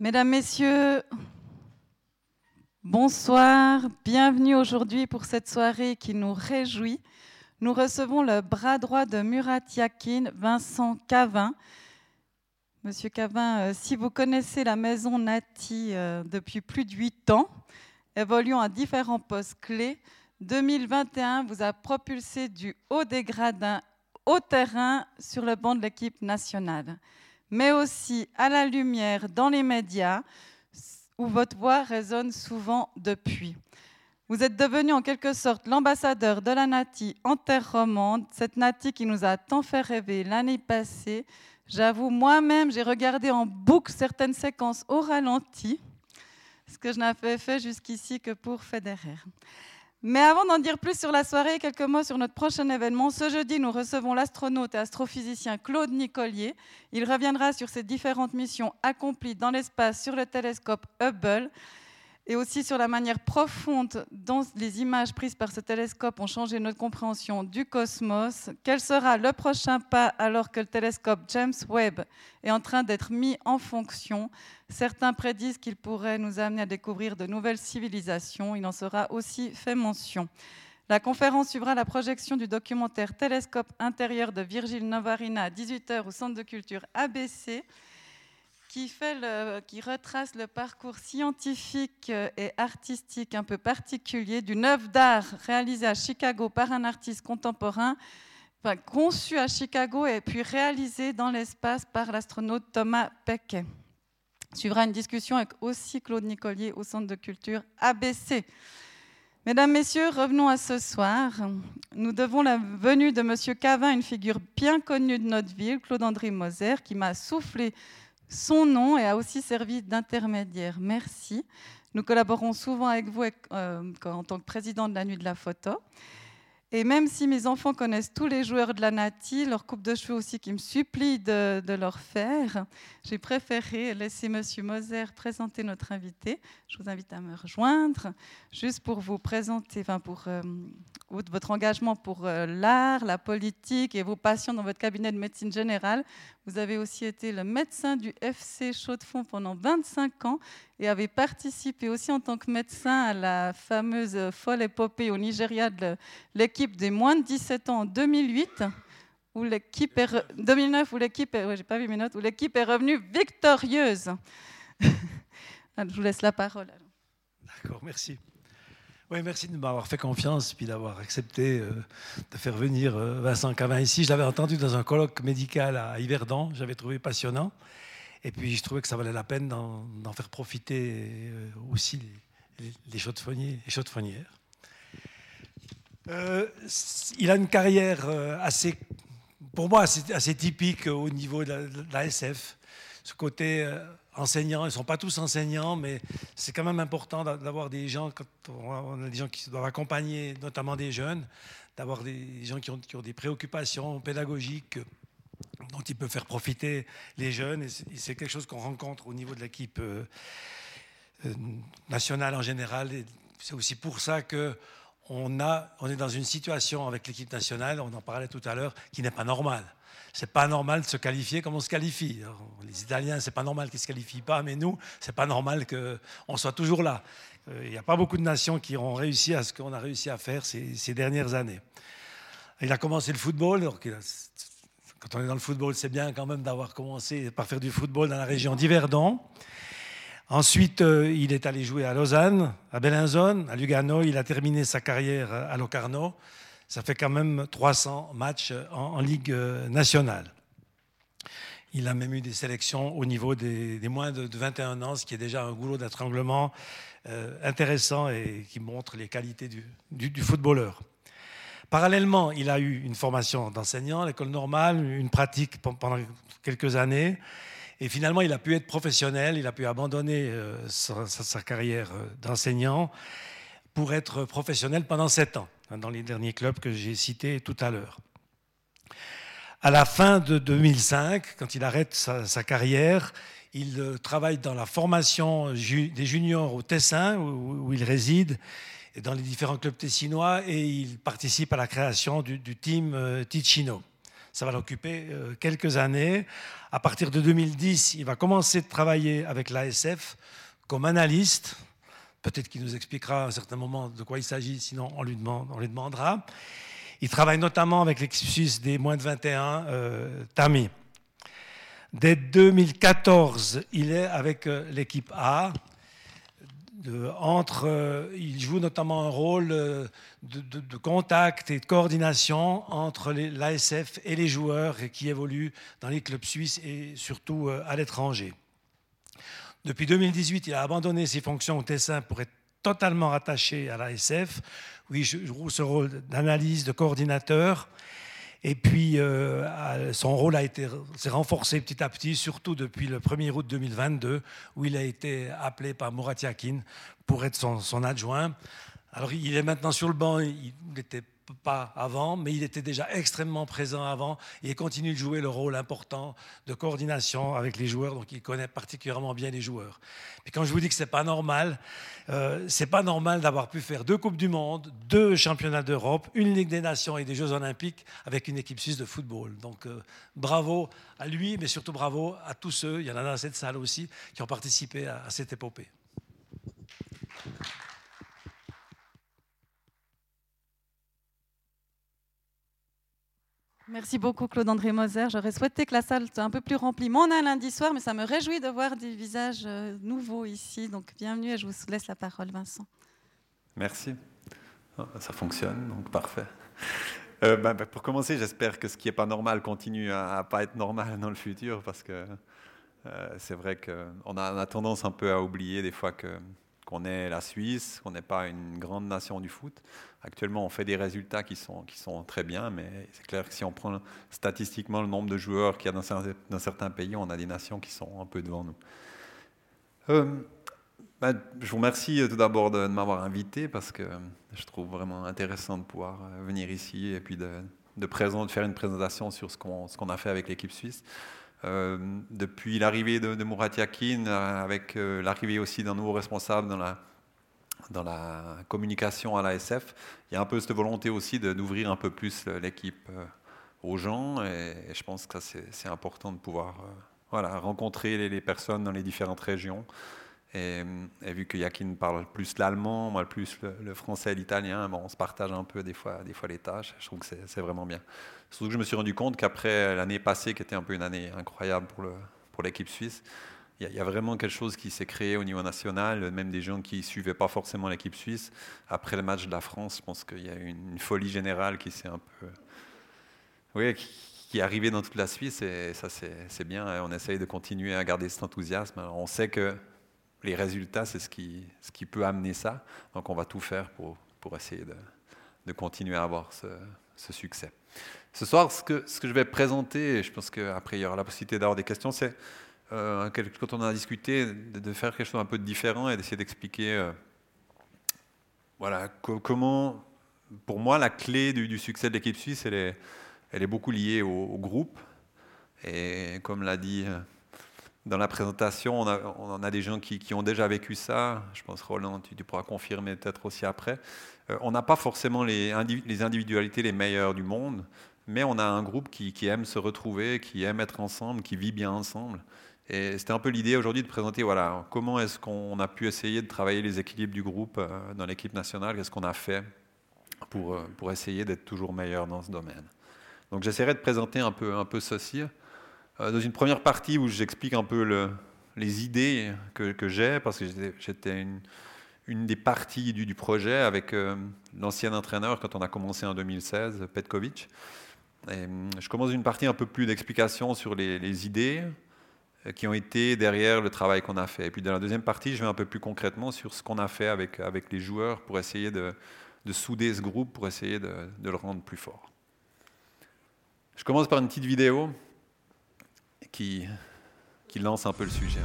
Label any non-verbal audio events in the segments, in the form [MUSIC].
Mesdames, Messieurs, bonsoir, bienvenue aujourd'hui pour cette soirée qui nous réjouit. Nous recevons le bras droit de Murat Yakin, Vincent Cavin. Monsieur Cavin, euh, si vous connaissez la maison Nati euh, depuis plus de huit ans, évoluant à différents postes clés, 2021 vous a propulsé du haut des gradins au terrain sur le banc de l'équipe nationale mais aussi à la lumière dans les médias, où votre voix résonne souvent depuis. Vous êtes devenu en quelque sorte l'ambassadeur de la Nati en terre romande, cette Nati qui nous a tant fait rêver l'année passée. J'avoue, moi-même, j'ai regardé en boucle certaines séquences au ralenti, ce que je n'avais fait jusqu'ici que pour Federer. Mais avant d'en dire plus sur la soirée, quelques mots sur notre prochain événement. Ce jeudi, nous recevons l'astronaute et astrophysicien Claude Nicolier. Il reviendra sur ses différentes missions accomplies dans l'espace sur le télescope Hubble et aussi sur la manière profonde dont les images prises par ce télescope ont changé notre compréhension du cosmos. Quel sera le prochain pas alors que le télescope James Webb est en train d'être mis en fonction? Certains prédisent qu'il pourrait nous amener à découvrir de nouvelles civilisations. Il en sera aussi fait mention. La conférence suivra la projection du documentaire Télescope intérieur de Virgile Novarina à 18h au Centre de culture ABC qui, retrace le parcours scientifique et artistique un peu particulier d'une œuvre d'art réalisée à Chicago par un artiste contemporain, enfin, conçue à Chicago et puis réalisée dans l'espace par l'astronaute Thomas Pequet. Suivra une discussion avec aussi Claude Nicolier au Centre de culture ABC. Mesdames, Messieurs, revenons à ce soir. Nous devons la venue de M. Cavin, une figure bien connue de notre ville, Claude-André Moser, qui m'a soufflé son nom et a aussi servi d'intermédiaire. Merci. Nous collaborons souvent avec vous euh, en tant que président de la Nuit de la Photo. Et même si mes enfants connaissent tous les joueurs de la Nati, leur coupe de cheveux aussi qui me supplie de, leur faire, j'ai préféré laisser Monsieur Moser présenter notre invité. Je vous invite à me rejoindre, juste pour vous présenter, enfin pour euh, votre engagement pour euh, l'art, la politique et vos passions dans votre cabinet de médecine générale. Vous avez aussi été le médecin du FC Chaux-de-Fonds pendant 25 ans et avez participé aussi en tant que médecin à la fameuse folle épopée au Nigeria de l'équipe des moins de 17 ans en 2008 où l'équipe est 2009 où l'équipe est... j'ai pas vu mes notes où l'équipe est revenue victorieuse. [LAUGHS] Je vous laisse la parole. D'accord, merci. Oui, merci de m'avoir fait confiance puis d'avoir accepté euh, de faire venir euh, Vincent Cavin ici. Je l'avais entendu dans un colloque médical à Yverdon, j'avais trouvé passionnant. Et puis je trouvais que ça valait la peine d'en faire profiter euh, aussi les, les, chaudes-fonnières. il a une carrière assez, pour moi, assez, typique au niveau de la, SF. Ce côté enseignants. Ils ne sont pas tous enseignants, mais c'est quand même important d'avoir des gens, quand on a des gens qui doivent accompagner, notamment des jeunes, d'avoir des gens qui ont, des préoccupations pédagogiques dont ils peuvent faire profiter les jeunes. Et c'est quelque chose qu'on rencontre au niveau de l'équipe euh, euh, nationale en général. C'est aussi pour ça que on, a, on est dans une situation avec l'équipe nationale, on en parlait tout à l'heure, qui n'est pas normale c'est pas normal de se qualifier comme on se qualifie. les Italiens, c'est pas normal qu'ils se qualifient pas, mais nous, c'est pas normal qu'on soit toujours là. Euh, il n'y a pas beaucoup de nations qui ont réussi à ce qu'on a réussi à faire ces, dernières années. Il a commencé le football. Quand on est dans le football, c'est bien quand même d'avoir commencé par faire du football dans la région d'Yverdon. Ensuite, euh, il est allé jouer à Lausanne, à Bellinzone, à Lugano. Il a terminé sa carrière à Locarno ça fait quand même 300 matchs en, Ligue euh, nationale. Il a même eu des sélections au niveau des, moins de, 21 ans, ce qui est déjà un goulot d'étranglement euh, intéressant et qui montre les qualités du, footballeur. Parallèlement, il a eu une formation d'enseignant l'école normale, une pratique pendant quelques années. Et finalement, il a pu être professionnel, il a pu abandonner euh, sa, carrière d'enseignant pour être professionnel pendant sept ans. Hein, dans les derniers clubs que j'ai cités tout à l'heure. À la fin de 2005, quand il arrête sa, carrière, il euh, travaille dans la formation des juniors au Tessin, où, il réside, dans les différents clubs tessinois, et il participe à la création du, team euh, Ticino. Ça va l'occuper quelques années. À partir de 2010, il va commencer de travailler avec l'ASF comme analyste. Peut-être qu'il nous expliquera à un certain moment de quoi il s'agit, sinon on lui, demande, on lui demandera. Il travaille notamment avec l'équipe suisse des moins de 21, euh, Tami. Dès 2014, il est avec euh, l'équipe A. entre, euh, il joue notamment un rôle de, de, contact et de coordination entre l'ASF et les joueurs qui évoluent dans les clubs suisses et surtout à l'étranger. Depuis 2018, il a abandonné ses fonctions au Tessin pour être totalement rattaché à l'ASF. Oui, je joue ce rôle d'analyse, de coordinateur. Et puis, euh, son rôle a été s'est renforcé petit à petit, surtout depuis le 1er août 2022, où il a été appelé par Murat Yakin pour être son, son adjoint. Alors, il est maintenant sur le banc. Il était pas avant, mais il était déjà extrêmement présent avant et il continue de jouer le rôle important de coordination avec les joueurs, donc il connaît particulièrement bien les joueurs. Et quand je vous dis que c'est pas normal, euh, c'est pas normal d'avoir pu faire deux coupes du monde, deux championnats d'Europe, une Ligue des Nations et des Jeux Olympiques avec une équipe suisse de football. Donc euh, bravo à lui, mais surtout bravo à tous ceux, il y en a dans cette salle aussi, qui ont participé à cette épopée. Merci beaucoup Claude-André Moser. J'aurais souhaité que la salle soit un peu plus remplie. Mon un lundi soir, mais ça me réjouit de voir des visages euh, nouveaux ici. Donc bienvenue et je vous laisse la parole, Vincent. Merci. Oh, ça fonctionne, donc parfait. Euh, bah, bah, pour commencer, j'espère que ce qui n'est pas normal continue à, ne pas être normal dans le futur, parce que euh, c'est vrai qu'on a, on a tendance un peu à oublier des fois que qu'on est la Suisse, qu'on n'est pas une grande nation du foot. Actuellement, on fait des résultats qui sont, qui sont très bien, mais c'est clair que si on prend statistiquement le nombre de joueurs qu'il y a dans, certains pays, on a des nations qui sont un peu devant nous. Euh, ben, je vous remercie tout d'abord de, m'avoir invité parce que je trouve vraiment intéressant de pouvoir euh, venir ici et puis de, de, de faire une présentation sur ce qu'on a fait avec l'équipe suisse. Euh, depuis l'arrivée de, de Murat Yakin, avec l'arrivée aussi d'un nouveau responsable dans la dans la communication à l'ASF, il y a un peu cette volonté aussi d'ouvrir un peu plus l'équipe euh, aux gens. Et, je pense que c'est important de pouvoir euh, voilà, rencontrer les, personnes dans les différentes régions. Et, vu que Yakin parle plus l'allemand, moi plus le, français et l'italien, bon, on se partage un peu des fois, des fois les tâches. Je trouve que c'est vraiment bien. Surtout que je me suis rendu compte qu'après l'année passée, qui était un peu une année incroyable pour l'équipe suisse, il y, a vraiment quelque chose qui s'est créé au niveau national, même des gens qui ne suivaient pas forcément l'équipe suisse. Après le match de la France, je pense qu'il y a eu une folie générale qui s'est un peu. Oui, qui est arrivée dans toute la Suisse et ça, c'est bien. On essaye de continuer à garder cet enthousiasme. Alors, on sait que les résultats, c'est ce qui, peut amener ça. Donc, on va tout faire pour, essayer de, continuer à avoir ce, succès. Ce soir, ce que, je vais présenter, et je pense qu'après il y aura la possibilité d'avoir des questions, c'est euh, quand on a discuté, de, faire quelque chose un peu différent et d'essayer d'expliquer euh, voilà, comment, pour moi, la clé du, succès de l'équipe suisse, elle est, elle est beaucoup liée au, groupe. Et comme l'a dit euh, dans la présentation, on, a, des gens qui, ont déjà vécu ça. Je pense, Roland, tu, pourras confirmer peut-être aussi après. on n'a pas forcément les, individualités les meilleures du monde, mais on a un groupe qui, aime se retrouver, qui aime être ensemble, qui vit bien ensemble. Et c'était un peu l'idée aujourd'hui de présenter voilà, comment est-ce qu'on a pu essayer de travailler les équilibres du groupe euh, dans l'équipe nationale, qu'est-ce qu'on a fait pour, euh, pour essayer d'être toujours meilleur dans ce domaine? Donc j'essaierai de présenter un peu ceci. Euh, dans une première partie où j'explique un peu le, les idées que, j'ai, parce que j'étais une, des parties du, projet avec l'ancien entraîneur quand on a commencé en 2016, Petkovic. Et, je commence une partie un peu plus d'explication sur les, idées, euh, qui ont été derrière le travail qu'on a fait. Et puis dans la deuxième partie, je vais un peu plus concrètement sur ce qu'on a fait avec, les joueurs pour essayer de, de souder ce groupe, pour essayer de, le rendre plus fort. Je commence par une petite vidéo qui, lance un peu le sujet.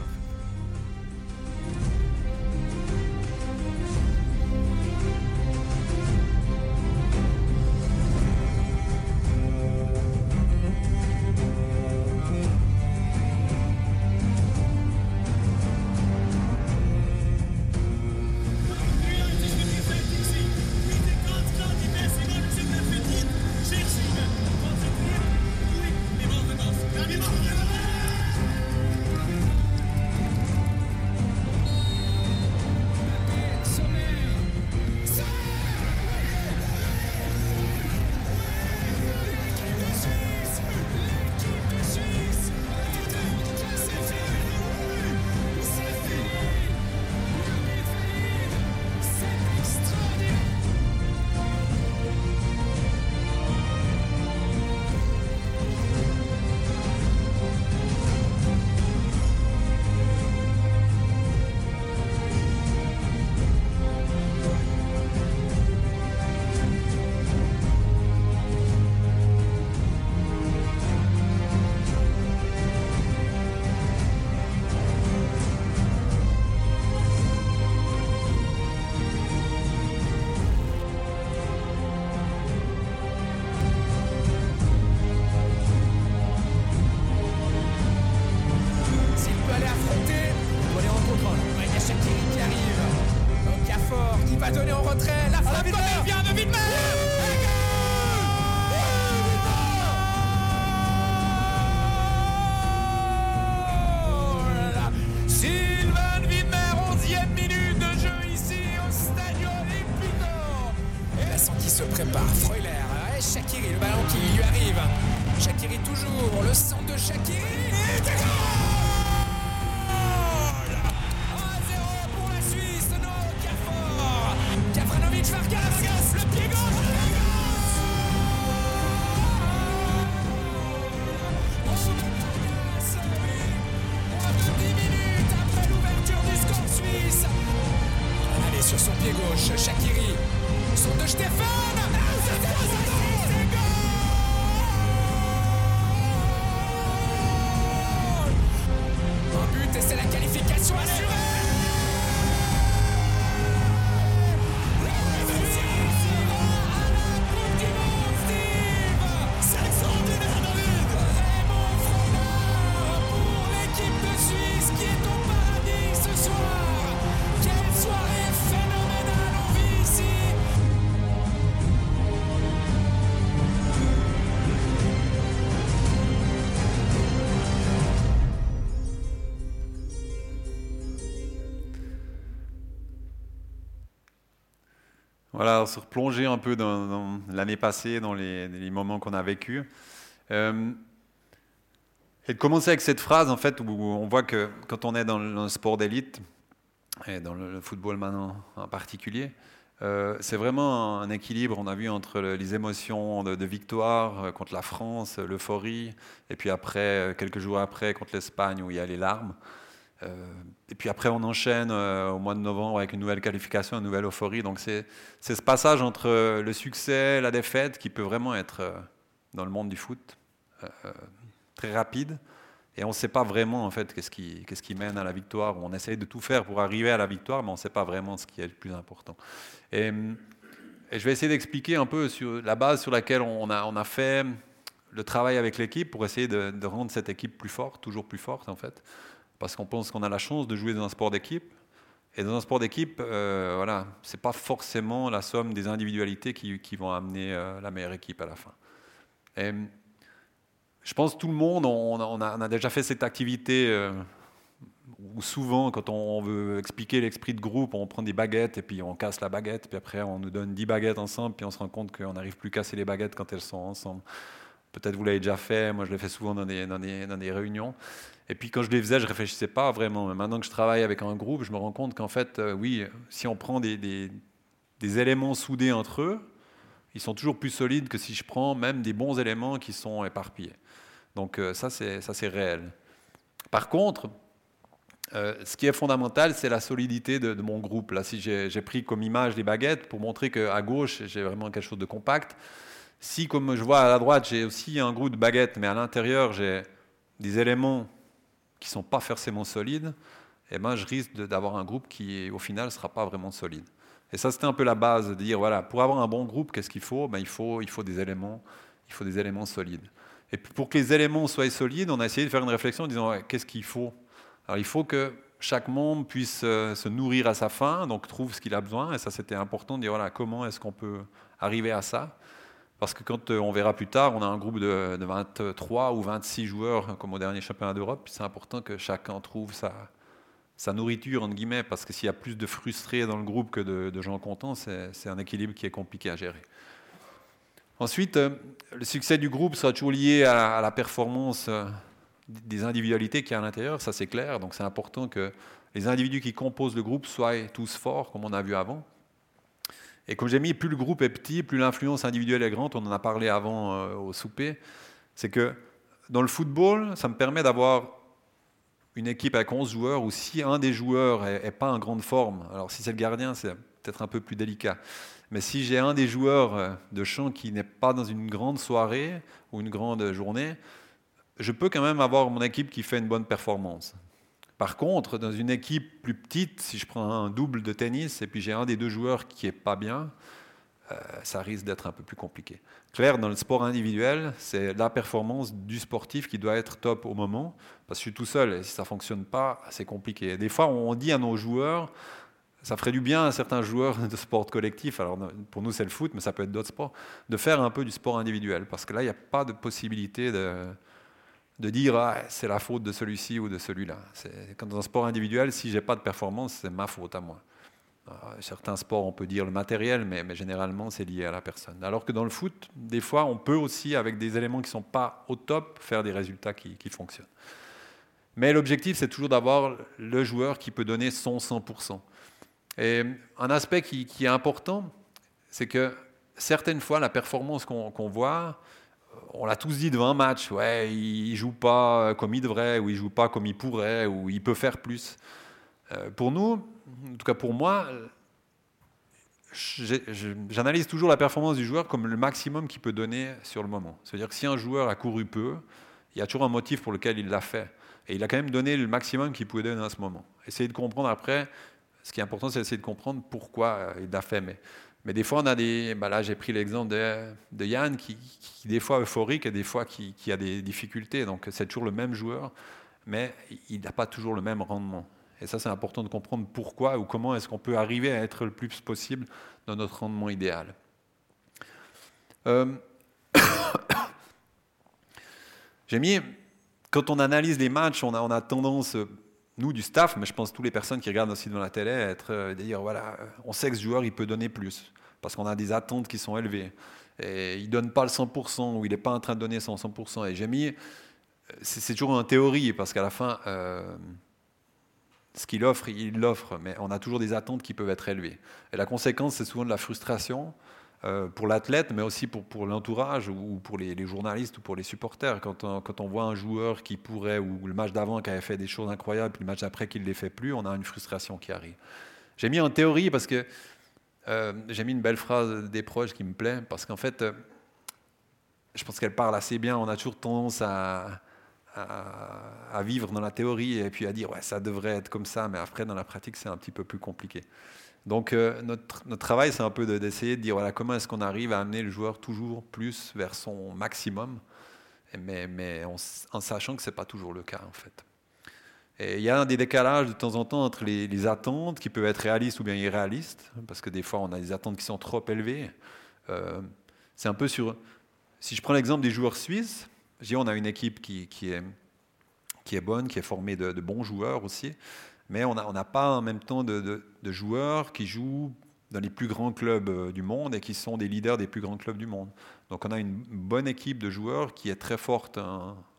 Se replonger un peu dans, l'année passée, dans les, moments qu'on a vécus. Euh, et de commencer avec cette phrase, en fait, où on voit que quand on est dans le, sport d'élite, et dans le, football maintenant en particulier, euh, c'est vraiment un équilibre, on a vu, entre le- les émotions de, victoire euh, contre la France, l'euphorie, et puis après, quelques jours après, contre l'Espagne, où il y a les larmes. Et puis après, on enchaîne euh, au mois de novembre avec une nouvelle qualification, une nouvelle euphorie. Donc c'est ce passage entre euh, le succès, la défaite, qui peut vraiment être, euh, dans le monde du foot, très rapide. Et on ne sait pas vraiment, en fait, qu'est-ce qui, qu'est-ce qui mène à la victoire. On essaye de tout faire pour arriver à la victoire, mais on ne sait pas vraiment ce qui est le plus important. Et, je vais essayer d'expliquer un peu sur la base sur laquelle on a, on a fait le travail avec l'équipe pour essayer de rendre cette équipe plus forte, toujours plus forte, en fait parce qu'on pense qu'on a la chance de jouer dans un sport d'équipe. Et dans un sport d'équipe, euh, voilà, c'est pas forcément la somme des individualités qui, vont amener euh, la meilleure équipe à la fin. Et je pense que tout le monde, on a déjà fait cette activité euh, où souvent, quand on veut expliquer l'esprit de groupe, on prend des baguettes et puis on casse la baguette, puis après on nous donne 10 baguettes ensemble, puis on se rend compte qu'on n'arrive plus à casser les baguettes quand elles sont ensemble. Peut-être vous l'avez déjà fait, moi je l'ai fait souvent dans des, dans des- dans des réunions. Et puis quand je les faisais, je réfléchissais pas vraiment. Mais maintenant que je travaille avec un groupe, je me rends compte qu'en fait, euh, oui, si on prend des, éléments soudés entre eux, ils sont toujours plus solides que si je prends même des bons éléments qui sont éparpillés. Donc euh, ça, c'est réel. Par contre, euh, ce qui est fondamental, c'est la solidité de, de mon groupe. Là, si j'ai pris comme image les baguettes pour montrer qu'à gauche, j'ai vraiment quelque chose de compact. Si, comme je vois à la droite, j'ai aussi un groupe de baguettes, mais à l'intérieur, j'ai des éléments qui ne sont pas forcément solides, eh ben, je risque d'avoir un groupe qui, au final, ne sera pas vraiment solide. Et ça, c'était un peu la base de dire, voilà, pour avoir un bon groupe, qu'est-ce qu'il faut, ben, il faut Il faut des éléments, il faut des éléments solides. Et pour que les éléments soient solides, on a essayé de faire une réflexion en disant, qu'est-ce qu'il faut? Alors, il faut que chaque membre puisse euh, se nourrir à sa faim, donc trouve ce qu'il a besoin. Et ça, c'était important de dire, voilà, comment est-ce qu'on peut arriver à ça? Parce que quand euh, on verra plus tard, on a un groupe de, de 23 ou 26 joueurs, comme au dernier championnat d'Europe. C'est important que chacun trouve sa, nourriture, entre guillemets, parce que s'il y a plus de frustrés dans le groupe que de, gens contents, c'est un équilibre qui est compliqué à gérer. Ensuite, euh, le succès du groupe sera toujours lié à, la- à la performance euh, des individualités qu'il y a à l'intérieur, ça c'est clair. Donc c'est important que les individus qui composent le groupe soient tous forts, comme on a vu avant. Et comme j'ai mis, plus le groupe est petit, plus l'influence individuelle est grande. On en a parlé avant euh, au souper. C'est que dans le football, ça me permet d'avoir une équipe avec 11 joueurs où si un des joueurs n'est pas en grande forme, alors si c'est le gardien, c'est peut-être un peu plus délicat. Mais si j'ai un des joueurs euh, de champ qui n'est pas dans une grande soirée ou une grande journée, je peux quand même avoir mon équipe qui fait une bonne performance. Par contre, dans une équipe plus petite, si je prends un double de tennis et puis j'ai un des deux joueurs qui est pas bien, euh, ça risque d'être un peu plus compliqué. Claire, dans le sport individuel, c'est la performance du sportif qui doit être top au moment, parce que je suis tout seul et si ça fonctionne pas, c'est compliqué. Des fois, on dit à nos joueurs, ça ferait du bien à certains joueurs [LAUGHS] de sport collectif, alors pour nous c'est le foot, mais ça peut être d'autres sports, de faire un peu du sport individuel, parce que là, il n'y a pas de possibilité de, de dire ah, c'est la faute de celui-ci ou de celui-là. Quand dans un sport individuel, si j'ai pas de performance, c'est ma faute à moi. Certains sports, on peut dire le matériel, mais, généralement, c'est lié à la personne. Alors que dans le foot, des fois, on peut aussi, avec des éléments qui sont pas au top, faire des résultats qui, fonctionnent. Mais l'objectif, c'est toujours d'avoir le joueur qui peut donner son 100%. Et un aspect qui est important, c'est que certaines fois, la performance qu'on voit, on l'a tous dit devant un match, ouais, il joue pas comme il devrait, ou il joue pas comme il pourrait, ou il peut faire plus. Euh, pour nous, en tout cas pour moi, j'analyse toujours la performance du joueur comme le maximum qu'il peut donner sur le moment. C'est-à-dire que si un joueur a couru peu, il y a toujours un motif pour lequel il l'a fait. Et il a quand même donné le maximum qu'il pouvait donner à ce moment. Essayer de comprendre après, ce qui est important, c'est d'essayer de comprendre pourquoi euh, il l'a fait. Mais, mais des fois, on a des. Bah là, j'ai pris l'exemple de, Yann, qui, qui, des fois euphorique et des fois qui, a des difficultés. Donc, c'est toujours le même joueur, mais il n'a pas toujours le même rendement. Et ça, c'est important de comprendre pourquoi ou comment est-ce qu'on peut arriver à être le plus possible dans notre rendement idéal. Euh... [COUGHS] J'ai mis, quand on analyse les matchs, on a, tendance, nous du staff, mais je pense toutes les personnes qui regardent aussi devant la télé, à être, euh, dire voilà, on sait que ce joueur, il peut donner plus, parce qu'on a des attentes qui sont élevées. Et il ne donne pas le 100%, ou il n'est pas en train de donner son 100%. Et j'ai mis, c'est toujours en théorie, parce qu'à la fin, euh, ce qu'il offre, il l'offre, mais on a toujours des attentes qui peuvent être élevées. Et la conséquence, c'est souvent de la frustration euh, pour l'athlète, mais aussi pour, l'entourage ou pour les, journalistes ou pour les supporters. Quand on, quand on voit un joueur qui pourrait, ou le match d'avant qui avait fait des choses incroyables, puis le match d'après qui ne les fait plus, on a une frustration qui arrive. J'ai mis en théorie parce que euh, j'ai mis une belle phrase des proches qui me plaît, parce qu'en fait, euh, je pense qu'elle parle assez bien. On a toujours tendance à vivre dans la théorie et puis à dire ouais ça devrait être comme ça, mais après dans la pratique c'est un petit peu plus compliqué. Donc euh, notre, travail c'est un peu d'essayer de, dire voilà comment est-ce qu'on arrive à amener le joueur toujours plus vers son maximum, mais, en, sachant que c'est pas toujours le cas en fait. Il y a des décalages de temps en temps entre les, attentes qui peuvent être réalistes ou bien irréalistes, parce que des fois on a des attentes qui sont trop élevées. Euh, c'est un peu sur. Si je prends l'exemple des joueurs suisses, on a une équipe qui, est, qui est bonne, qui est formée de, bons joueurs aussi, mais on n'a pas en même temps de, de, joueurs qui jouent dans les plus grands clubs euh, du monde et qui sont des leaders des plus grands clubs du monde. Donc on a une bonne équipe de joueurs qui est très forte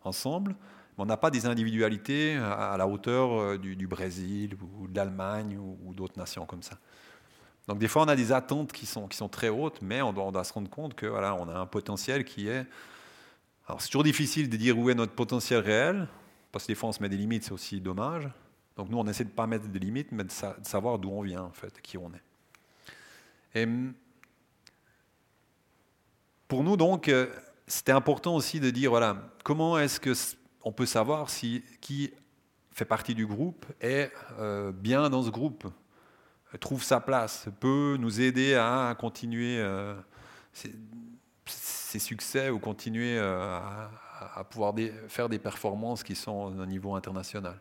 ensemble, on n'a pas des individualités à, la hauteur euh, du, Brésil ou de l'Allemagne ou, d'autres nations comme ça. Donc des fois on a des attentes qui sont, qui sont très hautes, mais on doit, se rendre compte que voilà, on a un potentiel qui est alors c'est toujours difficile de dire où est notre potentiel réel, parce que des fois on se met des limites, c'est aussi dommage. Donc nous on essaie de ne pas mettre de limites, mais de, sa de savoir d'où on vient en fait, qui on est. Et pour nous donc, euh, c'était important aussi de dire voilà, comment est-ce que on peut savoir si qui fait partie du groupe est euh, bien dans ce groupe, trouve sa place, peut nous aider à continuer. Euh, ses succès ou continuer euh, à, pouvoir faire des performances qui sont au niveau international.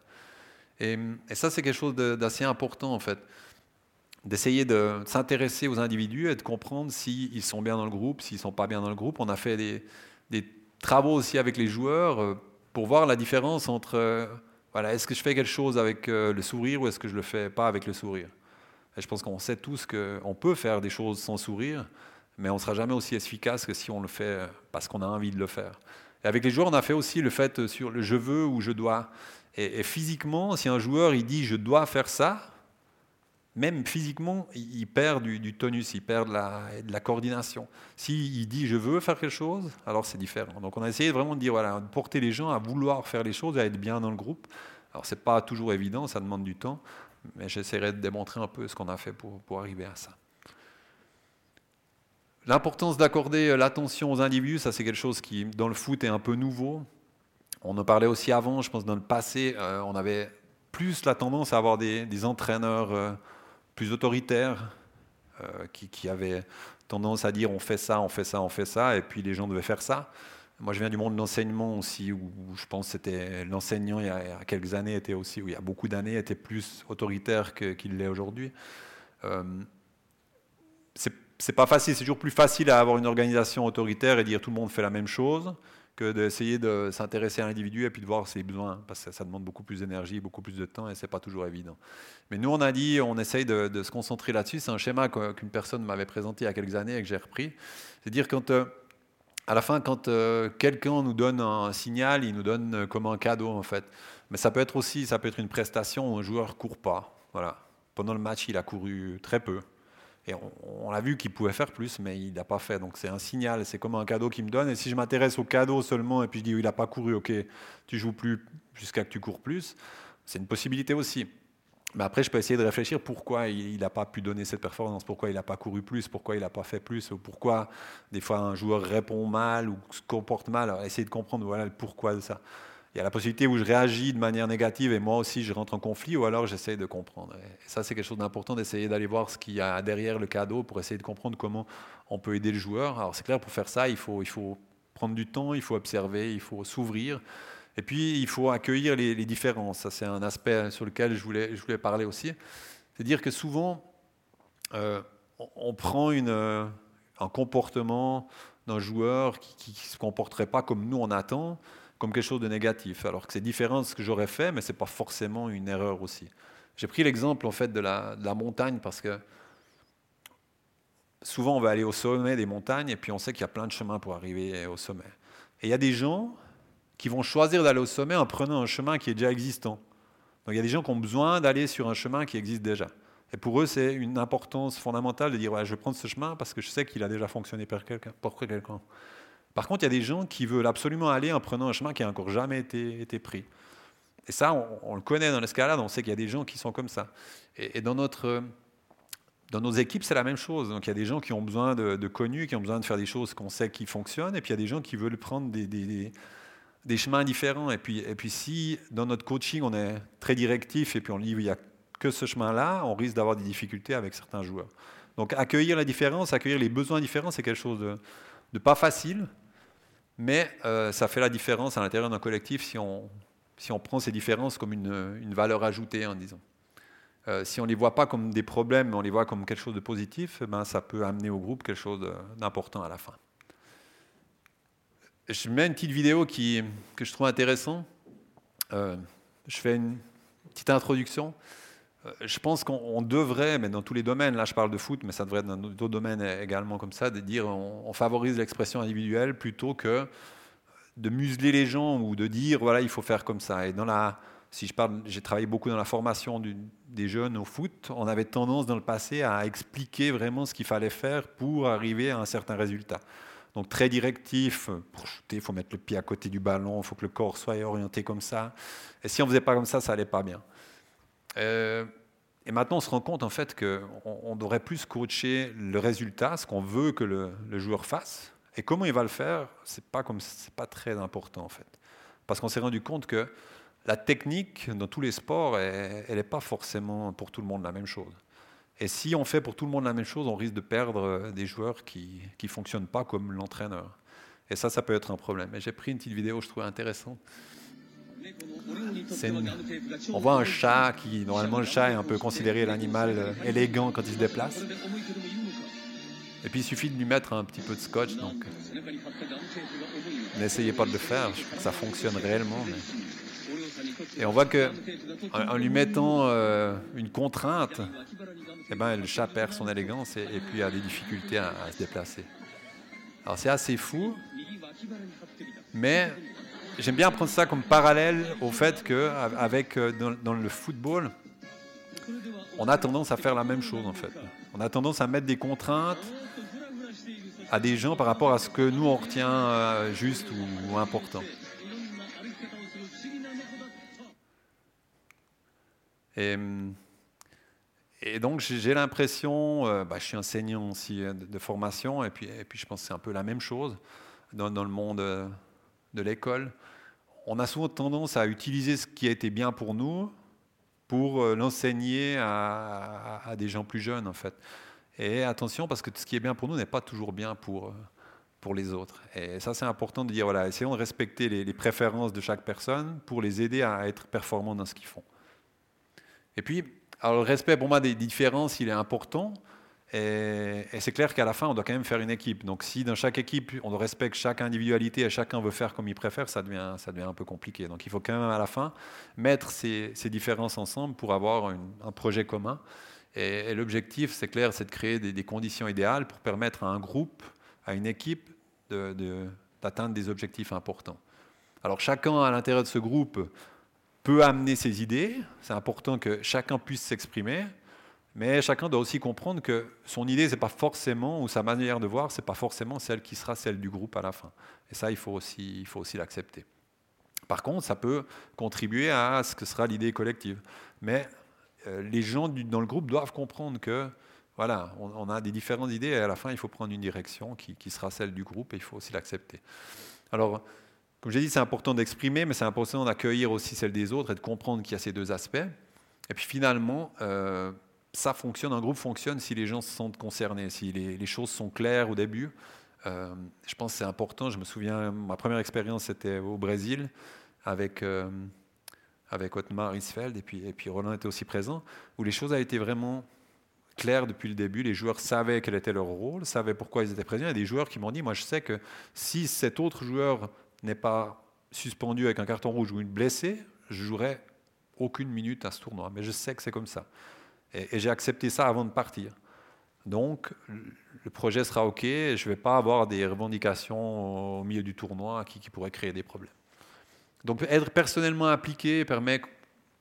Et, ça, c'est quelque chose d'assez important, en fait, d'essayer de s'intéresser aux individus et de comprendre s'ils sont bien dans le groupe, s'ils ne sont pas bien dans le groupe. On a fait des, travaux aussi avec les joueurs pour voir la différence entre, euh, voilà, est-ce que je fais quelque chose avec le sourire ou est-ce que je le fais pas avec le sourire? Et je pense qu'on sait tous qu'on peut faire des choses sans sourire, mais on ne sera jamais aussi efficace que si on le fait parce qu'on a envie de le faire. Et avec les joueurs, on a fait aussi le fait sur le je veux ou je dois. Et, et physiquement, si un joueur il dit je dois faire ça, même physiquement, il perd du, tonus, il perd de la, coordination. S'il il dit je veux faire quelque chose, alors c'est différent. Donc on a essayé vraiment de dire voilà, de porter les gens à vouloir faire les choses, à être bien dans le groupe. Alors c'est pas toujours évident, ça demande du temps, mais j'essaierai de démontrer un peu ce qu'on a fait pour, pour arriver à ça. L'importance d'accorder euh, l'attention aux individus, ça c'est quelque chose qui, dans le foot, est un peu nouveau. On en parlait aussi avant, je pense dans le passé, euh, on avait plus la tendance à avoir des, des entraîneurs euh, plus autoritaires euh, qui, qui, avaient tendance à dire on fait ça, on fait ça, on fait ça, et puis les gens devaient faire ça. Moi, je viens du monde de l'enseignement aussi, où je pense c'était l'enseignant il, y a quelques années était aussi, où il y a beaucoup d'années, était plus autoritaire qu'il l'est aujourd'hui. Euh, c'est pas facile, c'est toujours plus facile à avoir une organisation autoritaire et dire tout le monde fait la même chose d'essayer de s'intéresser à l'individu et puis de voir ses besoins, parce que ça demande beaucoup plus d'énergie, beaucoup plus de temps et c'est pas toujours évident. Mais nous, on a dit, on essaye de, se concentrer là-dessus. C'est un schéma qu'une personne m'avait présenté il y a quelques années et que j'ai repris. C'est dire quand euh, à la fin, quand euh, quelqu'un nous donne un signal, il nous donne euh, comme un cadeau en fait. Mais ça peut être aussi, ça peut être une prestation où un joueur court pas. Voilà. Pendant le match, il a couru très peu. Et on, a vu qu'il pouvait faire plus, mais il n'a pas fait. Donc c'est un signal, c'est comme un cadeau qu'il me donne. Et si je m'intéresse au cadeau seulement et puis je dis il n'a pas couru, ok, tu joues plus jusqu'à que tu cours plus, c'est une possibilité aussi. Mais après, je peux essayer de réfléchir pourquoi il n'a pas pu donner cette performance, pourquoi il n'a pas couru plus, pourquoi il n'a pas fait plus, ou pourquoi des fois un joueur répond mal ou se comporte mal. Alors, essayer de comprendre voilà, le pourquoi de ça. Il y a la possibilité où je réagis de manière négative et moi aussi je rentre en conflit, ou alors j'essaie de comprendre. Et ça, c'est quelque chose d'important d'essayer d'aller voir ce qu'il y a derrière le cadeau pour essayer de comprendre comment on peut aider le joueur. Alors, c'est clair, pour faire ça, il faut, il faut prendre du temps, il faut observer, il faut s'ouvrir. Et puis, il faut accueillir les, différences. Ça, c'est un aspect sur lequel je voulais, je voulais parler aussi. C'est dire que souvent, euh, on prend une, euh, un comportement d'un joueur qui ne se comporterait pas comme nous on attend, comme quelque chose de négatif, alors que c'est différent de ce que j'aurais fait, mais ce n'est pas forcément une erreur aussi. J'ai pris l'exemple en fait de la, montagne parce que souvent on va aller au sommet des montagnes et puis on sait qu'il y a plein de chemins pour arriver au sommet. Et il y a des gens qui vont choisir d'aller au sommet en prenant un chemin qui est déjà existant. Donc il y a des gens qui ont besoin d'aller sur un chemin qui existe déjà. Et pour eux, c'est une importance fondamentale de dire ouais, je vais prendre ce chemin parce que je sais qu'il a déjà fonctionné pour quelqu'un. Par contre, il y a des gens qui veulent absolument aller en prenant un chemin qui n'a encore jamais été, pris. Et ça, on, le connaît dans l'escalade, on sait qu'il y a des gens qui sont comme ça. Et, dans, notre, dans nos équipes, c'est la même chose. Donc il y a des gens qui ont besoin de, connus, qui ont besoin de faire des choses qu'on sait qui fonctionnent, et puis il y a des gens qui veulent prendre des, des des chemins différents. Et puis, et puis si dans notre coaching, on est très directif et puis on dit il n'y a que ce chemin-là, on risque d'avoir des difficultés avec certains joueurs. Donc accueillir la différence, accueillir les besoins différents, c'est quelque chose de, pas facile, mais euh, ça fait la différence à l'intérieur d'un collectif si on, si on prend ces différences comme une, une valeur ajoutée, en disant. Euh, si on ne les voit pas comme des problèmes, mais on les voit comme quelque chose de positif, ben, ça peut amener au groupe quelque chose d'important à la fin je mets une petite vidéo qui, que je trouve intéressante. Euh, je fais une petite introduction. Euh, je pense qu'on devrait, mais dans tous les domaines, là je parle de foot, mais ça devrait être dans d'autres domaines également comme ça, de dire on, favorise l'expression individuelle plutôt que de museler les gens ou de dire voilà il faut faire comme ça. Et dans la, si je parle, j'ai travaillé beaucoup dans la formation des jeunes au foot, on avait tendance dans le passé à expliquer vraiment ce qu'il fallait faire pour arriver à un certain résultat. Donc très directif, pour shooter, il faut mettre le pied à côté du ballon, il faut que le corps soit orienté comme ça. Et si on ne faisait pas comme ça, ça n'allait pas bien. Euh, et maintenant, on se rend compte en fait qu'on on devrait plus coacher le résultat, ce qu'on veut que le, joueur fasse. Et comment il va le faire, c'est pas comme c'est pas très important en fait, parce qu'on s'est rendu compte que la technique dans tous les sports, elle n'est pas forcément pour tout le monde la même chose. Et si on fait pour tout le monde la même chose, on risque de perdre euh, des joueurs qui ne fonctionnent pas comme l'entraîneur. Et ça, ça peut être un problème. Et j'ai pris une petite vidéo, je trouve intéressante. On voit un chat qui, normalement, le chat est un peu considéré l'animal euh, élégant quand il se déplace. Et puis il suffit de lui mettre un petit peu de scotch. Donc, n'essayez pas de le faire. Je crois que ça fonctionne réellement. Et on voit que en, lui mettant euh, une contrainte, eh ben, le chat perd son élégance et, puis a des difficultés à, se déplacer. Alors c'est assez fou, mais j'aime bien prendre ça comme parallèle au fait que avec euh, dans, le football, on a tendance à faire la même chose en fait. On a tendance à mettre des contraintes à des gens par rapport à ce que nous on retient euh, juste ou important. Et, donc j'ai l'impression, euh, bah, je suis enseignant aussi euh, de, formation, et puis, et puis je pense que c'est un peu la même chose dans, le monde de l'école. On a souvent tendance à utiliser ce qui a été bien pour nous pour l'enseigner à, des gens plus jeunes en fait. Et attention parce que ce qui est bien pour nous n'est pas toujours bien pour, pour les autres. Et ça, c'est important de dire, voilà, essayons de respecter les, les préférences de chaque personne pour les aider à être performants dans ce qu'ils font. Et puis, alors le respect pour moi des différences, il est important. Et, c'est clair qu'à la fin, on doit quand même faire une équipe. Donc si dans chaque équipe, on respecte chaque individualité et chacun veut faire comme il préfère, ça devient, ça devient un peu compliqué. Donc il faut quand même à la fin mettre ces, ces différences ensemble pour avoir un projet commun. Et, l'objectif, c'est clair, c'est de créer des, conditions idéales pour permettre à un groupe, à une équipe, d'atteindre des objectifs importants. Alors chacun à l'intérieur de ce groupe peut amener ses idées. C'est important que chacun puisse s'exprimer. Mais chacun doit aussi comprendre que son idée, c'est pas forcément, ou sa manière de voir, c'est pas forcément celle qui sera celle du groupe à la fin. Et ça, il faut aussi, il faut aussi l'accepter. Par contre, ça peut contribuer à ce que sera l'idée collective. Mais euh, les gens dans le groupe doivent comprendre que, voilà, on a des différentes idées et à la fin, il faut prendre une direction qui, qui sera celle du groupe et il faut aussi l'accepter. Alors, comme j'ai dit, c'est important d'exprimer, mais c'est important d'accueillir aussi celle des autres et de comprendre qu'il y a ces deux aspects. Et puis finalement, euh, ça fonctionne, un groupe fonctionne si les gens se sentent concernés, si les, choses sont claires au début. Euh, je pense que c'est important. Je me souviens, ma première expérience, c'était au Brésil avec, euh, avec Otmar Isfeld et puis, et puis Roland était aussi présent, où les choses ont été vraiment claires depuis le début. Les joueurs savaient quel était leur rôle, savaient pourquoi ils étaient présents. Il y a des joueurs qui m'ont dit, moi je sais que si cet autre joueur n'est pas suspendu avec un carton rouge ou une blessée, je jouerai aucune minute à ce tournoi. Mais je sais que c'est comme ça. Et, j'ai accepté ça avant de partir. Donc, le projet sera OK. Je ne vais pas avoir des revendications au milieu du tournoi qui, pourraient créer des problèmes. Donc, être personnellement impliqué permet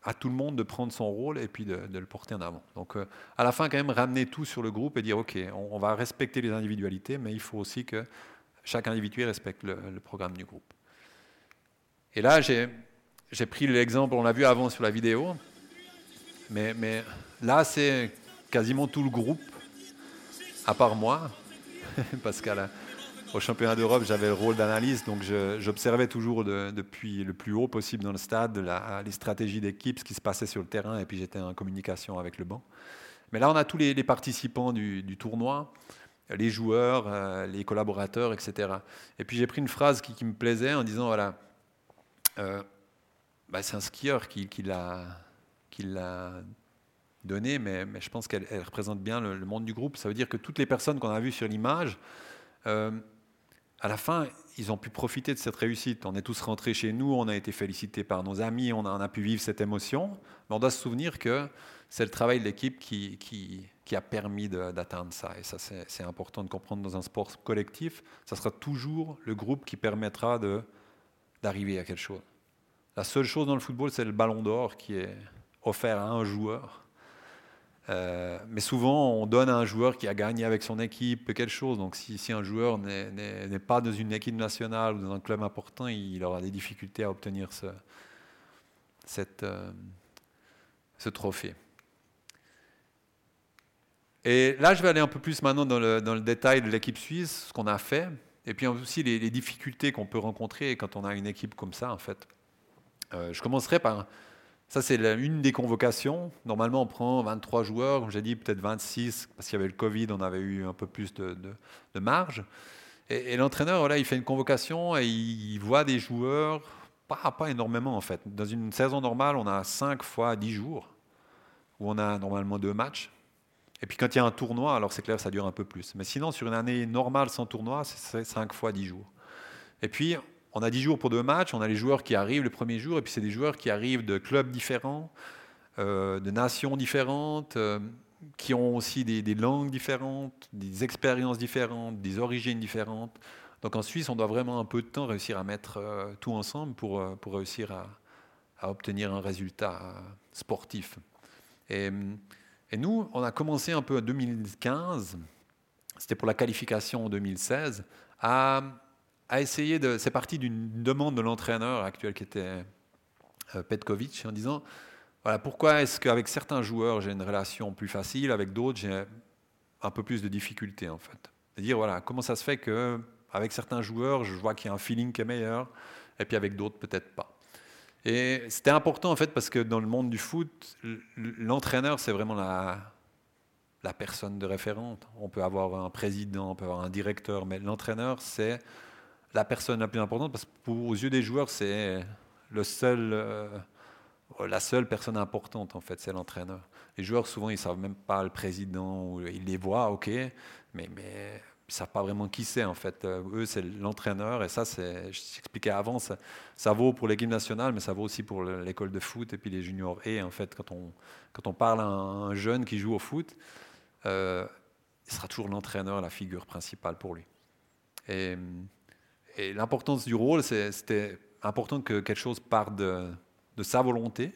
à tout le monde de prendre son rôle et puis de, le porter en avant. Donc, euh, à la fin, quand même, ramener tout sur le groupe et dire OK, on, va respecter les individualités, mais il faut aussi que chaque individu respecte le, programme du groupe. Et là, j'ai pris l'exemple, on l'a vu avant sur la vidéo, mais là, c'est quasiment tout le groupe, à part moi, [LAUGHS] parce qu'au championnat d'Europe, j'avais le rôle d'analyste, donc j'observais toujours de- depuis le plus haut possible dans le stade les stratégies d'équipe, ce qui se passait sur le terrain, et puis j'étais en communication avec le banc. Mais là, on a tous les, participants du, tournoi, les joueurs, euh, les collaborateurs, etc. Et puis j'ai pris une phrase qui, me plaisait en disant, voilà, euh, bah, c'est un skieur qui, qui l'a donnée, mais, je pense qu'elle elle représente bien le, monde du groupe. Ça veut dire que toutes les personnes qu'on a vues sur l'image, euh, à la fin, ils ont pu profiter de cette réussite. On est tous rentrés chez nous, on a été félicités par nos amis, on a, pu vivre cette émotion, mais on doit se souvenir que c'est le travail de l'équipe qui, qui, a permis d'atteindre ça. Et ça, c'est important de comprendre dans un sport collectif. Ça sera toujours le groupe qui permettra d'arriver à quelque chose. La seule chose dans le football, c'est le ballon d'or qui est offert à un joueur. Euh, mais souvent, on donne à un joueur qui a gagné avec son équipe quelque chose. Donc, si, un joueur n'est- pas dans une équipe nationale ou dans un club important, il aura des difficultés à obtenir ce, euh, trophée. Et là, je vais aller un peu plus maintenant dans le, détail de l'équipe suisse, ce qu'on a fait, et puis aussi les, les difficultés qu'on peut rencontrer quand on a une équipe comme ça, en fait. Euh, je commencerai par ça, c'est une des convocations. Normalement, on prend 23 joueurs, comme j'ai dit, peut-être 26, parce qu'il y avait le Covid, on avait eu un peu plus de, marge. Et, l'entraîneur, voilà, il fait une convocation et il voit des joueurs, pas, pas énormément en fait. Dans une saison normale, on a 5 fois 10 jours, où on a normalement deux matchs. Et puis quand il y a un tournoi, alors c'est clair, ça dure un peu plus. Mais sinon, sur une année normale sans tournoi, c'est 5 fois 10 jours. Et puis, on a 10 jours pour deux matchs, on a les joueurs qui arrivent le premier jour, et puis c'est des joueurs qui arrivent de clubs différents, euh, de nations différentes, euh, qui ont aussi des, langues différentes, des expériences différentes, des origines différentes. Donc en Suisse, on doit vraiment un peu de temps réussir à mettre euh, tout ensemble pour, pour réussir à, obtenir un résultat sportif. Et, et nous, on a commencé un peu en 2015, c'était pour la qualification en 2016, à à essayer de. C'est parti d'une demande de l'entraîneur actuel qui était euh, Petkovic en disant voilà, pourquoi est-ce qu'avec certains joueurs j'ai une relation plus facile, avec d'autres j'ai un peu plus de difficultés en fait? C'est-à-dire voilà, comment ça se fait que avec certains joueurs je vois qu'il y a un feeling qui est meilleur et puis avec d'autres peut-être pas? Et c'était important en fait parce que dans le monde du foot, l'entraîneur c'est vraiment la, la personne de référente. On peut avoir un président, on peut avoir un directeur, mais l'entraîneur, c'est la personne la plus importante parce que pour, aux yeux des joueurs, c'est le seul, euh, la seule personne importante en fait, c'est l'entraîneur. Les joueurs souvent ils savent même pas le président, ils les voient, ok, mais mais ils savent pas vraiment qui c'est en fait. Euh, eux c'est l'entraîneur et ça c'est, je avant, ça, ça vaut pour l'équipe nationale, mais ça vaut aussi pour le- l'école de foot et puis les juniors. Et en fait quand on quand on parle à un, un jeune qui joue au foot, euh, il sera toujours l'entraîneur, la figure principale pour lui. Et et l'importance du rôle, c'était important que quelque chose parte de, sa volonté.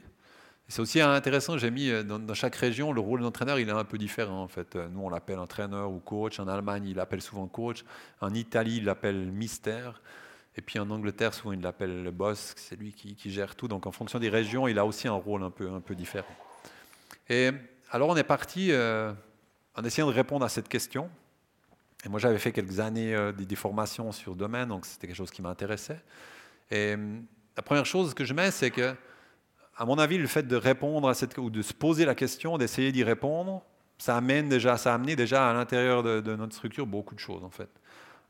C'est aussi intéressant, j'ai mis euh, dans, chaque région, le rôle d'entraîneur, il est un peu différent en fait. Euh, Nous, on l'appelle entraîneur ou coach. En Allemagne, il l'appelle souvent coach. En Italie, il l'appelle mystère. Et puis en Angleterre, souvent, il l'appelle le boss. C'est lui qui, gère tout. Donc en fonction des régions, il a aussi un rôle un peu, un peu différent. Et alors, on est parti euh, en essayant de répondre à cette question. Et moi, j'avais fait quelques années euh, des, des formations sur le domaine, donc c'était quelque chose qui m'intéressait. Et hum, la première chose que je mets, c'est que, à mon avis, le fait de répondre à cette ou de se poser la question, d'essayer d'y répondre, ça amène déjà, ça a amené déjà à l'intérieur de, notre structure beaucoup de choses en fait.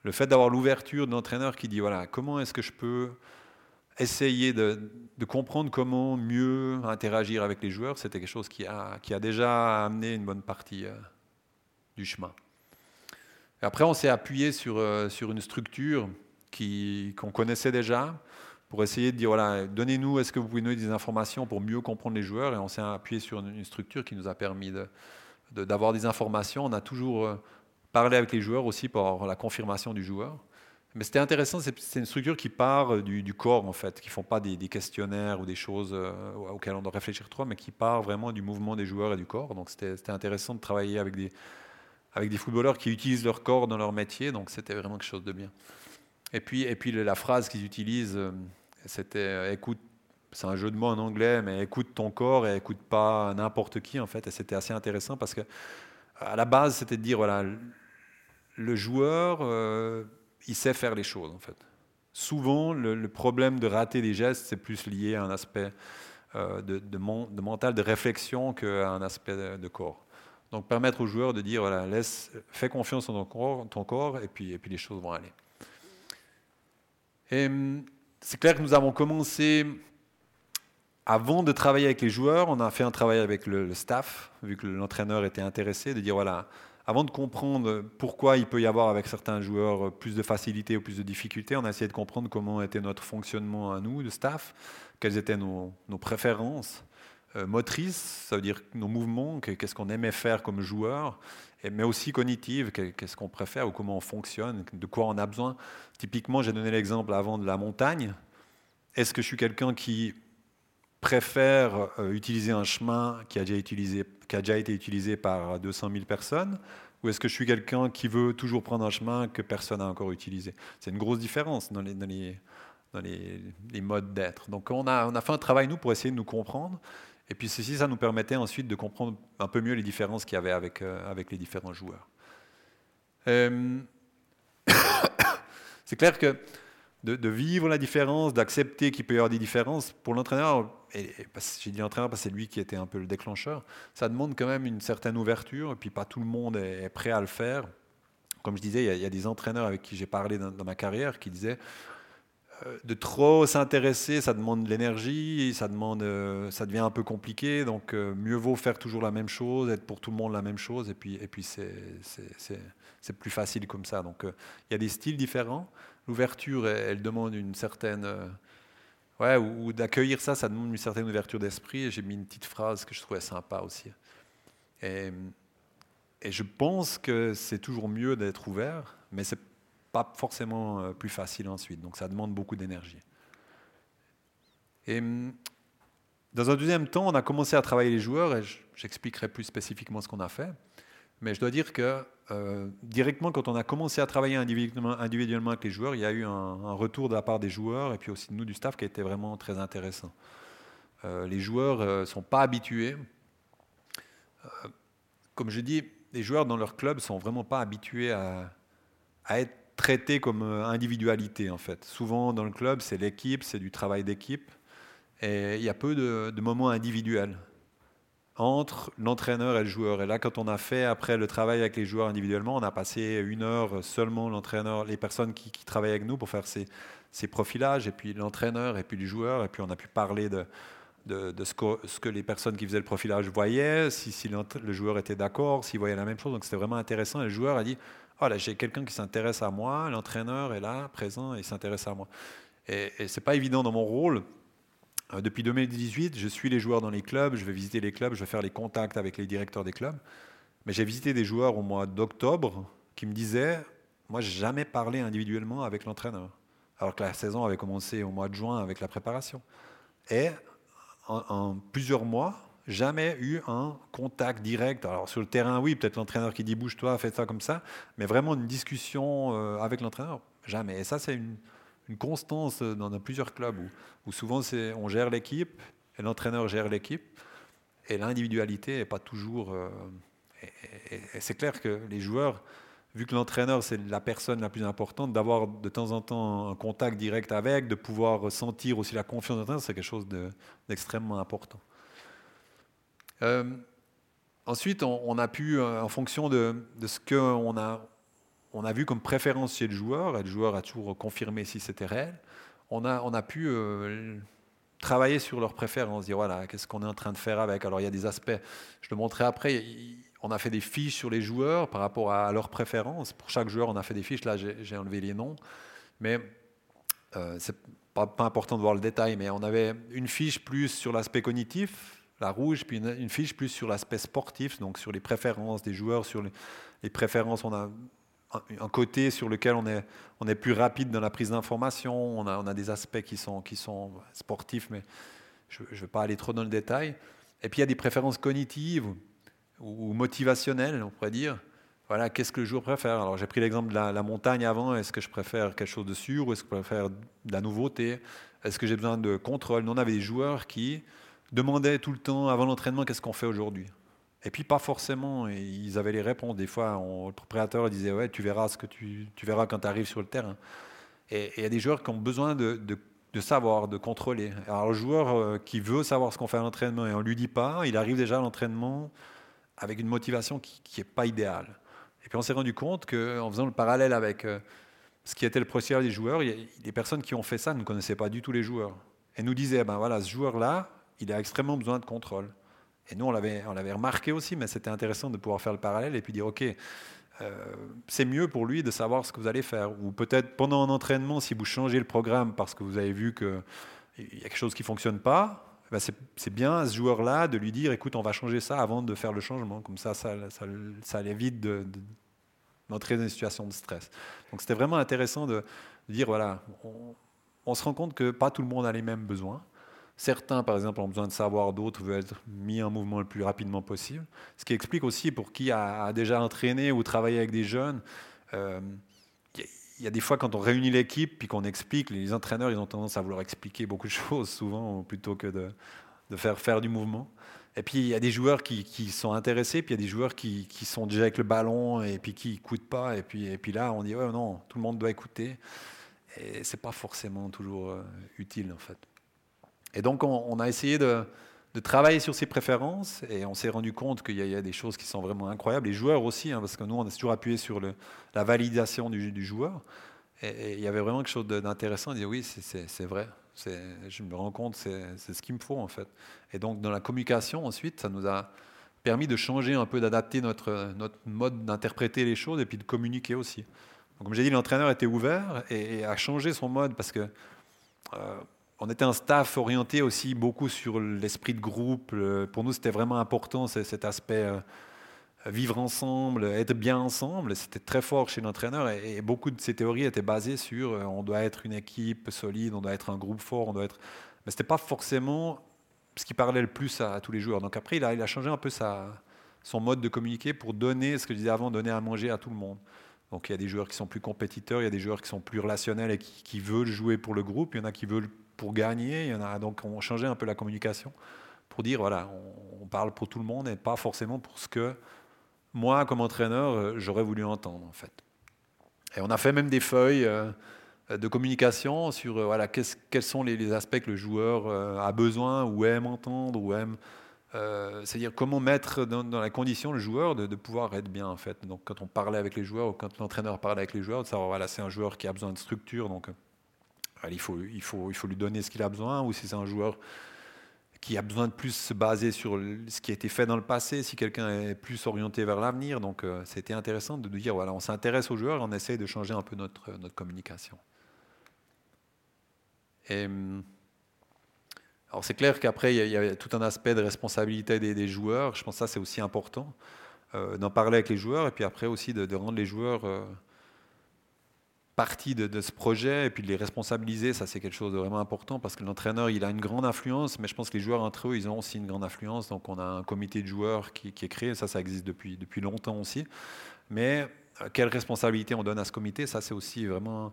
Le fait d'avoir l'ouverture de l'entraîneur qui dit voilà comment est-ce que je peux essayer de, comprendre comment mieux interagir avec les joueurs, c'était quelque chose qui a, qui a déjà amené une bonne partie euh, du chemin. Après, on s'est appuyé sur, euh, sur une structure qu'on connaissait déjà pour essayer de dire, voilà, donnez-nous, est-ce que vous pouvez nous donner des informations pour mieux comprendre les joueurs? Et on s'est appuyé sur une, structure qui nous a permis d'avoir des informations. On a toujours euh, parlé avec les joueurs aussi pour avoir la confirmation du joueur. Mais c'était intéressant, c'est une structure qui part euh, du, corps, en fait, qui ne font pas des, des questionnaires ou des choses auxquelles on doit réfléchir trop, mais qui part vraiment du mouvement des joueurs et du corps. Donc c'était intéressant de travailler avec des, avec des footballeurs qui utilisent leur corps dans leur métier, donc c'était vraiment quelque chose de bien. Et puis, et puis la phrase qu'ils utilisent, euh, c'était euh, écoute, c'est un jeu de mots en anglais, mais écoute ton corps et écoute pas n'importe qui en fait. Et c'était assez intéressant parce que à la base, c'était de dire voilà, le joueur, euh, il sait faire les choses en fait. Souvent, le, problème de rater des gestes, c'est plus lié à un aspect de, mental, de réflexion qu'à un aspect de corps. Donc permettre aux joueurs de dire voilà, laisse, fais confiance en ton corps, et, puis, et puis les choses vont aller. Et c'est clair que nous avons commencé, avant de travailler avec les joueurs, on a fait un travail avec le, le staff, vu que l'entraîneur était intéressé, de dire voilà, avant de comprendre pourquoi il peut y avoir avec certains joueurs plus de facilité ou plus de difficulté, on a essayé de comprendre comment était notre fonctionnement à nous, de staff, quelles étaient nos, nos préférences euh, motrices, ça veut dire nos mouvements, que- qu'est-ce qu'on aimait faire comme joueur, mais aussi cognitives, que- qu'est-ce qu'on préfère ou comment on fonctionne, de quoi on a besoin. Typiquement, j'ai donné l'exemple avant de la montagne. Est-ce que je suis quelqu'un qui préfère euh, utiliser un chemin qui a, déjà été utilisé par 200 000 personnes ou est-ce que je suis quelqu'un qui veut toujours prendre un chemin que personne n'a encore utilisé? C'est une grosse différence dans les modes d'être. Donc on a, on a fait un travail, nous, pour essayer de nous comprendre. Et puis ceci, ça nous permettait ensuite de comprendre un peu mieux les différences qu'il y avait avec, euh, les différents joueurs. Euh, [COUGHS] c'est clair que de, vivre la différence, d'accepter qu'il peut y avoir des différences, pour l'entraîneur, et, et j'ai dit l'entraîneur parce que c'est lui qui était un peu le déclencheur, ça demande quand même une certaine ouverture, et puis pas tout le monde est, prêt à le faire. Comme je disais, il y a, des entraîneurs avec qui j'ai parlé dans, ma carrière qui disaient de trop s'intéresser, ça demande de l'énergie, ça demande, euh, ça devient un peu compliqué, donc euh, mieux vaut faire toujours la même chose, être pour tout le monde la même chose, et puis, et puis c'est, plus facile comme ça. Donc euh, il y a des styles différents. L'ouverture, elle, demande une certaine, euh, ouais, ou, ou d'accueillir ça, ça demande une certaine ouverture d'esprit. Et j'ai mis une petite phrase que je trouvais sympa aussi. Et, et je pense que c'est toujours mieux d'être ouvert, mais c'est pas forcément euh, plus facile ensuite. Donc ça demande beaucoup d'énergie. Et hum, dans un deuxième temps, on a commencé à travailler les joueurs, et je- j'expliquerai plus spécifiquement ce qu'on a fait. Mais je dois dire que euh, directement, quand on a commencé à travailler individuellement, individuellement avec les joueurs, il y a eu un, retour de la part des joueurs et puis aussi de nous du staff qui a été vraiment très intéressant. Euh, les joueurs ne sont pas habitués. Comme je dis, les joueurs dans leur club sont vraiment pas habitués à, à être traités comme euh, individualité en fait. Souvent dans le club, c'est l'équipe, c'est du travail d'équipe et il y a peu de, moments individuels. entre l'entraîneur et le joueur. Et là, quand on a fait après le travail avec les joueurs individuellement, on a passé une heure seulement l'entraîneur, les personnes qui, qui travaillent avec nous pour faire ces, ces profilages, et puis l'entraîneur, et puis le joueur, et puis on a pu parler de, de, de ce, que, ce, que, les personnes qui faisaient le profilage voyaient, si, si le joueur était d'accord, s'il voyait la même chose. Donc c'était vraiment intéressant. Et le joueur a dit oh j'ai quelqu'un qui s'intéresse à moi, l'entraîneur est là, présent, et s'intéresse à moi. Et, et ce n'est pas évident dans mon rôle. Euh, depuis 2018, je suis les joueurs dans les clubs, je vais visiter les clubs, je vais faire les contacts avec les directeurs des clubs. Mais j'ai visité des joueurs au mois d'octobre qui me disaient Moi, j'ai jamais parlé individuellement avec l'entraîneur. Alors que la saison avait commencé au mois de juin avec la préparation. Et en plusieurs mois, jamais eu un contact direct. Alors sur le terrain, oui, peut-être l'entraîneur qui dit bouge-toi, fais ça comme ça, mais vraiment une discussion euh, avec l'entraîneur, jamais. Et ça, c'est une, constance dans, dans, plusieurs clubs où, souvent on gère l'équipe et l'entraîneur gère l'équipe et l'individualité n'est pas toujours. Euh, et, c'est clair que les joueurs, vu que l'entraîneur c'est la personne la plus importante, d'avoir de temps en temps un contact direct avec, de pouvoir sentir aussi la confiance de l'entraîneur, c'est quelque chose d'extrêmement de, important. Euh, ensuite, on, a pu, euh, en fonction de, de ce qu'on a, on a vu comme préférence chez le joueur, et le joueur a toujours confirmé si c'était réel, on a, on a pu euh, travailler sur leurs préférences, dire voilà, qu'est-ce qu'on est en train de faire avec? Alors il y a des aspects, je le montrerai après, on a fait des fiches sur les joueurs par rapport à leurs préférences. Pour chaque joueur, on a fait des fiches, là j'ai enlevé les noms, mais euh, c'est pas important de voir le détail, mais on avait une fiche plus sur l'aspect cognitif, la rouge, puis une, fiche plus sur l'aspect sportif, donc sur les préférences des joueurs, sur les, préférences. On a un, côté sur lequel on est, on est plus rapide dans la prise d'information, on a, on a, des aspects qui sont, qui sont sportifs, mais je ne vais pas aller trop dans le détail. Et puis il y a des préférences cognitives ou, ou motivationnelles, on pourrait dire. Voilà, qu'est-ce que le joueur préfère? Alors j'ai pris l'exemple de la, la, montagne avant, est-ce que je préfère quelque chose de sûr ou est-ce que je préfère de la nouveauté? Est-ce que j'ai besoin de contrôle? Nous, on avait des joueurs qui demandaient tout le temps avant l'entraînement qu'est-ce qu'on fait aujourd'hui. Et puis pas forcément, ils avaient les réponses. Des fois, le propriétaire disait ouais, tu verras ce que tu, verras quand tu arrives sur le terrain. Et il y a des joueurs qui ont besoin de, savoir, de contrôler. Alors le joueur euh, qui veut savoir ce qu'on fait à l'entraînement et on lui dit pas, il arrive déjà à l'entraînement avec une motivation qui n'est pas idéale. Et puis on s'est rendu compte qu'en faisant le parallèle avec euh, ce qui était le procédé des joueurs, les personnes qui ont fait ça ne connaissaient pas du tout les joueurs. Et nous disaient, ben voilà, ce joueur-là, il a extrêmement besoin de contrôle. Et nous, on l'avait, on l'avait remarqué aussi, mais c'était intéressant de pouvoir faire le parallèle et puis dire, OK, euh, c'est mieux pour lui de savoir ce que vous allez faire. Ou peut-être pendant un entraînement, si vous changez le programme parce que vous avez vu qu'il y a quelque chose qui ne fonctionne pas, ben c'est, bien à ce joueur-là de lui dire, écoute, on va changer ça avant de faire le changement. Comme ça, ça, ça, ça évite de, de, d'entrer dans une situation de stress. Donc c'était vraiment intéressant de, dire, voilà, on se rend compte que pas tout le monde a les mêmes besoins. Certains, par exemple, ont besoin de savoir, d'autres veulent être mis en mouvement le plus rapidement possible. Ce qui explique aussi pour qui a, déjà entraîné ou travaillé avec des jeunes. Euh, il y a des fois, quand on réunit l'équipe puis qu'on explique, les entraîneurs, ils ont tendance à vouloir expliquer beaucoup de [LAUGHS] choses, souvent, plutôt que de, faire faire du mouvement. Et puis, il y a des joueurs qui, sont intéressés, puis il y a des joueurs qui, sont déjà avec le ballon et puis qui n'écoutent pas. Et puis, là, on dit, ouais, non, tout le monde doit écouter. Et ce n'est pas forcément toujours euh, utile, en fait. Et donc, on, a essayé de, travailler sur ses préférences et on s'est rendu compte qu'il y, a des choses qui sont vraiment incroyables. Les joueurs aussi, hein, parce que nous, on a toujours appuyé sur la validation du, joueur. Et, il y avait vraiment quelque chose d'intéressant. Dire oui, c'est vrai. Je me rends compte, c'est ce qu'il me faut en fait. Et donc, dans la communication, ensuite, ça nous a permis de changer un peu, d'adapter notre, mode d'interpréter les choses et puis de communiquer aussi. Donc, comme j'ai dit, l'entraîneur était ouvert et, et, a changé son mode parce que. Euh, on était un staff orienté aussi beaucoup sur l'esprit de groupe. Pour nous, c'était vraiment important cet aspect euh, vivre ensemble, être bien ensemble. C'était très fort chez l'entraîneur et, beaucoup de ces théories étaient basées sur euh, on doit être une équipe solide, on doit être un groupe fort, on doit être. Mais c'était pas forcément ce qui parlait le plus à, tous les joueurs. Donc après, il a, il a changé un peu son mode de communiquer pour donner ce que je disais avant, donner à manger à tout le monde. Donc il y a des joueurs qui sont plus compétiteurs, il y a des joueurs qui sont plus relationnels et qui veulent jouer pour le groupe, il y en a qui veulent pour gagner. Il y en a, donc on changeait un peu la communication pour dire voilà, on, parle pour tout le monde et pas forcément pour ce que moi, comme entraîneur, euh, j'aurais voulu entendre en fait. Et on a fait même des feuilles euh, de communication sur euh, voilà, qu quels sont les, aspects que le joueur a besoin ou aime entendre ou aime c'est-à-dire comment mettre dans, la condition le joueur de, pouvoir être bien en fait. Donc quand on parlait avec les joueurs ou quand l'entraîneur parlait avec les joueurs, de savoir voilà c'est un joueur qui a besoin de structure, donc il, faut, lui donner ce qu'il a besoin, ou si c'est un joueur qui a besoin de plus se baser sur ce qui a été fait dans le passé, si quelqu'un est plus orienté vers l'avenir. Donc euh, c'était intéressant de dire voilà on s'intéresse aux joueurs, on essaye de changer un peu notre, communication. Et, hum, alors c'est clair qu'après, il y, a tout un aspect de responsabilité des, joueurs. Je pense que ça, c'est aussi important euh, d'en parler avec les joueurs et puis après aussi de, de rendre les joueurs euh, partie de, ce projet et puis de les responsabiliser. Ça, c'est quelque chose de vraiment important parce que l'entraîneur, il a une grande influence, mais je pense que les joueurs entre eux, ils ont aussi une grande influence. Donc on a un comité de joueurs qui, est créé. Ça, ça existe depuis, depuis longtemps aussi. Mais euh, quelle responsabilité on donne à ce comité, ça, c'est aussi vraiment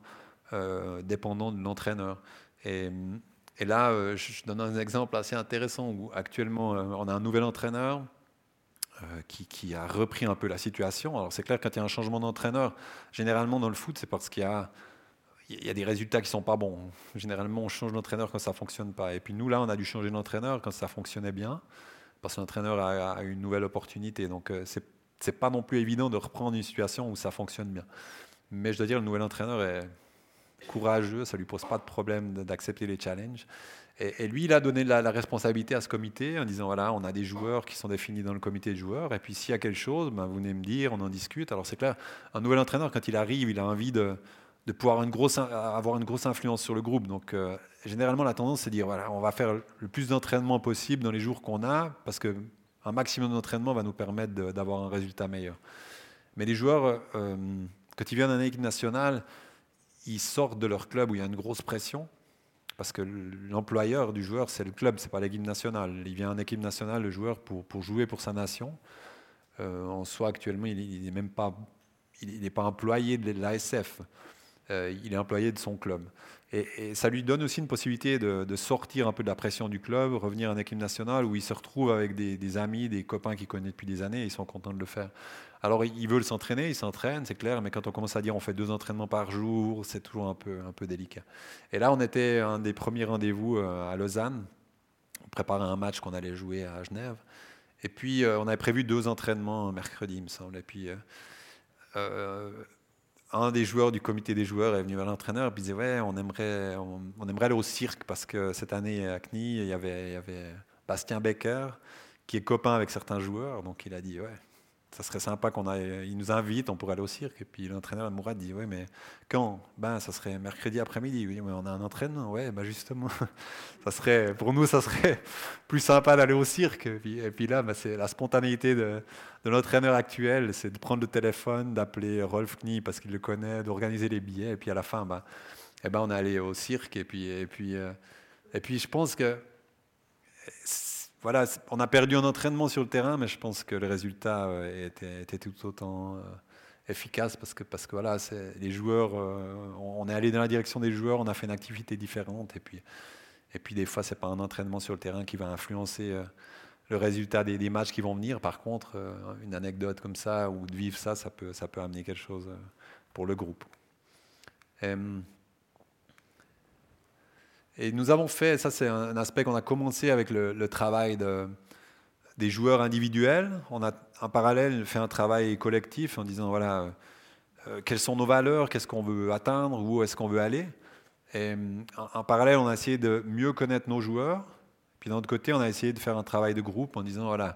euh, dépendant de l'entraîneur. Et, là, euh, je donne un exemple assez intéressant où actuellement, euh, on a un nouvel entraîneur qui, qui, a repris un peu la situation. Alors c'est clair, quand il y a un changement d'entraîneur, généralement dans le foot, c'est parce qu'il y a, des résultats qui ne sont pas bons. Généralement, on change d'entraîneur quand ça ne fonctionne pas. Et puis nous, là, on a dû changer d'entraîneur quand ça fonctionnait bien, parce que l'entraîneur a, a, une nouvelle opportunité. Donc c'est n'est pas non plus évident de reprendre une situation où ça fonctionne bien. Mais je dois dire, le nouvel entraîneur est courageux, ça lui pose pas de problème d'accepter les challenges. Et, lui, il a donné la, responsabilité à ce comité en disant voilà, on a des joueurs qui sont définis dans le comité de joueurs, et puis s'il y a quelque chose, ben, vous venez me dire, on en discute. Alors c'est clair, un nouvel entraîneur, quand il arrive, il a envie de, pouvoir avoir une grosse influence sur le groupe. Donc euh, généralement, la tendance, c'est de dire voilà, on va faire le plus d'entraînement possible dans les jours qu'on a, parce que un maximum d'entraînement va nous permettre d'avoir un résultat meilleur. Mais les joueurs, euh, quand ils viennent en équipe nationale, ils sortent de leur club où il y a une grosse pression, parce que l'employeur du joueur, c'est le club, c'est pas l'équipe nationale. Il vient en équipe nationale, le joueur, pour, pour jouer pour sa nation. Euh, en soi, actuellement, il n'est même pas, il n'est pas employé de l'ASF. Euh, il est employé de son club. Et, ça lui donne aussi une possibilité de, sortir un peu de la pression du club, revenir en équipe nationale où il se retrouve avec des, des amis, des copains qu'il connaît depuis des années, et ils sont contents de le faire. Alors ils veulent s'entraîner, ils s'entraînent, c'est clair, mais quand on commence à dire on fait deux entraînements par jour, c'est toujours un peu, un peu délicat. Et là, on était un des premiers rendez-vous euh, à Lausanne, on préparait un match qu'on allait jouer à Genève, et puis euh, on avait prévu deux entraînements mercredi, il me semble, et puis... Euh, un des joueurs du comité des joueurs est venu vers l'entraîneur et disait ouais on aimerait on, aimerait aller au cirque parce que cette année à CNI il y avait, il y avait Bastien Becker qui est copain avec certains joueurs. Donc il a dit ouais ça serait sympa qu'on aille il nous invite on pourrait aller au cirque. Et puis l'entraîneur Mourad dit ouais mais quand? Ben ça serait mercredi après-midi. Oui mais on a un entraînement. Ouais ben justement [LAUGHS] ça serait pour nous ça serait [LAUGHS] plus sympa d'aller au cirque. Et puis, là ben, c'est la spontanéité de, de l'entraîneur actuel c'est de prendre le téléphone d'appeler Rolf Knie parce qu'il le connaît d'organiser les billets. Et puis à la fin ben, et ben on est allé au cirque. Et puis et puis euh, et puis je pense que on a perdu un entraînement sur le terrain, mais je pense que le résultat euh, était, tout autant euh, efficace parce que, parce que voilà, les joueurs, euh, on est allé dans la direction des joueurs, on a fait une activité différente, et puis, des fois, c'est pas un entraînement sur le terrain qui va influencer le résultat des, matchs qui vont venir. Par contre, une anecdote comme ça ou de vivre ça, ça peut, amener quelque chose pour le groupe. Et nous avons fait, ça c'est un aspect qu'on a commencé avec le, travail de, des joueurs individuels. On a en parallèle fait un travail collectif en disant voilà, euh, quelles sont nos valeurs, qu'est-ce qu'on veut atteindre, où est-ce qu'on veut aller. Et en, en, parallèle, on a essayé de mieux connaître nos joueurs. Puis d'un autre côté, on a essayé de faire un travail de groupe en disant voilà,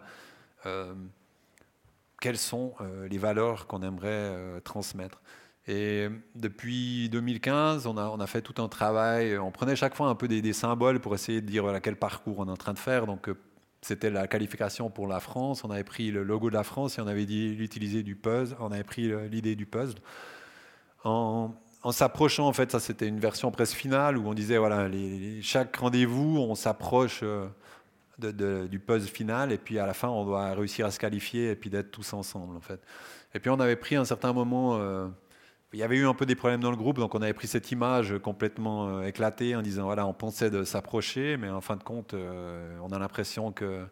euh, quelles sont euh, les valeurs qu'on aimerait euh, transmettre. Et depuis 2015, on a, fait tout un travail. On prenait chaque fois un peu des, symboles pour essayer de dire voilà, quel parcours on est en train de faire. Donc, c'était la qualification pour la France. On avait pris le logo de la France et on avait dit l'utiliser du puzzle. On avait pris l'idée du puzzle. En, s'approchant, en fait, ça c'était une version presque finale où on disait voilà, chaque rendez-vous, on s'approche de, du puzzle final et puis à la fin, on doit réussir à se qualifier et puis d'être tous ensemble, en fait. Et puis on avait pris un certain moment. Euh, il y avait eu un peu des problèmes dans le groupe, donc on avait pris cette image complètement euh, éclatée en disant voilà, on pensait de s'approcher, mais en fin de compte, euh, on a l'impression que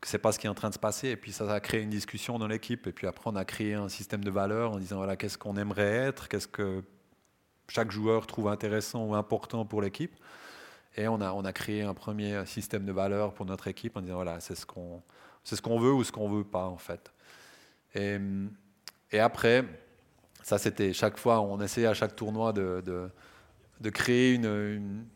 que c'est pas ce qui est en train de se passer. Et puis ça a créé une discussion dans l'équipe. Et puis après, on a créé un système de valeurs en disant voilà, qu'est-ce qu'on aimerait être, qu'est-ce que chaque joueur trouve intéressant ou important pour l'équipe. Et on a, on a créé un premier système de valeurs pour notre équipe en disant voilà, c'est ce qu'on ce qu'on veut ou ce qu'on veut pas en fait. Et après, ça c'était chaque fois, on essayait à chaque tournoi de, de, créer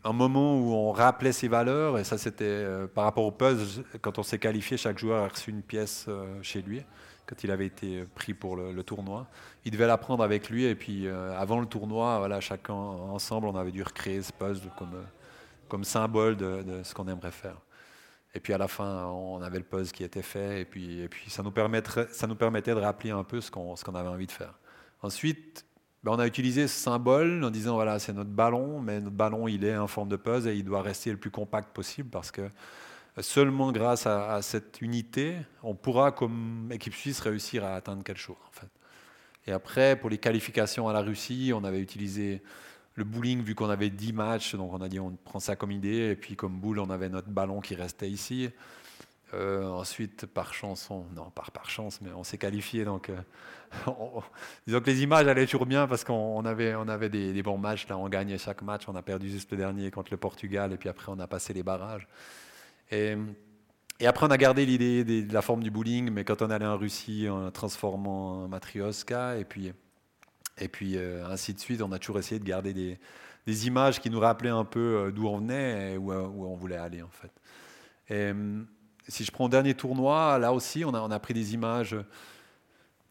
un moment où on rappelait ses valeurs. Et ça c'était euh, par rapport au puzzle, quand on s'est qualifié, chaque joueur a reçu une pièce euh, chez lui quand il avait été pris pour le, tournoi. Il devait la prendre avec lui et puis euh, avant le tournoi, voilà, chacun ensemble, on avait dû recréer ce puzzle comme, comme symbole de, ce qu'on aimerait faire. Et puis à la fin, on avait le puzzle qui était fait et puis, et puis ça, nous ça nous permettait de rappeler un peu ce qu'on qu'on avait envie de faire. Ensuite, ben, on a utilisé ce symbole en disant voilà, c'est notre ballon, mais notre ballon, il est en forme de puzzle et il doit rester le plus compact possible parce que seulement grâce à, cette unité, on pourra, comme équipe suisse, réussir à atteindre quelque chose. Et après, pour les qualifications à la Russie, on avait utilisé le bowling, vu qu'on avait 10 matchs, donc on a dit on prend ça comme idée, et puis comme boule, on avait notre ballon qui restait ici. Euh, ensuite, par chance, on- non, pas par chance, mais on s'est qualifié. Donc, euh, [LAUGHS] on- disons que les images allaient toujours bien parce qu'on on avait, on avait des, bons matchs. Là, on gagnait chaque match. On a perdu juste le dernier contre le Portugal, et puis après, on a passé les barrages. Et, et après, on a gardé l'idée de la forme du bowling, mais quand on allait en Russie, en transformant en matrioska, et puis, et puis euh, ainsi de suite, on a toujours essayé de garder des, des images qui nous rappelaient un peu d'où on venait et où, on voulait aller, en fait. Si je prends le dernier tournoi, là aussi, on a, pris des images.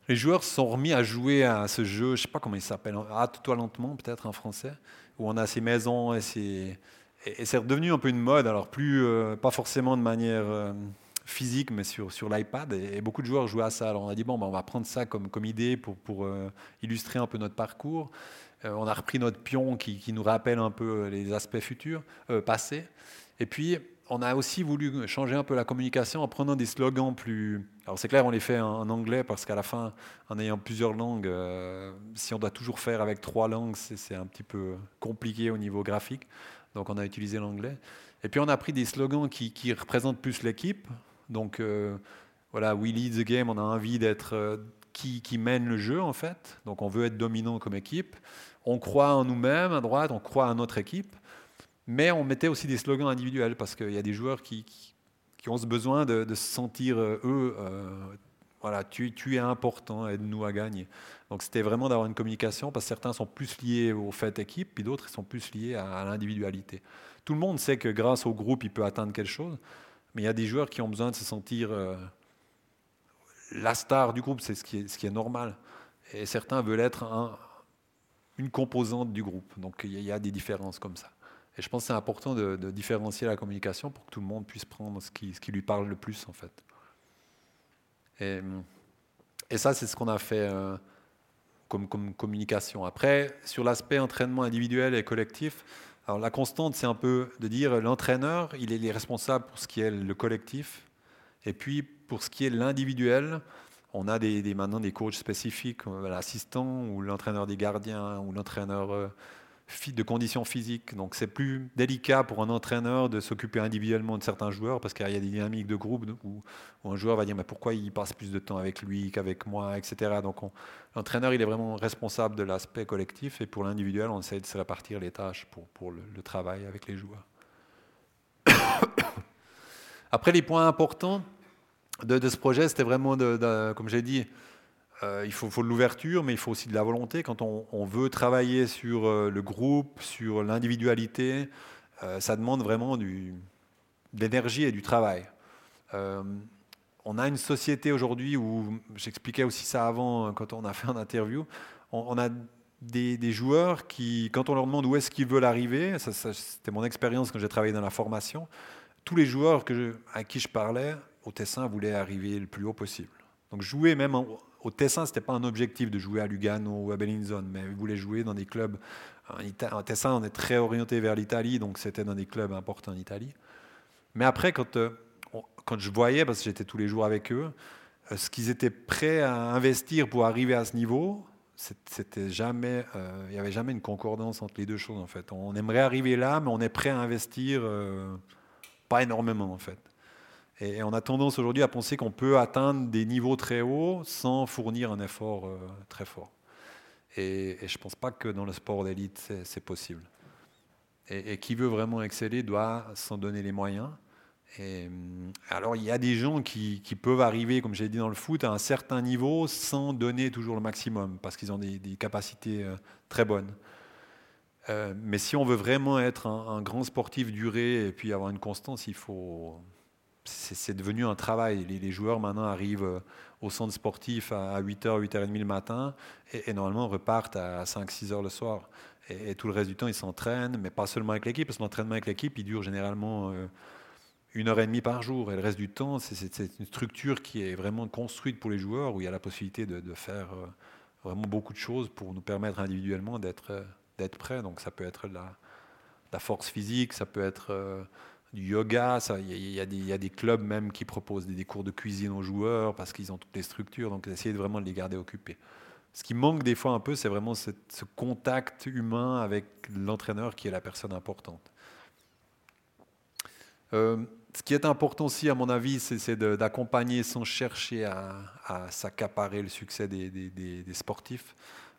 Les joueurs se sont remis à jouer à ce jeu, je ne sais pas comment il s'appelle, Hâte-toi lentement, peut-être en français, où on a ces maisons et ces. Et, c'est redevenu un peu une mode, alors plus, euh, pas forcément de manière euh, physique, mais sur, sur l'iPad. Et, beaucoup de joueurs jouaient à ça. Alors on a dit, bon, ben, on va prendre ça comme, comme idée pour, pour euh, illustrer un peu notre parcours. On a repris notre pion qui, qui nous rappelle un peu les aspects futurs, passés. Et puis, on a aussi voulu changer un peu la communication en prenant des slogans plus. Alors, c'est clair, on les fait en, anglais parce qu'à la fin, en ayant plusieurs langues, euh, si on doit toujours faire avec trois langues, c'est un petit peu compliqué au niveau graphique. Donc, on a utilisé l'anglais. Et puis, on a pris des slogans qui, représentent plus l'équipe. Donc, euh, voilà, we lead the game, on a envie d'être euh, qui, qui mène le jeu, en fait. Donc, on veut être dominant comme équipe. On croit en nous-mêmes à droite, on croit en notre équipe. Mais on mettait aussi des slogans individuels parce qu'il y a des joueurs qui, ont ce besoin de, se sentir, euh, eux, euh, voilà, tu, es important, aide-nous à gagner. Donc c'était vraiment d'avoir une communication parce que certains sont plus liés au fait équipe, puis d'autres sont plus liés à, l'individualité. Tout le monde sait que grâce au groupe, il peut atteindre quelque chose, mais il y a des joueurs qui ont besoin de se sentir euh, la star du groupe, c'est ce, qui est- normal. Et certains veulent être un- une composante du groupe. Donc il y a des différences comme ça. Et je pense que c'est important de, différencier la communication pour que tout le monde puisse prendre ce qui, lui parle le plus, en fait. Et, ça, c'est ce qu'on a fait euh, comme, communication. Après, sur l'aspect entraînement individuel et collectif, alors la constante, c'est un peu de dire l'entraîneur, il est responsable pour ce qui est le collectif. Et puis, pour ce qui est l'individuel, on a des, maintenant des coachs spécifiques, euh, l'assistant ou l'entraîneur des gardiens ou l'entraîneur euh, de conditions physiques. Donc c'est plus délicat pour un entraîneur de s'occuper individuellement de certains joueurs parce qu'il y a des dynamiques de groupe où, un joueur va dire mais pourquoi il passe plus de temps avec lui qu'avec moi, etc. Donc on- l'entraîneur il est vraiment responsable de l'aspect collectif et pour l'individuel on essaie de se répartir les tâches pour, pour le, travail avec les joueurs. [COUGHS] Après les points importants de, ce projet c'était vraiment, de- comme j'ai dit, euh, il faut, de l'ouverture, mais il faut aussi de la volonté. Quand on, veut travailler sur euh, le groupe, sur l'individualité, euh, ça demande vraiment de l'énergie et du travail. On a une société aujourd'hui où, j'expliquais aussi ça avant quand on a fait une interview, on, a des, joueurs qui, quand on leur demande où est-ce qu'ils veulent arriver, c'était mon expérience quand j'ai travaillé dans la formation, tous les joueurs à qui je parlais au Tessin voulaient arriver le plus haut possible. Donc jouer même en- au Tessin, ce n'était pas un objectif de jouer à Lugano ou à Bellinzone, mais ils voulaient jouer dans des clubs. En, Tessin, on est très orienté vers l'Italie, donc c'était dans des clubs importants en Italie. Mais après, quand, euh, quand je voyais, parce que j'étais tous les jours avec eux, euh, ce qu'ils étaient prêts à investir pour arriver à ce niveau, c'était jamais, euh, il n'y avait jamais une concordance entre les deux choses en fait. On aimerait arriver là, mais on est prêt à investir pas énormément en fait. Et on a tendance aujourd'hui à penser qu'on peut atteindre des niveaux très hauts sans fournir un effort euh, très fort. Et, je ne pense pas que dans le sport d'élite, c'est possible. Et, qui veut vraiment exceller doit s'en donner les moyens. Hum, alors il y a des gens qui, peuvent arriver, comme j'ai dit dans le foot, à un certain niveau sans donner toujours le maximum, parce qu'ils ont des, capacités euh, très bonnes. Euh, mais si on veut vraiment être un grand sportif duré et puis avoir une constance, il faut. C'est devenu un travail. Les, joueurs maintenant arrivent euh, au centre sportif à 8h, 8h30 le matin et, normalement repartent à 5, 6 heures le soir. Et, tout le reste du temps, ils s'entraînent, mais pas seulement avec l'équipe, parce que l'entraînement avec l'équipe, il dure généralement euh, une heure et demie par jour. Et le reste du temps, c'est- une structure qui est vraiment construite pour les joueurs, où il y a la possibilité de, faire euh, vraiment beaucoup de choses pour nous permettre individuellement d'être euh, d'être prêts. Donc ça peut être la, la force physique, ça peut être du yoga, il y, y a des- clubs même qui proposent des, cours de cuisine aux joueurs parce qu'ils ont toutes les structures, donc essayer de vraiment de les garder occupés. Ce qui manque des fois un peu, c'est vraiment ce contact humain avec l'entraîneur qui est la personne importante. Euh, ce qui est important aussi, à mon avis, c'est d'accompagner sans chercher à, s'accaparer le succès des sportifs.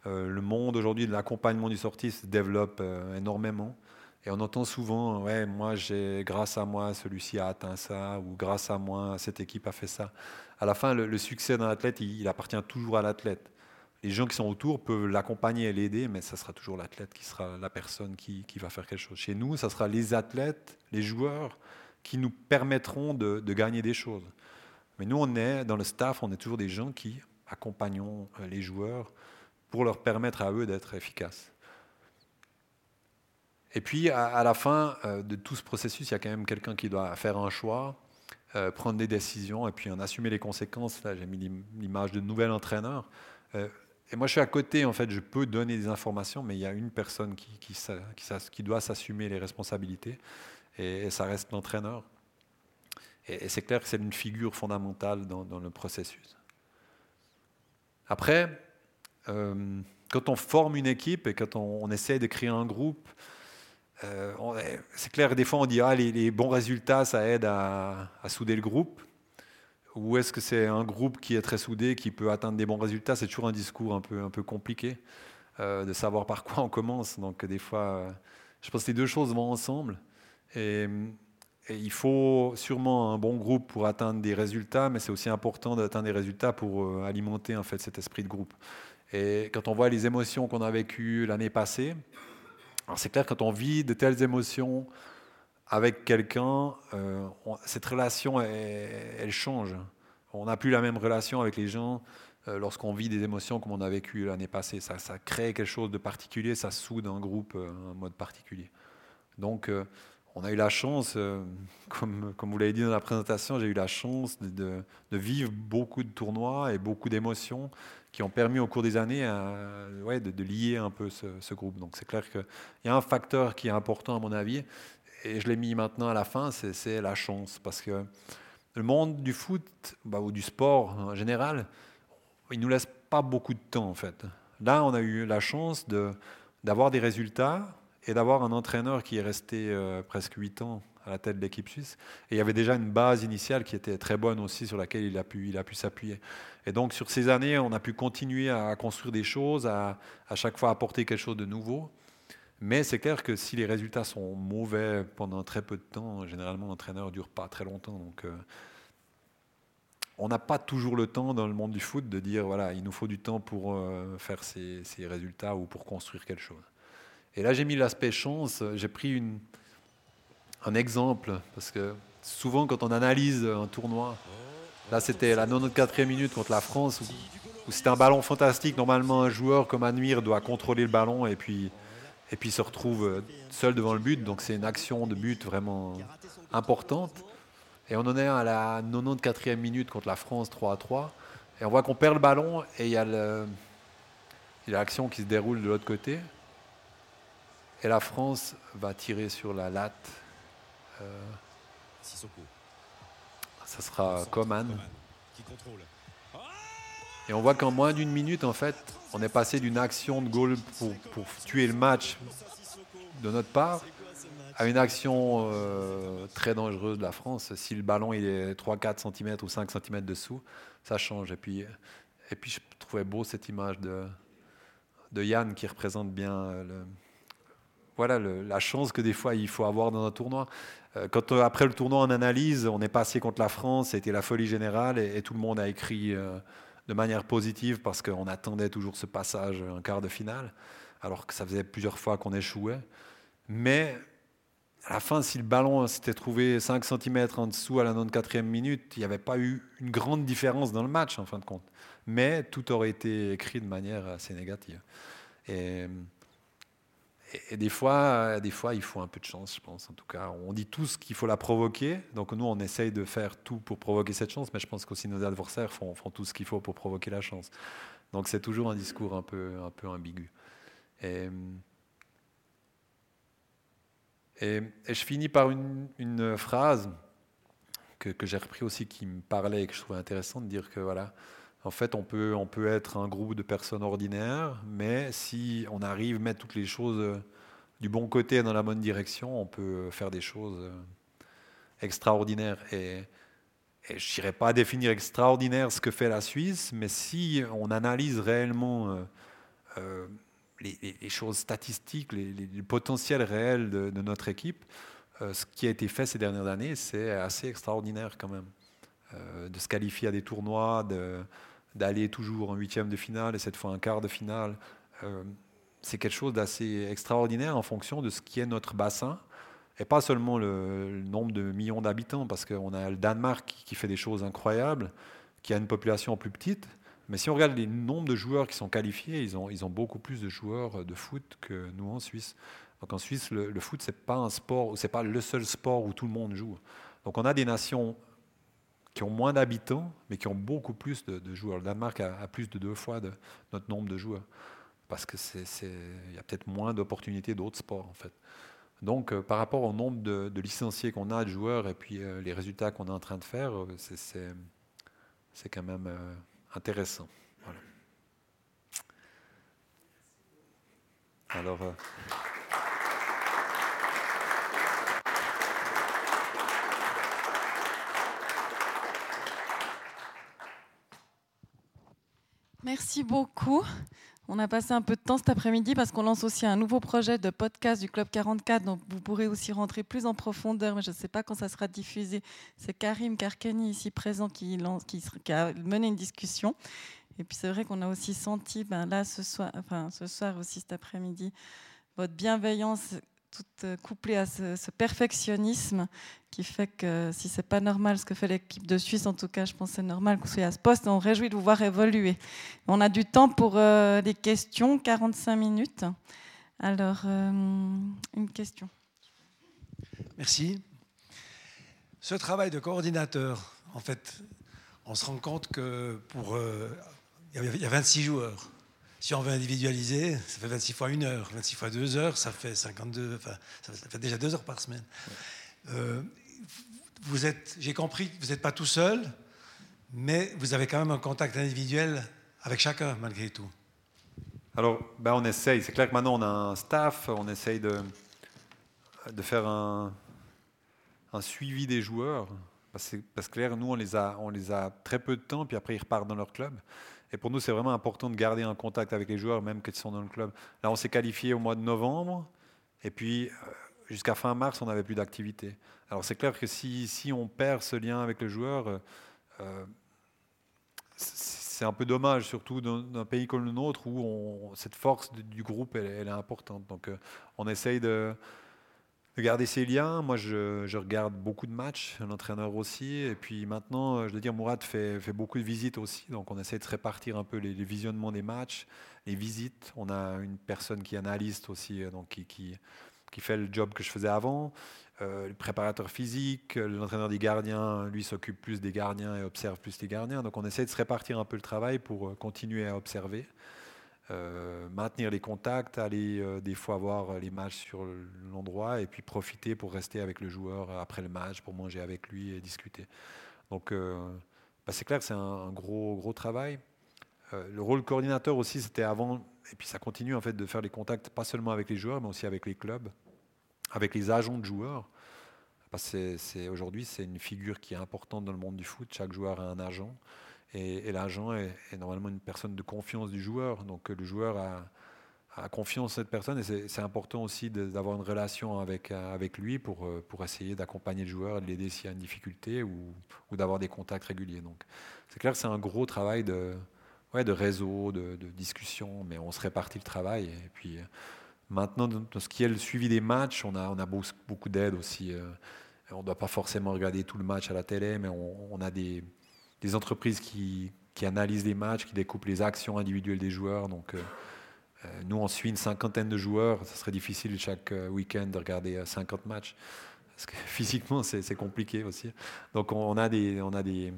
Euh, le monde aujourd'hui de l'accompagnement du sportif se développe euh, énormément. Et on entend souvent, ouais, moi, j'ai, grâce à moi, celui-ci a atteint ça, ou grâce à moi, cette équipe a fait ça. À la fin, le, succès d'un athlète, il, appartient toujours à l'athlète. Les gens qui sont autour peuvent l'accompagner et l'aider, mais ça sera toujours l'athlète qui sera la personne qui, qui va faire quelque chose. Chez nous, ça sera les athlètes, les joueurs, qui nous permettront de, de gagner des choses. Mais nous, on est, dans le staff, on est toujours des gens qui accompagnons euh, les joueurs pour leur permettre à eux d'être efficaces. Et puis, à, la fin euh, de tout ce processus, il y a quand même quelqu'un qui doit faire un choix, euh, prendre des décisions et puis en assumer les conséquences. Là, j'ai mis l'im- l'image de nouvel entraîneur. Euh, et moi, je suis à côté, en fait, je peux donner des informations, mais il y a une personne qui, doit s'assumer les responsabilités, et, ça reste l'entraîneur. Et, c'est clair que c'est une figure fondamentale dans, le processus. Après, quand on forme une équipe et quand on, on essaie de créer un groupe, euh, c'est clair, des fois on dit ah, les, bons résultats, ça aide à, souder le groupe. Ou est-ce que c'est un groupe qui est très soudé, qui peut atteindre des bons résultats? C'est toujours un discours un peu, un peu compliqué euh, de savoir par quoi on commence. Donc des fois, euh, je pense que les deux choses vont ensemble. Et, il faut sûrement un bon groupe pour atteindre des résultats, mais c'est aussi important d'atteindre des résultats pour alimenter en fait cet esprit de groupe. Et quand on voit les émotions qu'on a vécues l'année passée, alors c'est clair quand on vit de telles émotions avec quelqu'un, euh, cette relation elle, change. On n'a plus la même relation avec les gens euh, lorsqu'on vit des émotions comme on a vécu l'année passée. Ça, crée quelque chose de particulier, ça soude un groupe, euh, un mode particulier. Donc, on a eu la chance, [LAUGHS] comme, comme vous l'avez dit dans la présentation, j'ai eu la chance de vivre beaucoup de tournois et beaucoup d'émotions qui ont permis au cours des années ouais, de, lier un peu ce, groupe. Donc c'est clair qu'il y a un facteur qui est important à mon avis, et je l'ai mis maintenant à la fin, c'est- la chance. Parce que le monde du foot, bah, ou du sport en général, il ne nous laisse pas beaucoup de temps en fait. Là, on a eu la chance d'avoir des résultats et d'avoir un entraîneur qui est resté euh, presque 8 ans à la tête de l'équipe suisse. Et il y avait déjà une base initiale qui était très bonne aussi, sur laquelle il a pu, il a pu s'appuyer. Et donc, sur ces années, on a pu continuer à construire des choses, à, à chaque fois apporter quelque chose de nouveau. Mais c'est clair que si les résultats sont mauvais pendant très peu de temps, généralement l'entraîneur ne dure pas très longtemps. Donc, euh, on n'a pas toujours le temps dans le monde du foot de dire voilà, il nous faut du temps pour euh, faire ces, ces résultats ou pour construire quelque chose. Et là, j'ai mis l'aspect chance. J'ai pris une, un exemple parce que souvent, quand on analyse un tournoi, là, c'était la 94e minute contre la France où, c'était un ballon fantastique. Normalement, un joueur comme Annuir doit contrôler le ballon et puis et puis se retrouve seul devant le but. Donc c'est une action de but vraiment importante. Et on en est à la 94e minute contre la France 3 à 3. Et on voit qu'on perd le ballon et il y a l'action qui se déroule de l'autre côté. Et la France va tirer sur la latte. Euh, Sissoko. ça sera Coman. Coman qui contrôle. Et on voit qu'en moins d'une minute, en fait, on est passé d'une action de goal pour, pour tuer le match de notre part à une action euh, très dangereuse de la France. Si le ballon il est 3-4 cm ou 5 cm dessous, ça change. Et puis, et puis je trouvais beau cette image de, de Yann qui représente bien le, voilà le- la chance que des fois il faut avoir dans un tournoi. Euh, Quand euh, après le tournoi en analyse, on est passé contre la France, c'était la folie générale et, tout le monde a écrit euh, de manière positive parce qu'on attendait toujours ce passage en quart de finale, alors que ça faisait plusieurs fois qu'on échouait. Mais à la fin, si le ballon s'était trouvé 5 cm en dessous à la 94e minute, il n'y avait pas eu une grande différence dans le match en fin de compte. Mais tout aurait été écrit de manière assez négative. Et- des, fois, des fois, il faut un peu de chance, je pense. En tout cas, on dit tous qu'il faut la provoquer. Donc nous, on essaye de faire tout pour provoquer cette chance, mais je pense qu'aussi nos adversaires font, tout ce qu'il faut pour provoquer la chance. Donc c'est toujours un discours un peu, un peu ambigu. Et, je finis par une, phrase que, j'ai repris aussi qui me parlait et que je trouvais intéressant de dire que voilà, en fait, on peut, on peut être un groupe de personnes ordinaires, mais si on arrive à mettre toutes les choses euh, du bon côté dans la bonne direction, on peut faire des choses euh, extraordinaires. Et, je n'irai pas définir extraordinaire ce que fait la Suisse, mais si on analyse réellement euh, euh, les, choses statistiques, les, les- le potentiel réel de, notre équipe, euh, ce qui a été fait ces dernières années, c'est assez extraordinaire quand même. Euh, de se qualifier à des tournois, de- d'aller toujours en huitième de finale et cette fois en quart de finale, euh, c'est quelque chose d'assez extraordinaire en fonction de ce qui est notre bassin. Et pas seulement le, nombre de millions d'habitants, parce qu'on a le Danemark qui, fait des choses incroyables, qui a une population plus petite. Mais si on regarde les nombres de joueurs qui sont qualifiés, ils ont, beaucoup plus de joueurs de foot que nous en Suisse. Donc en Suisse, le, foot, c'est pas un sport, c'est pas le seul sport où tout le monde joue. Donc on a des nations qui ont moins d'habitants, mais qui ont beaucoup plus de, joueurs. Le Danemark a, plus de deux fois notre nombre de joueurs, parce que c'est, c'est- il y a peut-être moins d'opportunités d'autres sports en fait. Donc euh, par rapport au nombre de, licenciés qu'on a de joueurs et puis euh, les résultats qu'on est en train de faire, euh, c'est, quand même intéressant. Alors. Merci beaucoup. On a passé un peu de temps cet après-midi parce qu'on lance aussi un nouveau projet de podcast du Club 44, donc vous pourrez aussi rentrer plus en profondeur, mais je ne sais pas quand ça sera diffusé. C'est Karim Karkeni ici présent qui a mené une discussion. Et puis c'est vrai qu'on a aussi senti, ben là ce soir, enfin ce soir aussi cet après-midi, votre bienveillance toute euh, couplée à ce, perfectionnisme qui fait que si c'est pas normal ce que fait l'équipe de Suisse, en tout cas, je pense que c'est normal vous soyez à ce poste. On réjouit de vous voir évoluer. On a du temps pour euh, des questions, 45 minutes. Alors, euh, une question. Merci. Ce travail de coordinateur, en fait, on se rend compte que pour. euh, y a 26 joueurs. Si on veut individualiser, ça fait 26 fois 1 heure. 26 fois 2 heures, ça fait 52. Enfin, ça fait- déjà 2 heures par semaine. Euh, vous êtes, j'ai compris, que vous n'êtes pas tout seul, mais vous avez quand même un contact individuel avec chacun, malgré tout. Alors, ben on essaye. C'est clair que maintenant on a un staff, on essaye de, de faire un, un suivi des joueurs. Parce que, parce que clair, nous, on les, a, on les a très peu de temps, puis après ils repartent dans leur club. Et pour nous, c'est vraiment important de garder un contact avec les joueurs, même qu'ils sont dans le club. Là, on s'est qualifié au mois de novembre, et puis euh, jusqu'à fin mars, on n'avait plus d'activité. Alors, c'est clair que si, si on perd ce lien avec le joueur, euh, euh, c'est un peu dommage, surtout dans un pays comme le nôtre où cette force du groupe elle, est importante. Donc on essaye de, de garder ces liens. Moi je, regarde beaucoup de matchs, l'entraîneur aussi. Et puis maintenant, euh, je veux dire, Mourad fait, beaucoup de visites aussi. Donc on essaie de répartir un peu les, visionnements des matchs, les visites. On a une personne qui est analyste aussi, euh, donc qui, fait le job que je faisais avant. Euh, le préparateur physique, l'entraîneur des gardiens, lui s'occupe plus des gardiens et observe plus les gardiens. Donc on essaie de se répartir un peu le travail pour continuer à observer, euh, maintenir les contacts, aller euh, des fois voir les matchs sur l'endroit et puis profiter pour rester avec le joueur après le match, pour manger avec lui et discuter. Donc euh, bah, c'est clair que c'est un, gros, gros travail. Le rôle coordinateur aussi, c'était avant, et puis ça continue en fait de faire les contacts, pas seulement avec les joueurs, mais aussi avec les clubs avec les agents de joueurs. Aujourd'hui, c'est une figure qui est importante dans le monde du foot. Chaque joueur a un agent. Et, l'agent est, normalement une personne de confiance du joueur. Donc euh, le joueur a, confiance en cette personne et c'est important aussi d'avoir une relation avec, avec lui pour, euh, pour essayer d'accompagner le joueur, de l'aider s'il y a une difficulté ou, d'avoir des contacts réguliers. Donc c'est clair que c'est un gros travail de, ouais, de réseau, de, de, discussion, mais on se répartit le travail. Et puis maintenant, dans ce qui est le suivi des matchs, on a, on a beaucoup d'aide aussi. Euh, on ne doit pas forcément regarder tout le match à la télé, mais on a des, des entreprises qui, analysent les matchs, qui découpent les actions individuelles des joueurs. Donc, euh, euh, nous, on suit une cinquantaine de joueurs. Ce serait difficile chaque euh, week-end de regarder 50 euh, matchs. Parce que [LAUGHS] physiquement, c'est compliqué aussi. Donc, on a des, on a des,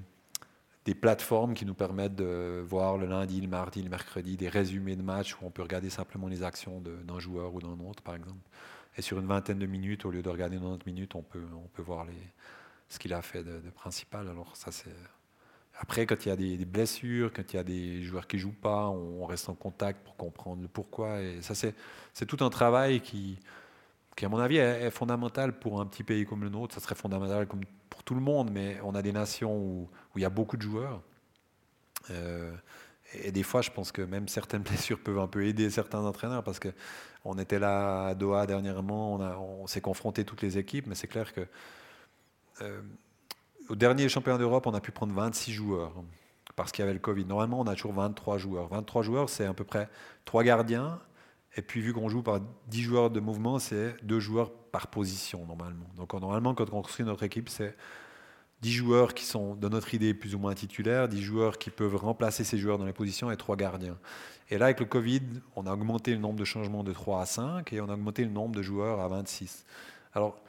des plateformes qui nous permettent de voir le lundi, le mardi, le mercredi des résumés de matchs où on peut regarder simplement les actions d'un joueur ou d'un autre, par exemple. Et sur une vingtaine de minutes, au lieu de regarder 90 minutes, on peut, on peut voir ce qu'il a fait de, de, principal. Alors ça, c'est après, quand il y a des, blessures, quand il y a des joueurs qui ne jouent pas, on reste en contact pour comprendre le pourquoi. Et ça, c'est tout un travail qui, à mon avis, est, fondamental pour un petit pays comme le nôtre. Ça serait fondamental pour tout le monde, mais on a des nations où, il y a beaucoup de joueurs. Euh, et des fois, je pense que même certaines [LAUGHS] blessures peuvent un peu aider certains entraîneurs parce qu'on était là à Doha dernièrement, on, on s'est confronté toutes les équipes, mais c'est clair que euh, au dernier championnat d'Europe, on a pu prendre 26 joueurs parce qu'il y avait le Covid. Normalement, on a toujours 23 joueurs. 23 joueurs, c'est à peu près 3 gardiens. Et puis, vu qu'on joue par 10 joueurs de mouvement, c'est 2 joueurs par position, normalement. Donc, normalement, quand on construit notre équipe, c'est 10 joueurs qui sont, de notre idée, plus ou moins titulaires, 10 joueurs qui peuvent remplacer ces joueurs dans les positions et 3 gardiens. Et là, avec le Covid, on a augmenté le nombre de changements de 3 à 5 et on a augmenté le nombre de joueurs à 26. Alors,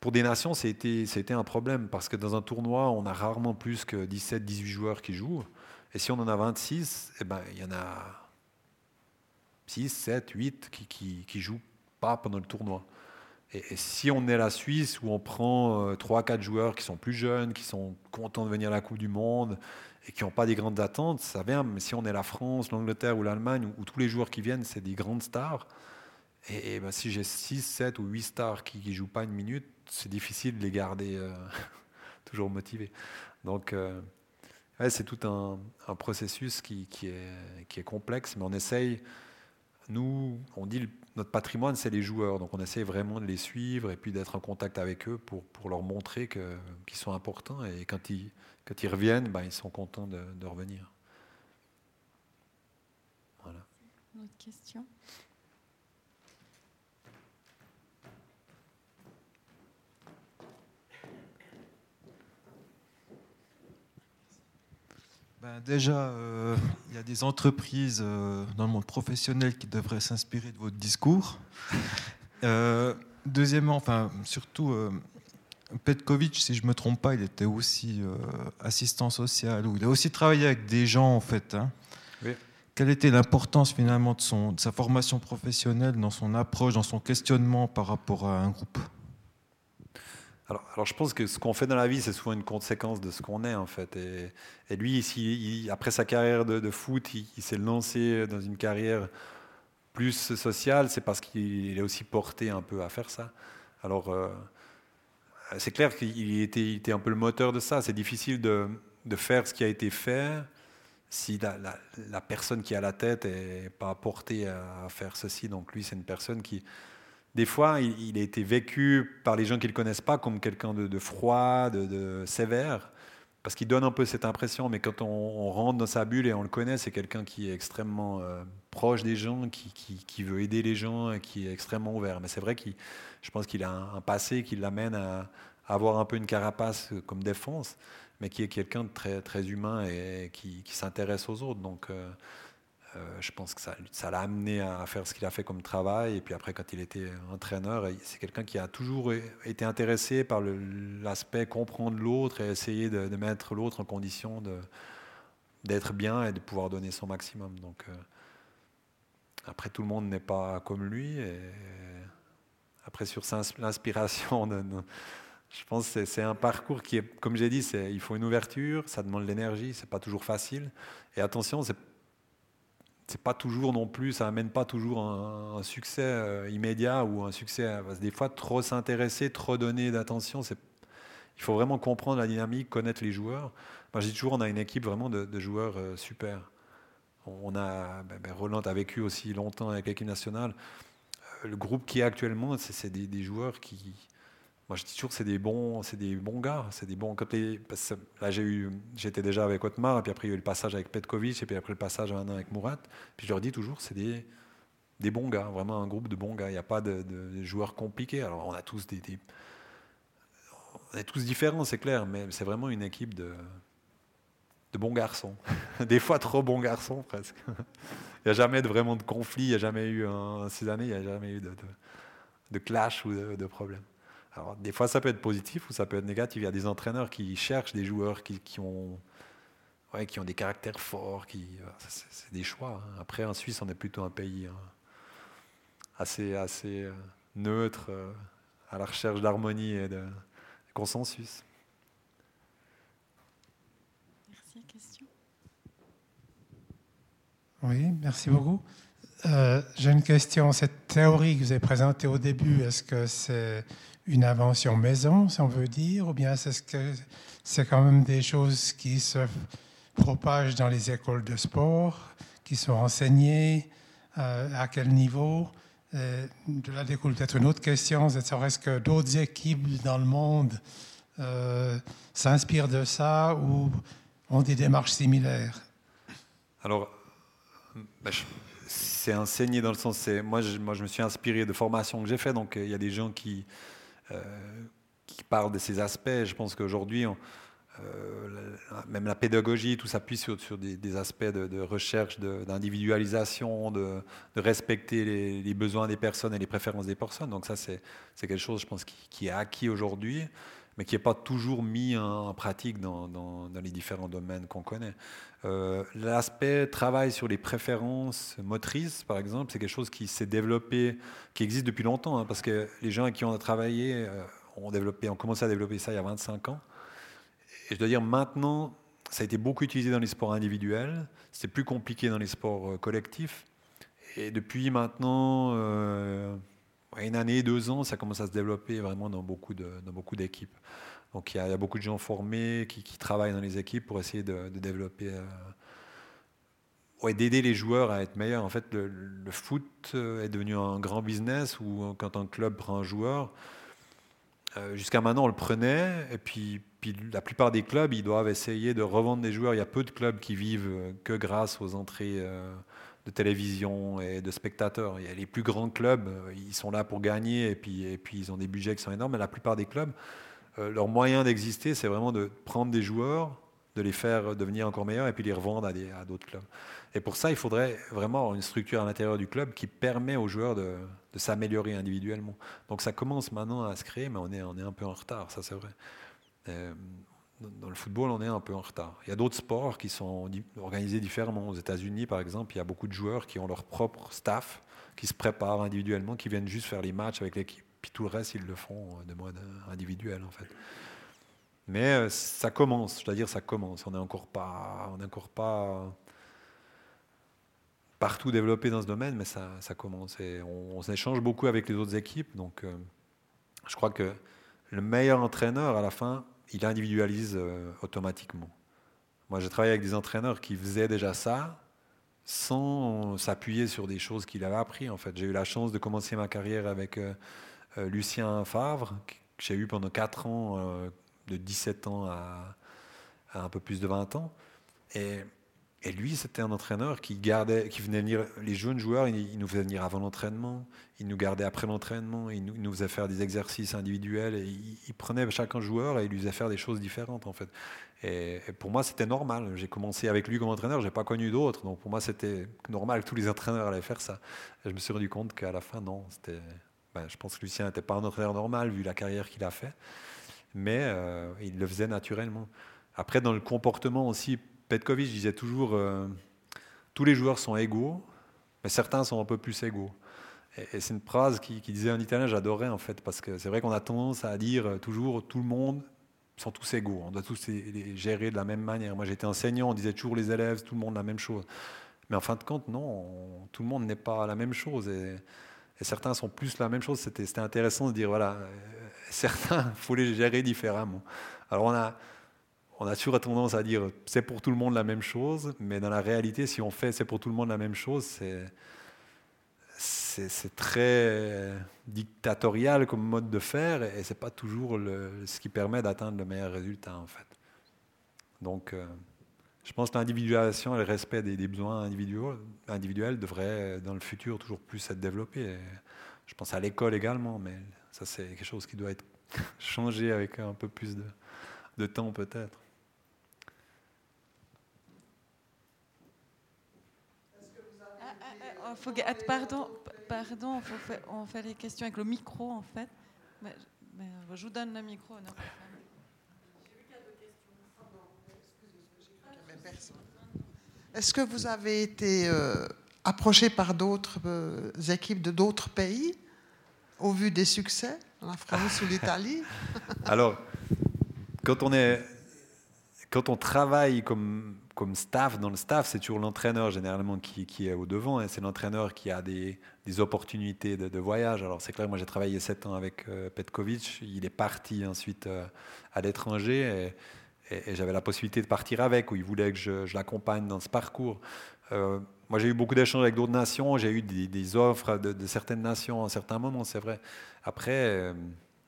pour des nations, c'était un problème parce que dans un tournoi, on a rarement plus que 17, 18 joueurs qui jouent. Et si on en a 26, eh ben, il y en a 6, 7, 8 qui, qui, jouent pas pendant le tournoi. Et, si on est la Suisse où on prend 3, euh, 4 joueurs qui sont plus jeunes, qui sont contents de venir à la Coupe du Monde et qui n'ont pas des grandes attentes, ça vient. Mais si on est la France, l'Angleterre ou l'Allemagne où, où, tous les joueurs qui viennent, c'est des grandes stars, et, ben, si j'ai 6, 7 ou 8 stars qui ne jouent pas une minute, c'est difficile de les garder euh, [LAUGHS] toujours motivés. Donc, euh, c'est tout un, processus qui, est, complexe, mais on essaye. Nous, on dit notre patrimoine, c'est les joueurs, donc on essaye vraiment de les suivre et puis d'être en contact avec eux pour, leur montrer qu'ils sont importants. Et quand ils, quand ils reviennent, ben, ils sont contents de, de revenir. Voilà. Une autre question? Ben Déjà, euh, il y a des entreprises euh, dans le monde professionnel qui devraient s'inspirer de votre discours. Euh, deuxièmement, enfin, surtout, Petkovic, si je ne me trompe pas, il était aussi assistant social, ou il a aussi travaillé avec des gens, en fait. Hein. Oui. Quelle était l'importance finalement de, son, de sa formation professionnelle dans son approche, dans son questionnement par rapport à un groupe? Alors, je pense que ce qu'on fait dans la vie, c'est souvent une conséquence de ce qu'on est, en fait. Et, et lui, ici, après sa carrière de, foot, il, s'est lancé dans une carrière plus sociale. C'est parce qu'il est aussi porté un peu à faire ça. Alors, euh, c'est clair qu'il était, était, un peu le moteur de ça. C'est difficile de, faire ce qui a été fait si la, la, personne qui à la tête n'est pas portée à faire ceci. Donc, lui, c'est une personne qui des fois, il, a été vécu par les gens qui ne le connaissent pas comme quelqu'un de, froid, de, sévère, parce qu'il donne un peu cette impression, mais quand on, rentre dans sa bulle et on le connaît, c'est quelqu'un qui est extrêmement euh, proche des gens, qui, veut aider les gens, et qui est extrêmement ouvert. Mais c'est vrai que je pense qu'il a un, passé qui l'amène à, avoir un peu une carapace comme défense, mais qui est quelqu'un de très, humain et qui, s'intéresse aux autres. Donc, euh, euh, je pense que ça, l'a amené à faire ce qu'il a fait comme travail. Et puis après, quand il était entraîneur, c'est quelqu'un qui a toujours été intéressé par l'aspect comprendre l'autre et essayer de, de mettre l'autre en condition d'être bien et de pouvoir donner son maximum. Donc, euh, après, tout le monde n'est pas comme lui. Et après, sur l'inspiration, je pense que c'est un parcours qui est, comme j'ai dit, il faut une ouverture, ça demande de l'énergie, c'est pas toujours facile. Et attention, c'est c'est pas toujours non plus, ça amène pas toujours un, succès euh, immédiat ou un succès. Euh, des fois, trop s'intéresser, trop donner d'attention, c'est il faut vraiment comprendre la dynamique, connaître les joueurs. Moi, je dis toujours, on a une équipe vraiment de, joueurs euh, super. On a, ben, ben, Roland a vécu aussi longtemps avec l'équipe nationale. Le groupe qui est actuellement, c'est des joueurs qui, moi je dis toujours, que c'est des bons, c'est des bons gars, c'est des bons. Là j'ai eu, j'étais déjà avec Otmar, et puis après il y a eu le passage avec Petkovic, et puis après le passage maintenant avec Mourat. Puis je leur dis toujours, c'est des, des bons gars, vraiment un groupe de bons gars. Il n'y a pas de, joueurs compliqués. Alors on a tous des, on est tous différents, c'est clair, mais c'est vraiment une équipe de, de bons garçons. [LAUGHS] Des fois trop bons garçons presque. [LAUGHS] Il n'y a jamais vraiment de conflit, il n'y a jamais eu, en ces années, il n'y a jamais eu de, de, de clash ou de, de problème. Alors des fois ça peut être positif ou ça peut être négatif. Il y a des entraîneurs qui cherchent des joueurs qui, qui ont, ouais, qui ont des caractères forts, qui, c'est, c'est des choix. hein. Après en Suisse on est plutôt un pays hein, assez, assez euh, neutre, euh, à la recherche d'harmonie et de consensus. Merci. Question Oui, merci beaucoup. Euh, J'ai une question. Cette théorie que vous avez présentée au début, est-ce que c'est une invention maison, si on veut dire, ou bien est-ce que c'est quand même des choses qui se propagent dans les écoles de sport, qui sont enseignées, euh, à quel niveau? Euh, De là découle peut-être une autre question, c'est est-ce que d'autres équipes dans le monde euh, s'inspirent de ça ou ont des démarches similaires? Alors, je- c'est enseigné dans le sens, c'est moi je, moi je me suis inspiré de formations que j'ai fait, donc euh, il y a des gens qui, euh, qui parlent de ces aspects. Je pense qu'aujourd'hui, euh, même la pédagogie, tout s'appuie sur, des, aspects de, recherche, d'individualisation, de, respecter les, besoins des personnes et les préférences des personnes. Donc ça, c'est quelque chose, je pense, qui, est acquis aujourd'hui, mais qui n'est pas toujours mis en, pratique dans les différents domaines qu'on connaît. Euh, L'aspect travail sur les préférences motrices, par exemple, c'est quelque chose qui s'est développé, qui existe depuis longtemps, hein, parce que les gens avec qui on a travaillé euh, ont, développé, ont commencé à développer ça il y a 25 ans. Et je dois dire, maintenant, ça a été beaucoup utilisé dans les sports individuels, c'est plus compliqué dans les sports euh, collectifs. Et depuis maintenant une année, deux ans, ça commence à se développer vraiment dans beaucoup d'équipes. Donc il y, a, beaucoup de gens formés qui, travaillent dans les équipes pour essayer de, développer, euh, ouais, d'aider les joueurs à être meilleurs. En fait, le, foot euh, est devenu un grand business où euh, quand un club prend un joueur, euh, jusqu'à maintenant on le prenait et puis, la plupart des clubs ils doivent essayer de revendre des joueurs. Il y a peu de clubs qui vivent que grâce aux entrées de télévision et de spectateurs. A les plus grands clubs, ils sont là pour gagner et puis, et ils ont des budgets qui sont énormes. Mais la plupart des clubs, leur moyen d'exister, c'est vraiment de prendre des joueurs, de les faire devenir encore meilleurs et puis les revendre à, d'autres clubs. Et pour ça, il faudrait vraiment avoir une structure à l'intérieur du club qui permet aux joueurs de, s'améliorer individuellement. Donc ça commence maintenant à se créer, mais on est, un peu en retard, ça c'est vrai. Euh, dans- le football, on est un peu en retard. Il y a d'autres sports qui sont organisés différemment. Aux États-Unis, par exemple, il y a beaucoup de joueurs qui ont leur propre staff, qui se préparent individuellement, qui viennent juste faire les matchs avec l'équipe. Puis tout le reste, ils le font de mode individuel, en fait. Mais euh, ça commence, je dois dire, ça commence. On n'est encore pas, on n'est encore pas partout développé dans ce domaine, mais ça, commence. Et on, on s'échange beaucoup avec les autres équipes. Donc, euh, je crois que le meilleur entraîneur, à la fin, il individualise euh, automatiquement. Moi, j'ai travaillé avec des entraîneurs qui faisaient déjà ça sans s'appuyer sur des choses qu'il avait appris. En fait, j'ai eu la chance de commencer ma carrière avec Lucien Favre, que j'ai eu pendant 4 ans, euh, de 17 ans à, un peu plus de 20 ans. Et, et lui, c'était un entraîneur qui gardait, qui venait venir, les jeunes joueurs, il, il nous faisait venir avant l'entraînement, il nous gardait après l'entraînement, il nous, faisait faire des exercices individuels, il, prenait chacun joueur et il lui faisait faire des choses différentes en fait. Et, pour moi, c'était normal. J'ai commencé avec lui comme entraîneur, j'ai pas connu d'autres, donc pour moi, c'était normal que tous les entraîneurs allaient faire ça. Je me suis rendu compte qu'à la fin, non, c'était. Ben, je pense que Lucien n'était pas un entraîneur normal vu la carrière qu'il a fait, mais euh, il le faisait naturellement. Après, dans le comportement aussi, Petkovic disait toujours euh, tous les joueurs sont égaux, mais certains sont un peu plus égaux. Et, c'est une phrase qui, qui disait en italien, j'adorais en fait, parce que c'est vrai qu'on a tendance à dire euh, toujours tout le monde sont tous égaux, on doit tous les, gérer de la même manière. Moi j'étais enseignant, on disait toujours les élèves, tout le monde la même chose. Mais en fin de compte, non, on- tout le monde n'est pas la même chose. Et certains sont plus la même chose. C'était intéressant de dire, voilà, euh, certains, il [LAUGHS] faut les gérer différemment. Alors on a, on a tendance à dire c'est pour tout le monde la même chose, mais dans la réalité, si on fait c'est pour tout le monde la même chose, c'est très dictatorial comme mode de faire et c'est pas toujours ce qui permet d'atteindre le meilleur résultat en fait. Donc, euh, je pense que l'individualisation et le respect des, besoins individuels, devraient dans le futur toujours plus être développés. Je pense à l'école également, mais ça c'est quelque chose qui doit être [LAUGHS] changé avec un peu plus de, temps peut-être. Faut, pardon, pardon, faut fait, on fait les questions avec le micro en fait. Je vous donne le micro. Non. Est-ce que vous avez été euh, approché par d'autres euh, équipes de d'autres pays au vu des succès, la France ou l'Italie? [LAUGHS] Alors, quand on, est, quand on travaille comme, comme staff, dans le staff, c'est toujours l'entraîneur généralement qui, est au devant et c'est l'entraîneur qui a des, opportunités de, voyage. Alors c'est clair, moi j'ai travaillé sept ans avec euh, Petkovic, il est parti ensuite euh, à l'étranger et, j'avais la possibilité de partir avec, où il voulait que je, l'accompagne dans ce parcours. Euh, moi j'ai eu beaucoup d'échanges avec d'autres nations, j'ai eu des, offres de, certaines nations à certains moments, c'est vrai. Après, euh,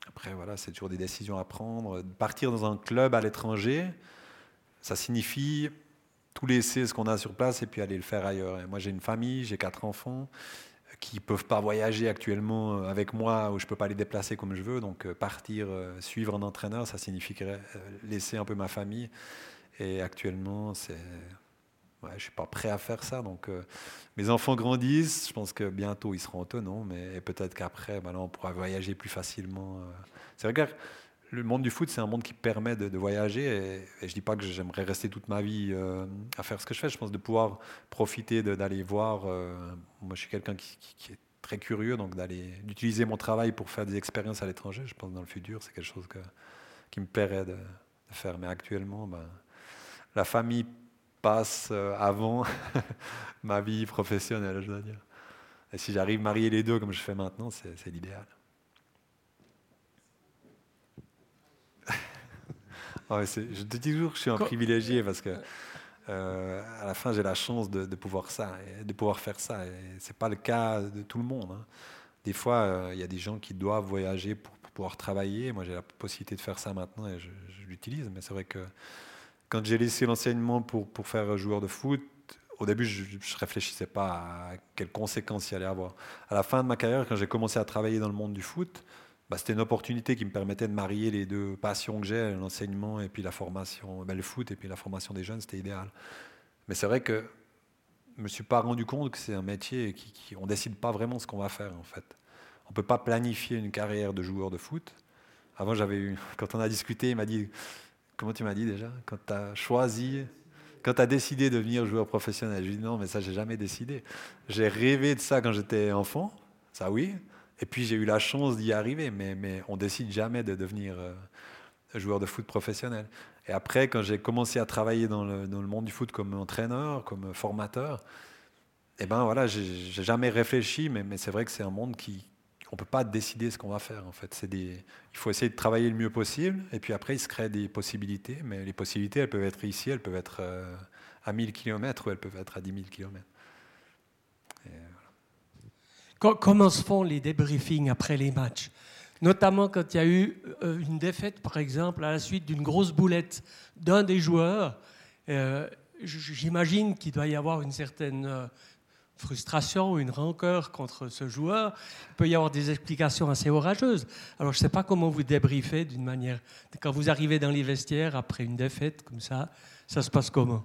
après voilà, c'est toujours des décisions à prendre. Partir dans un club à l'étranger, ça signifie tout laisser ce qu'on a sur place et puis aller le faire ailleurs. Moi, j'ai une famille, j'ai quatre enfants qui peuvent pas voyager actuellement avec moi, ou je peux pas les déplacer comme je veux. Donc, partir, suivre un entraîneur, ça signifierait laisser un peu ma famille. Et actuellement, c'est... Ouais, je suis pas prêt à faire ça. Donc, euh, mes enfants grandissent. Je pense que bientôt, ils seront autonomes. Et peut-être qu'après, ben on pourra voyager plus facilement. Euh. C'est vrai que le monde du foot, c'est un monde qui permet de, voyager. Et, je ne dis pas que j'aimerais rester toute ma vie euh, à faire ce que je fais. Je pense de pouvoir profiter d'aller voir. Euh, moi, je suis quelqu'un qui, est très curieux, donc d'aller d'utiliser mon travail pour faire des expériences à l'étranger. Je pense que dans le futur, c'est quelque chose qui me plairait de, de, faire. Mais actuellement, ben, la famille passe euh, avant [LAUGHS] ma vie professionnelle, je dois dire. Et si j'arrive à marier les deux comme je fais maintenant, c'est l'idéal. Ouais, je te dis toujours que je suis un privilégié parce que euh, à la fin j'ai la chance de, de, pouvoir ça, de pouvoir faire ça. Et c'est pas le cas de tout le monde. Hein. Des fois, il euh, y a des gens qui doivent voyager pour, pour pouvoir travailler. Moi, j'ai la possibilité de faire ça maintenant et je, je l'utilise. Mais c'est vrai que quand j'ai laissé l'enseignement pour, pour faire joueur de foot, au début, je ne réfléchissais pas à quelles conséquences il allait avoir. À la fin de ma carrière, quand j'ai commencé à travailler dans le monde du foot, bah, c'était une opportunité qui me permettait de marier les deux passions que j'ai, l'enseignement et puis la formation, ben, le foot et puis la formation des jeunes, c'était idéal. Mais c'est vrai que je ne me suis pas rendu compte que c'est un métier qui, qui on ne décide pas vraiment ce qu'on va faire en fait. On ne peut pas planifier une carrière de joueur de foot. Avant, j'avais eu, [LAUGHS] quand on a discuté, il m'a dit Comment tu m'as dit déjà? Quand tu as choisi, quand tu as décidé de devenir joueur professionnel. Je dis non, mais ça, j'ai jamais décidé. J'ai rêvé de ça quand j'étais enfant, ça oui. Et puis j'ai eu la chance d'y arriver, mais, mais on décide jamais de devenir euh, joueur de foot professionnel. Et après, quand j'ai commencé à travailler dans le, monde du foot comme entraîneur, comme formateur, eh ben voilà, j'ai jamais réfléchi, mais, c'est vrai que c'est un monde qui, on peut pas décider ce qu'on va faire. En fait. Il faut essayer de travailler le mieux possible, et puis après, il se crée des possibilités. Mais les possibilités, elles peuvent être ici, elles peuvent être euh, à 1000 km ou elles peuvent être à 10 000 km. Comment se font les débriefings après les matchs? Notamment quand il y a eu euh, une défaite, par exemple, à la suite d'une grosse boulette d'un des joueurs. Euh, J'imagine qu'il doit y avoir une certaine euh, frustration ou une rancœur contre ce joueur, il peut y avoir des explications assez orageuses. Alors je ne sais pas comment vous débriefez d'une manière... Quand vous arrivez dans les vestiaires après une défaite comme ça, ça se passe comment?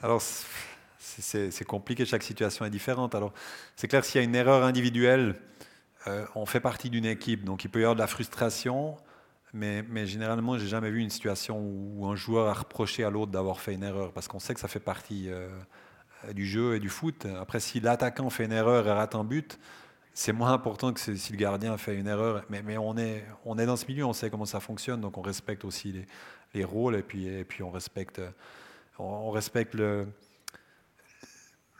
Alors c'est compliqué, chaque situation est différente. Alors c'est clair, s'il y a une erreur individuelle, euh, on fait partie d'une équipe, donc il peut y avoir de la frustration, mais, généralement, j'ai jamais vu une situation où un joueur a reproché à l'autre d'avoir fait une erreur, parce qu'on sait que ça fait partie... Euh, du jeu et du foot. Après, si l'attaquant fait une erreur et rate un but, c'est moins important que si le gardien fait une erreur. Mais, on, est, dans ce milieu, on sait comment ça fonctionne, donc on respecte aussi les, les rôles et puis, on respecte le,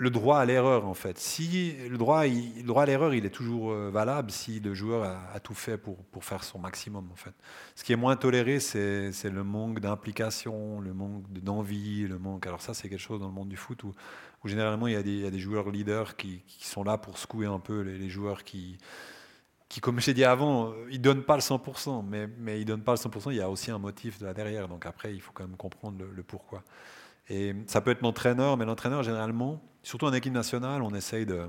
le droit à l'erreur en fait. Si le droit, le droit à l'erreur, il est toujours euh, valable si le joueur a, tout fait pour, faire son maximum en fait. Ce qui est moins toléré, c'est le manque d'implication, le manque de- d'envie, le manque. Alors ça, c'est quelque chose dans le monde du foot où, généralement il y, a des, joueurs leaders qui, sont là pour secouer un peu les, joueurs qui, qui, comme j'ai dit avant, euh, ils donnent pas le 100%, mais, mais ils donnent pas le 100%. Il y a aussi un motif derrière. Donc après, il faut quand même comprendre le pourquoi. Et ça peut être l'entraîneur, mais l'entraîneur, généralement, surtout en équipe nationale, on essaye de,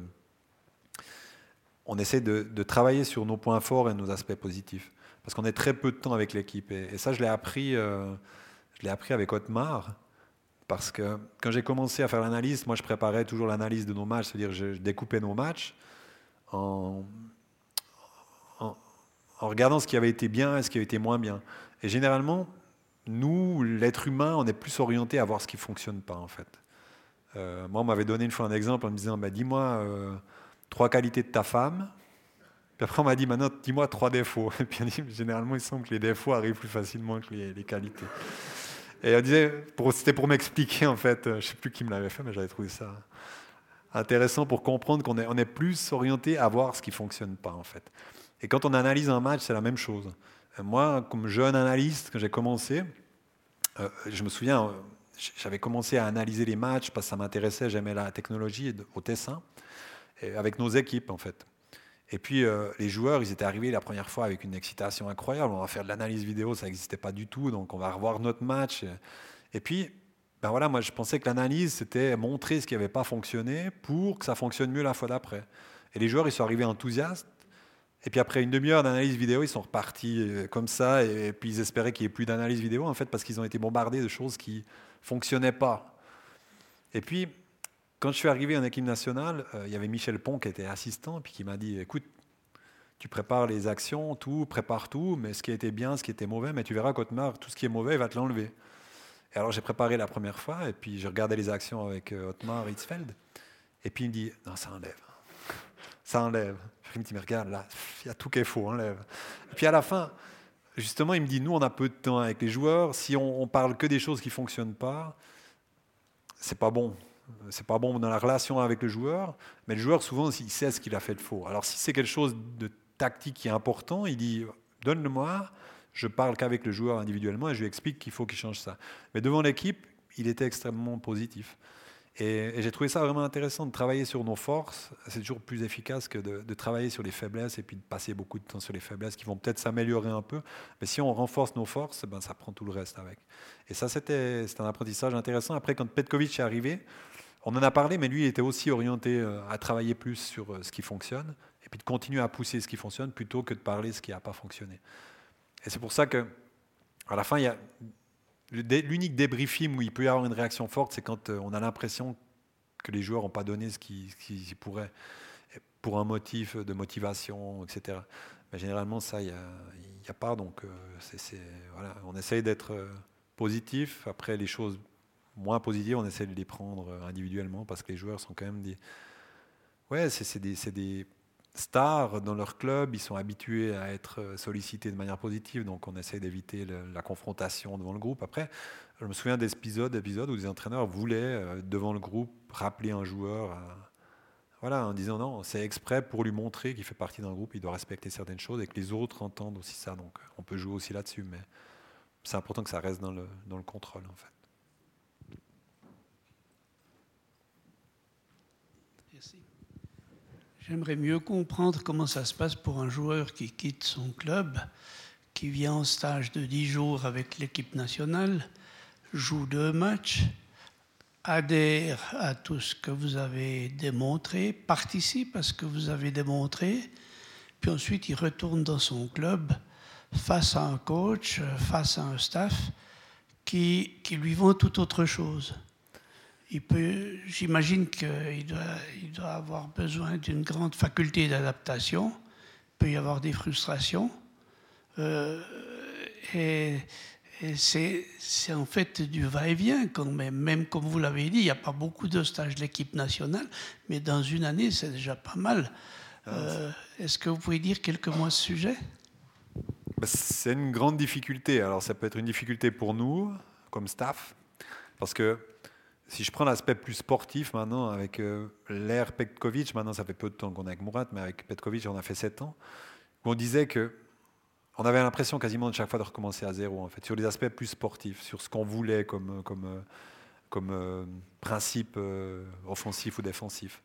on essaie de, travailler sur nos points forts et nos aspects positifs. Parce qu'on est très peu de temps avec l'équipe. Et, ça, je l'ai appris, euh, je l'ai appris avec Otmar. Parce que quand j'ai commencé à faire l'analyse, moi, je préparais toujours l'analyse de nos matchs. C'est-à-dire, je, je découpais nos matchs en regardant ce qui avait été bien et ce qui avait été moins bien. Et généralement, nous, l'être humain, on est plus orienté à voir ce qui ne fonctionne pas, en fait. Euh, moi, on m'avait donné une fois un exemple en me disant bah, Dis-moi euh, trois qualités de ta femme. Puis après, on m'a dit Maintenant, dis-moi trois défauts. [LAUGHS] Et puis, on dit, généralement, il semble que les défauts arrivent plus facilement que les, qualités. Et on disait C'était pour m'expliquer, en fait. euh, Je ne sais plus qui me l'avait fait, mais j'avais trouvé ça intéressant pour comprendre qu'on est, est plus orienté à voir ce qui ne fonctionne pas, en fait. Et quand on analyse un match, c'est la même chose. Euh, Moi, comme jeune analyste, quand j'ai commencé, euh, je me souviens, j'avais commencé à analyser les matchs parce que ça m'intéressait, j'aimais la technologie au Tessin, avec nos équipes en fait. Et puis euh, les joueurs, ils étaient arrivés la première fois avec une excitation incroyable. On va faire de l'analyse vidéo, ça n'existait pas du tout, donc on va revoir notre match. Et puis, ben voilà, moi je pensais que l'analyse c'était montrer ce qui n'avait pas fonctionné pour que ça fonctionne mieux la fois d'après. Et les joueurs, ils sont arrivés enthousiastes. Et puis après une demi-heure d'analyse vidéo, ils sont repartis euh, comme ça. Et, puis ils espéraient qu'il n'y ait plus d'analyse vidéo, en fait, parce qu'ils ont été bombardés de choses qui fonctionnaient pas. Et puis, quand je suis arrivé en équipe nationale, euh, il y avait Michel Pont qui était assistant, puis qui m'a dit écoute, tu prépares les actions, tout, prépare tout, mais ce qui était bien, ce qui était mauvais, mais tu verras qu'Otmar, tout ce qui est mauvais, il va te l'enlever. Et alors j'ai préparé la première fois, et puis je regardais les actions avec euh, Otmar Hitzfeld, et puis il me dit non, ça enlève. Ça enlève. Il me dit mais regarde, là, il y a tout qui est faux, enlève. Et puis à la fin, justement, il me dit nous, on a peu de temps avec les joueurs, si on, on parle que des choses qui ne fonctionnent pas, c'est pas bon. C'est pas bon dans la relation avec le joueur, mais le joueur, souvent, il sait ce qu'il a fait de faux. Alors, si c'est quelque chose de tactique qui est important, il dit Donne-le-moi, je parle qu'avec le joueur individuellement et je lui explique qu'il faut qu'il change ça. Mais devant l'équipe, il était extrêmement positif. Et, j'ai trouvé ça vraiment intéressant de travailler sur nos forces. C'est toujours plus efficace que de, travailler sur les faiblesses et puis de passer beaucoup de temps sur les faiblesses qui vont peut-être s'améliorer un peu. Mais si on renforce nos forces, ben, ça prend tout le reste avec. Et ça, c'était un apprentissage intéressant. Après, quand Petkovic est arrivé, on en a parlé, mais lui il était aussi orienté euh, à travailler plus sur euh, ce qui fonctionne et puis de continuer à pousser ce qui fonctionne plutôt que de parler ce qui n'a pas fonctionné. Et c'est pour ça que, à la fin, il y a l'unique débriefing où il peut y avoir une réaction forte, c'est quand euh, on a l'impression que les joueurs n'ont pas donné ce qu'ils pourraient pour un motif de motivation, etc. Généralement, ça, il n'y a, pas. Donc, euh, on essaye d'être euh, positif. Après, les choses moins positives, on essaie de les prendre individuellement parce que les joueurs sont quand même des. Ouais, c'est des, c'est des stars dans leur club, ils sont habitués à être euh, sollicités de manière positive, donc on essaie d'éviter la confrontation devant le groupe. Après, je me souviens d'épisodes épisodes où des entraîneurs voulaient, euh, devant le groupe, rappeler un joueur, voilà, en disant non, c'est exprès pour lui montrer qu'il fait partie d'un groupe, il doit respecter certaines choses et que les autres entendent aussi ça. Donc on peut jouer aussi là-dessus, mais c'est important que ça reste dans le, dans le contrôle en fait. Merci. J'aimerais mieux comprendre comment ça se passe pour un joueur qui quitte son club, qui vient en stage de 10 jours avec l'équipe nationale, joue deux matchs, adhère à tout ce que vous avez démontré, participe à ce que vous avez démontré, puis ensuite il retourne dans son club face à un coach, face à un staff qui, qui lui vend tout autre chose. Il peut, j'imagine qu'il doit, il doit avoir besoin d'une grande faculté d'adaptation. Il peut y avoir des frustrations. Euh, et et c'est, c'est en fait du va-et-vient quand même. Même comme vous l'avez dit, il n'y a pas beaucoup de stages de l'équipe nationale, mais dans une année, c'est déjà pas mal. Euh, est-ce que vous pouvez dire quelques mots à ce sujet? Bah, C'est une grande difficulté. Alors ça peut être une difficulté pour nous, comme staff, parce que si je prends l'aspect plus sportif maintenant, avec euh, l'ère Petkovic, maintenant ça fait peu de temps qu'on est avec Murat, mais avec Petkovic, on a fait 7 ans, où on disait que on avait l'impression quasiment de chaque fois de recommencer à zéro, en fait, sur les aspects plus sportifs, sur ce qu'on voulait comme, comme, euh, comme euh, principe euh, offensif ou défensif.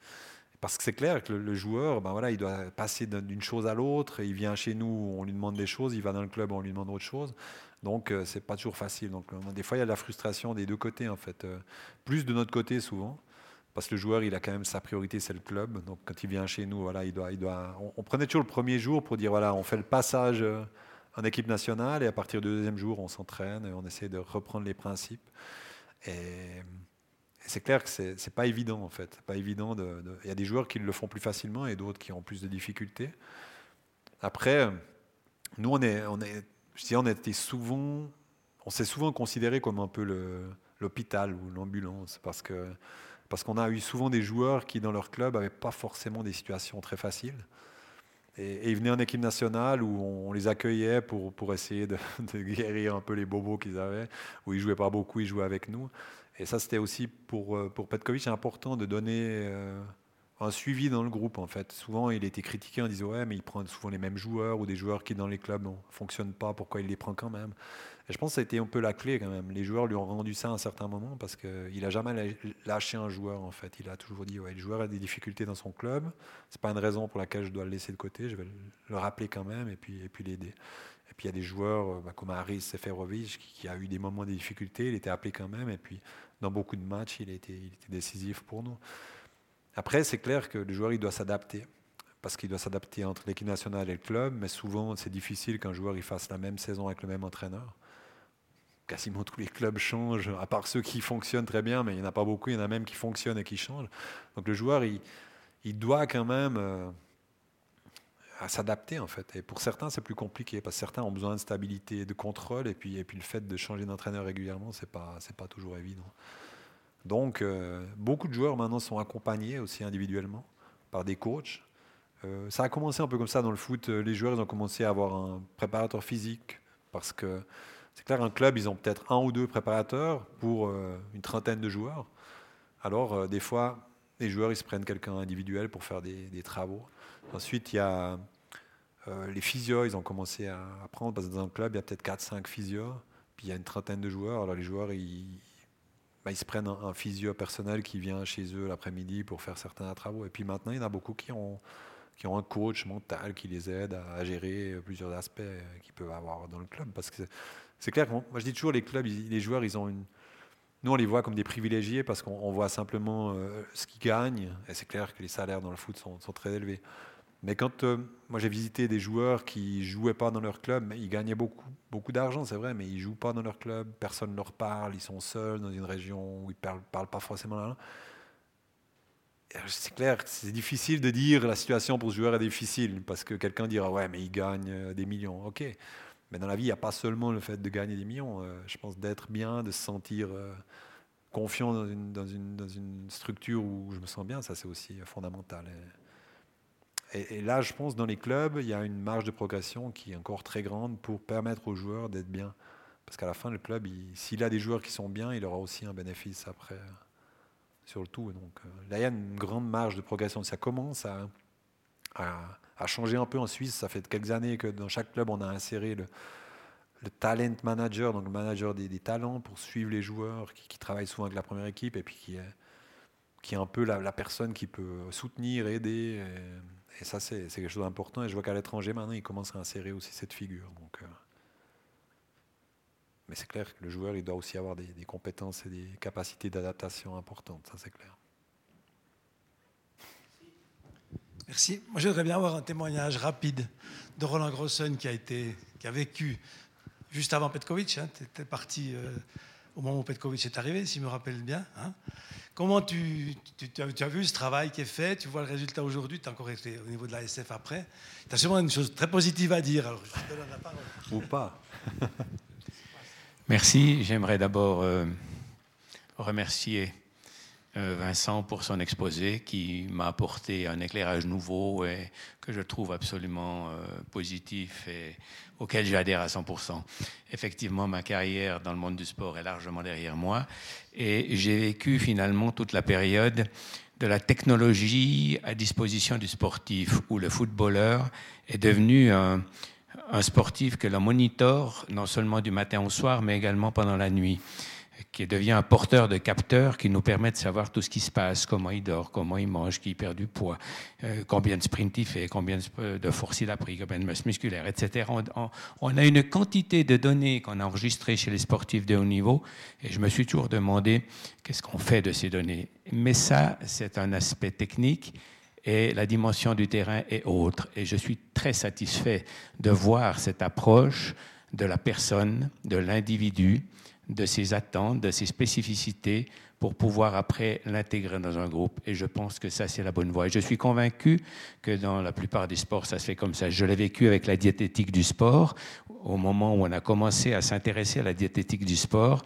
Parce que c'est clair que le, le joueur, ben voilà, il doit passer d'un- d'une chose à l'autre. Il vient chez nous, on lui demande des choses. Il va dans le club, on lui demande autre chose. Donc, euh, c'est pas toujours facile. Donc, euh, des fois, il y a de la frustration des deux côtés, en fait. Euh, plus de notre côté, souvent. Parce que le joueur, il a quand même sa priorité, c'est le club. Donc, quand il vient chez nous, voilà, il doit, il doit. On, prenait toujours le premier jour pour dire, voilà, on fait le passage euh, en équipe nationale, et à partir du deuxième jour, on s'entraîne et on essaie de reprendre les principes. Et, c'est clair que c'est c'est pas évident, en fait. Pas évident. de- de- Il y a des joueurs qui le font plus facilement et d'autres qui ont plus de difficultés. Après, nous, on est, on était souvent, on s'est souvent considéré comme un peu l'hôpital ou l'ambulance parce qu'on a eu souvent des joueurs qui dans leur club n'avaient pas forcément des situations très faciles. Et, ils venaient en équipe nationale où on, les accueillait pour, essayer de, [LAUGHS] de guérir un peu les bobos qu'ils avaient, où ils jouaient pas beaucoup, ils jouaient avec nous. Et ça, c'était aussi pour, euh, pour Petkovic important de donner euh, un suivi dans le groupe en fait. Souvent, il était critiqué en disant ouais, mais il prend souvent les mêmes joueurs ou des joueurs qui dans les clubs ne fonctionnent pas. Pourquoi il les prend quand même? Je pense que ça a été un peu la clé quand même. Les joueurs lui ont rendu ça à un certain moment parce qu'il n'a jamais lâ- lâché un joueur en fait. Il a toujours dit ouais, le joueur a des difficultés dans son club. C'est pas une raison pour laquelle je dois le laisser de côté. Je vais le rappeler quand même et puis et puis l'aider. Et puis il y a des joueurs euh, bah, comme Aris Seferovic qui, a eu des moments de difficulté. Il était appelé quand même et puis dans beaucoup de matchs, il était décisif pour nous. Après, c'est clair que le joueur, il doit s'adapter. Parce qu'il doit s'adapter entre l'équipe nationale et le club. Mais souvent, c'est difficile qu'un joueur il fasse la même saison avec le même entraîneur. Quasiment tous les clubs changent, à part ceux qui fonctionnent très bien, mais il n'y en a pas beaucoup. Il y en a même qui fonctionnent et qui changent. Donc le joueur, il, doit quand même euh, s'adapter, en fait. Et pour certains, c'est plus compliqué. Parce que certains ont besoin de stabilité, de contrôle. Et puis, et puis le fait de changer d'entraîneur régulièrement, ce n'est pas, pas toujours évident. Donc, euh, beaucoup de joueurs maintenant sont accompagnés aussi individuellement par des coachs. Euh, ça a commencé un peu comme ça dans le foot. Euh, Les joueurs, ils ont commencé à avoir un préparateur physique parce que c'est clair, un club, ils ont peut-être un ou deux préparateurs pour une trentaine de joueurs. Alors, des fois, les joueurs, ils se prennent quelqu'un individuel pour faire des, travaux. Ensuite, il y a les physios, ils ont commencé à apprendre parce que dans un club, il y a peut-être 4-5 physios, puis il y a une trentaine de joueurs. Alors, les joueurs, ils, bah, ils se prennent un, un physio personnel qui vient chez eux l'après-midi pour faire certains travaux. Et puis maintenant, il y en a beaucoup qui ont, qui ont un coach mental qui les aide à, gérer plusieurs aspects qu'ils peuvent avoir dans le club. Parce que c'est- clair, que moi je dis toujours, les clubs, les joueurs, ils ont. Nous, on les voit comme des privilégiés parce qu'on on voit simplement euh, ce qu'ils gagnent. Et c'est clair que les salaires dans le foot sont très élevés. Mais quand euh, moi j'ai visité des joueurs qui jouaient pas dans leur club, ils gagnaient beaucoup, beaucoup d'argent, c'est vrai, mais ils jouent pas dans leur club, personne ne leur parle, ils sont seuls dans une région où ils parlent, parlent pas forcément la langue. C'est clair c'est difficile de dire la situation pour ce joueur est difficile parce que quelqu'un dira ouais mais il gagne euh, des millions, ok. Mais dans la vie il n'y a pas seulement le fait de gagner des millions. euh, je pense d'être bien, de se sentir confiant dans une, dans, une, dans une structure où je me sens bien, ça c'est aussi fondamental. Et- là, je pense, dans les clubs, il y a une marge de progression qui est encore très grande pour permettre aux joueurs d'être bien. Parce qu'à la fin, le club, il- s'il a des joueurs qui sont bien, il aura aussi un bénéfice après euh, sur le tout. Donc euh, là, il y a une grande marge de progression. Ça commence à, changer un peu en Suisse. Ça fait quelques années que dans chaque club, on a inséré le, le talent manager, donc le manager des, talents pour suivre les joueurs, qui, qui travaille souvent avec la première équipe et puis qui est, qui est un peu la, personne qui peut soutenir, aider. Et, et ça, c'est quelque chose d'important. Et je vois qu'à l'étranger, maintenant, ils commencent à insérer aussi cette figure. Donc, euh, mais c'est clair que le joueur, il doit aussi avoir des, compétences et des capacités d'adaptation importantes, ça c'est clair. Merci. Moi, je voudrais bien avoir un témoignage rapide de Roland Grossen qui a, été, qui a vécu juste avant Petkovic. tu étais parti euh, au moment où Petkovic est arrivé, si je me rappelle bien. hein. Comment tu, tu- tu as, tu as vu ce travail qui est fait? Tu vois le résultat aujourd'hui? Tu as encore été au niveau de la SF après. Tu as sûrement une chose très positive à dire. Alors, je te donne la parole. Ou pas. Merci. J'aimerais d'abord euh, remercier euh, Vincent pour son exposé qui m'a apporté un éclairage nouveau et que je trouve absolument euh, positif et auquel j'adhère à 100%. Effectivement, ma carrière dans le monde du sport est largement derrière moi et j'ai vécu finalement toute la période de la technologie à disposition du sportif, où le footballeur est devenu un, un sportif que l'on monitore non seulement du matin au soir, mais également pendant la nuit qui devient un porteur de capteurs qui nous permet de savoir tout ce qui se passe, comment il dort, comment il mange, qui perd du poids, euh, combien de sprints il fait, combien de force il a pris, combien de masse musculaire, etc. On, a une quantité de données qu'on a enregistrées chez les sportifs de haut niveau et je me suis toujours demandé qu'est-ce qu'on fait de ces données. Mais ça, c'est un aspect technique et la dimension du terrain est autre. Et je suis très satisfait de voir cette approche de la personne, de l'individu, de ses attentes, de ses spécificités pour pouvoir après l'intégrer dans un groupe. Et je pense que ça, c'est la bonne voie. Et je suis convaincu que dans la plupart des sports, ça se fait comme ça. Je l'ai vécu avec la diététique du sport. Au moment où on a commencé à s'intéresser à la diététique du sport,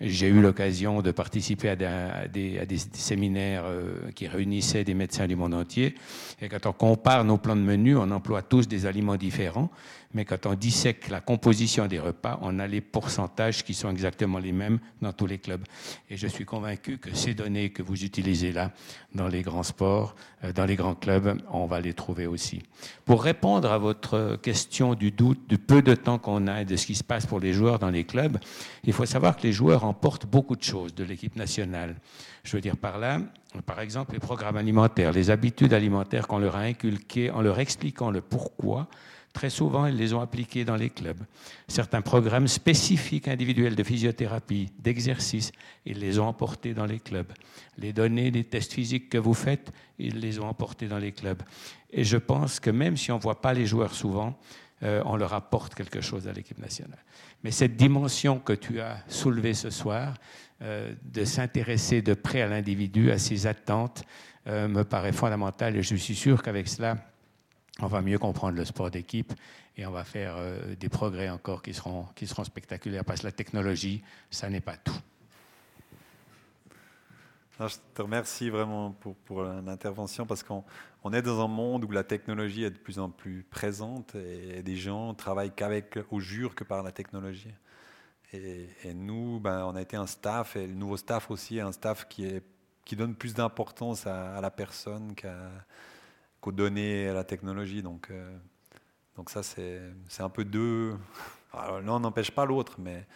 j'ai eu l'occasion de participer à des, à des, séminaires euh, qui réunissaient des médecins du monde entier. Et quand on compare nos plans de menu, on emploie tous des aliments différents mais quand on dissèque la composition des repas, on a les pourcentages qui sont exactement les mêmes dans tous les clubs. Et je suis convaincu que ces données que vous utilisez là, dans les grands sports, euh, dans les grands clubs, on va les trouver aussi. Pour répondre à votre question du doute, du peu de temps qu'on a et de ce qui se passe pour les joueurs dans les clubs, il faut savoir que les joueurs emportent beaucoup de choses de l'équipe nationale. Je veux dire par là, par exemple, les programmes alimentaires, les habitudes alimentaires qu'on leur a inculquées en leur expliquant le pourquoi, Très souvent, ils les ont appliqués dans les clubs. Certains programmes spécifiques individuels de physiothérapie, d'exercice, ils les ont emportés dans les clubs. Les données des tests physiques que vous faites, ils les ont emportés dans les clubs. Et je pense que même si on ne voit pas les joueurs souvent, euh, on leur apporte quelque chose à l'équipe nationale. Mais cette dimension que tu as soulevée ce soir, euh, de s'intéresser de près à l'individu, à ses attentes, euh, me paraît fondamentale et je suis sûr qu'avec cela, on va mieux comprendre le sport d'équipe et on va faire euh, des progrès encore qui seront, qui seront spectaculaires parce que la technologie, ça n'est pas tout. Non, je te remercie vraiment pour, pour l'intervention parce qu'on on est dans un monde où la technologie est de plus en plus présente et, des gens travaillent qu'avec, au jure que par la technologie. Et, et, nous, ben, on a été un staff et le nouveau staff aussi est un staff qui, est, qui donne plus d'importance à, à, la personne qu'à qu'aux données et à la technologie. Donc, euh, donc ça, c'est un peu deux. [LAUGHS] L'un n'empêche pas l'autre, mais,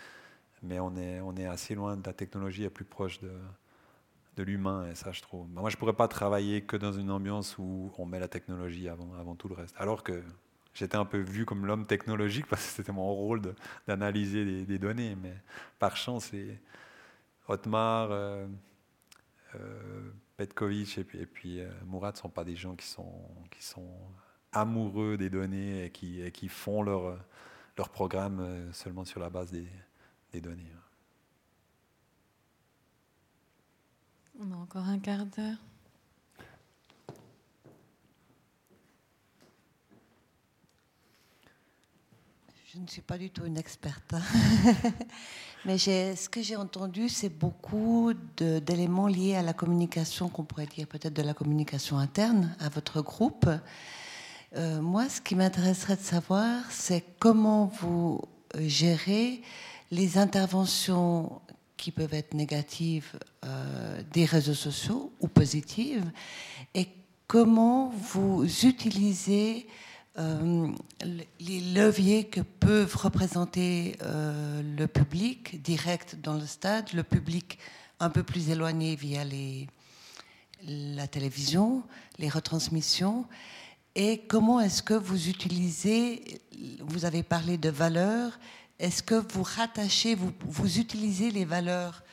mais on, est, on est assez loin de la technologie et plus proche de, de l'humain, et ça, je trouve. Moi, je ne pourrais pas travailler que dans une ambiance où on met la technologie avant, avant tout le reste. Alors que j'étais un peu vu comme l'homme technologique [LAUGHS] parce que c'était mon rôle d'analyser des, des, données. Mais par chance, les Otmar, euh, euh, Petkovic et puis, et puis euh, Mourad ne sont pas des gens qui sont, qui sont amoureux des données et qui, et qui font leur, leur programme euh, seulement sur la base des, des données. On a encore un quart d'heure. Je ne suis pas du tout une experte. [LAUGHS] Mais ce que j'ai entendu, c'est beaucoup d'éléments liés à la communication, qu'on pourrait dire peut-être de la communication interne à votre groupe. Euh, moi, ce qui m'intéresserait de savoir, c'est comment vous gérez les interventions qui peuvent être négatives euh, des réseaux sociaux ou positives, et comment vous utilisez euh, les leviers que peuvent représenter euh, le public direct dans le stade, le public un peu plus éloigné via la télévision, les retransmissions, et comment est-ce que vous utilisez, vous avez parlé de valeurs, est-ce que vous rattachez, vous, vous utilisez les valeurs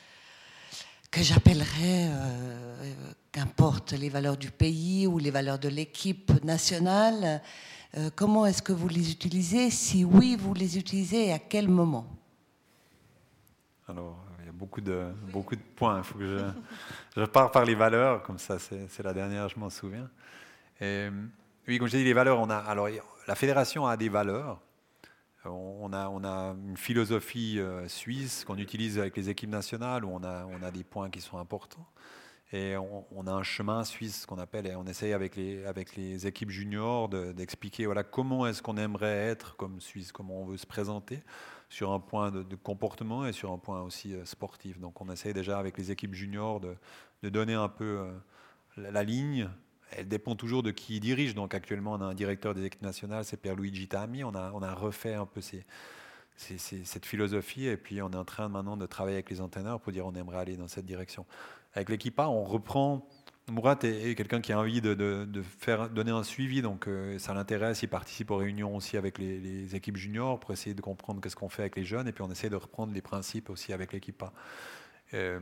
que j'appellerais, euh, qu'importe, les valeurs du pays ou les valeurs de l'équipe nationale euh, comment est-ce que vous les utilisez? Si oui, vous les utilisez et à quel moment? Alors, il y a beaucoup de, beaucoup de points. Il faut que je, je pars par les valeurs, comme ça, c'est la dernière, je m'en souviens. Et, oui, comme je dit, les valeurs, on a. Alors, la fédération a des valeurs. On a, on a une philosophie euh, suisse qu'on utilise avec les équipes nationales où on a, on a des points qui sont importants. Et on, a un chemin suisse qu'on appelle, et on essaye avec les, équipes juniors de- d'expliquer voilà, comment est-ce qu'on aimerait être comme Suisse, comment on veut se présenter sur un point de, comportement et sur un point aussi euh, sportif. Donc on essaye déjà avec les équipes juniors de, donner un peu euh, la, ligne. Elle dépend toujours de qui dirige. Donc actuellement, on a un directeur des équipes nationales, c'est Pierluigi Tami. On a, refait un peu cette philosophie et puis on est en train maintenant de travailler avec les entraîneurs pour dire on aimerait aller dans cette direction. Avec l'équipe A, on reprend. Mourat est, quelqu'un qui a envie de, faire donner un suivi, donc euh, ça l'intéresse. Il participe aux réunions aussi avec les, équipes juniors pour essayer de comprendre qu'est-ce qu'on fait avec les jeunes, et puis on essaie de reprendre les principes aussi avec l'équipe A. Euh,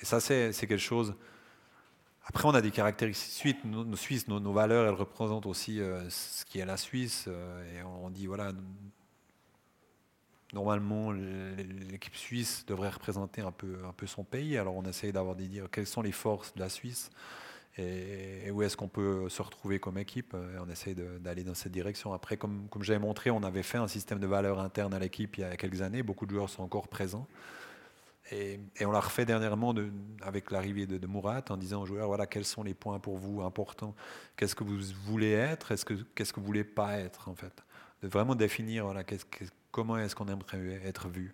et ça, c'est quelque chose. Après, on a des caractéristiques. Nos, nos Suisses, nos, nos valeurs, elles représentent aussi euh, ce qui est la Suisse. euh, et on dit, voilà, normalement, l'équipe suisse devrait représenter un peu, son pays. Alors, on essaye d'avoir des dire quelles sont les forces de la Suisse et, où est-ce qu'on peut se retrouver comme équipe. On essaye d'aller dans cette direction. Après, comme, j'avais montré, on avait fait un système de valeurs interne à l'équipe il y a quelques années. Beaucoup de joueurs sont encore présents. Et, on l'a refait dernièrement de- avec l'arrivée de, Mourat en disant aux joueurs voilà quels sont les points pour vous importants, qu'est-ce que vous voulez être, est-ce que qu'est-ce que vous voulez pas être en fait, de vraiment définir voilà qu'est-ce que- comment est-ce qu'on aimerait être vu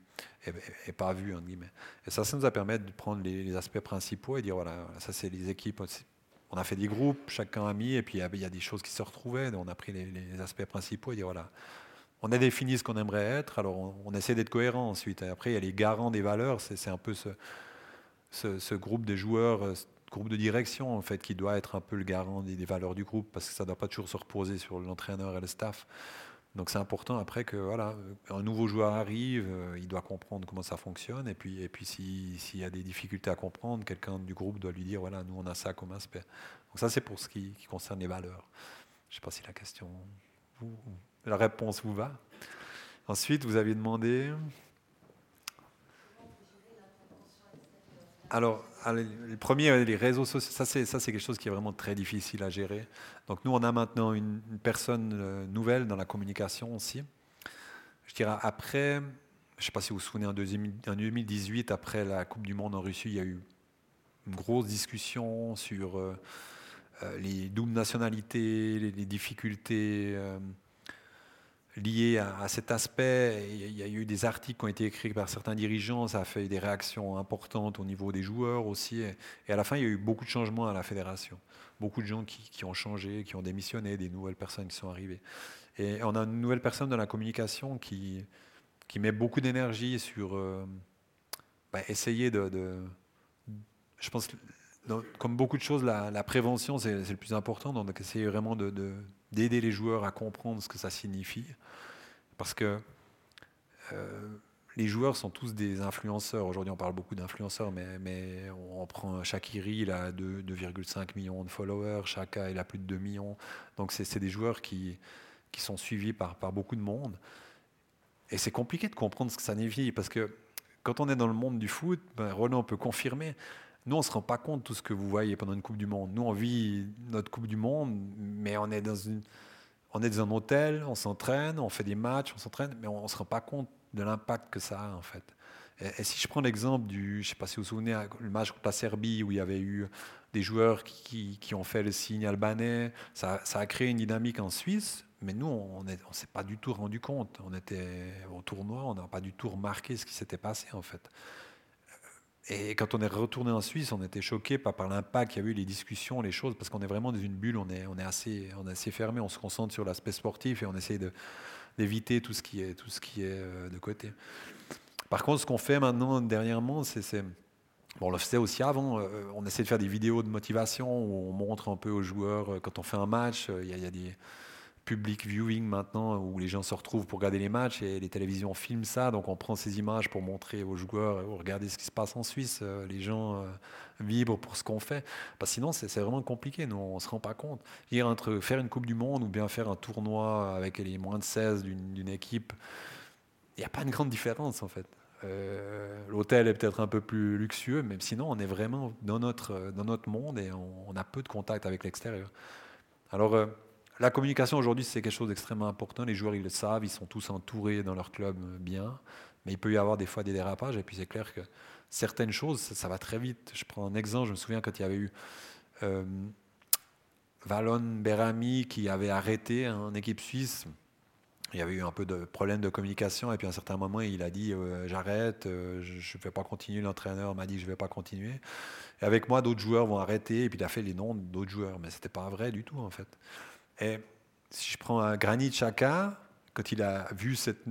et, pas vu entre guillemets. Et ça, ça nous a permis de prendre les, aspects principaux et dire voilà ça c'est les équipes. On a fait des groupes, chacun a mis et puis il y a- il y a des choses qui se retrouvaient. Donc on a pris les, aspects principaux et dire voilà on a défini ce qu'on aimerait être, alors on, essaie d'être cohérent ensuite. Et après, il y a les garants des valeurs, c'est un peu ce, groupe de joueurs, euh, ce groupe de direction en fait, qui doit être un peu le garant des valeurs du groupe, parce que ça ne doit pas toujours se reposer sur l'entraîneur et le staff. Donc c'est important après que voilà, un nouveau joueur arrive, euh, il doit comprendre comment ça fonctionne, et puis, et puis si- s'il y a des difficultés à comprendre, quelqu'un du groupe doit lui dire voilà, nous on a ça comme aspect. Donc ça c'est pour ce qui, qui concerne les valeurs. Je ne sais pas si la question, vous- la réponse vous va. Ensuite, vous aviez demandé. Alors, allez, le premier, euh, les réseaux sociaux, ça c'est, quelque chose qui est vraiment très difficile à gérer. Donc nous, on a maintenant une, personne euh, nouvelle dans la communication aussi. Je dirais après, je ne sais pas si vous vous souvenez, en, deuxième- en 2018, après la Coupe du Monde en Russie, il y a eu une grosse discussion sur euh, les doubles nationalités, les, difficultés liées à, à cet aspect. Il y a eu des articles qui ont été écrits par certains dirigeants, ça a fait des réactions importantes au niveau des joueurs aussi. Et, à la fin, il y a eu beaucoup de changements à la fédération. Beaucoup de gens qui, qui ont changé, qui ont démissionné, des nouvelles personnes qui sont arrivées. Et on a une nouvelle personne dans la communication qui, qui met beaucoup d'énergie sur euh, bah, essayer de, Je pense que, comme beaucoup de choses, la, prévention, c'est le plus important. Donc, essayer vraiment de- d'aider les joueurs à comprendre ce que ça signifie. Parce que euh, les joueurs sont tous des influenceurs. Aujourd'hui, on parle beaucoup d'influenceurs, mais, mais on prend Shakiri, il a deux- 2,5 millions de followers, Chaka, il a plus de 2 millions. Donc, c'est c'est des joueurs qui, qui sont suivis par, par beaucoup de monde. Et c'est compliqué de comprendre ce que ça signifie, parce que quand on est dans le monde du foot, ben, Roland peut confirmer, nous, on ne se rend pas compte de tout ce que vous voyez pendant une Coupe du Monde. Nous, on vit notre Coupe du Monde, mais on est dans, on est dans un hôtel, on s'entraîne, on fait des matchs, on s'entraîne, mais on ne se rend pas compte de l'impact que ça a, en fait. Et, si je prends l'exemple du, je ne sais pas si vous vous souvenez, le match contre la Serbie, où il y avait eu des joueurs qui, ont fait le signe albanais, ça, ça a créé une dynamique en Suisse, mais nous, on ne s'est pas du tout rendu compte. On était au tournoi, on n'a pas du tout remarqué ce qui s'était passé, en fait. Et quand on est retourné en Suisse, on était choqué par, par l'impact qu'il y a eu, les discussions, les choses, parce qu'on est vraiment dans une bulle, on est, assez, assez fermé, on se concentre sur l'aspect sportif et on essaie de- d'éviter tout ce qui est, tout ce qui est euh, de côté. Par contre, ce qu'on fait maintenant, dernièrement, c'est... Bon, on le faisait aussi avant, euh, on essaie de faire des vidéos de motivation où on montre un peu aux joueurs, euh, quand on fait un match, il y a des public viewing maintenant où les gens se retrouvent pour regarder les matchs et les télévisions filment ça. Donc on prend ces images pour montrer aux joueurs, euh, regardez ce qui se passe en Suisse, euh, les gens euh, vibrent pour ce qu'on fait. Parce sinon, c'est vraiment compliqué, nous, on ne se rend pas compte. Dire entre faire une Coupe du Monde ou bien faire un tournoi avec les moins de 16 d'une équipe, il n'y a pas une grande différence en fait. Euh, L'hôtel est peut-être un peu plus luxueux, mais sinon on est vraiment dans notre, dans notre monde et on, a peu de contact avec l'extérieur. Alors euh, la communication aujourd'hui c'est quelque chose d'extrêmement important. Les joueurs ils le savent, ils sont tous entourés dans leur club bien. Mais il peut y avoir des fois des dérapages, et puis c'est clair que certaines choses, ça, ça va très vite. Je prends un exemple, je me souviens quand il y avait eu euh, Valon Berami qui avait arrêté en équipe suisse. Il y avait eu un peu de problème de communication, et puis à un certain moment, il a dit euh, J'arrête, euh, je ne vais pas continuer. L'entraîneur m'a dit Je ne vais pas continuer. Et avec moi, d'autres joueurs vont arrêter, et puis il a fait les noms d'autres joueurs, mais ce n'était pas vrai du tout, en fait. Et si je prends un Granit Xhaka, quand il a vu cette,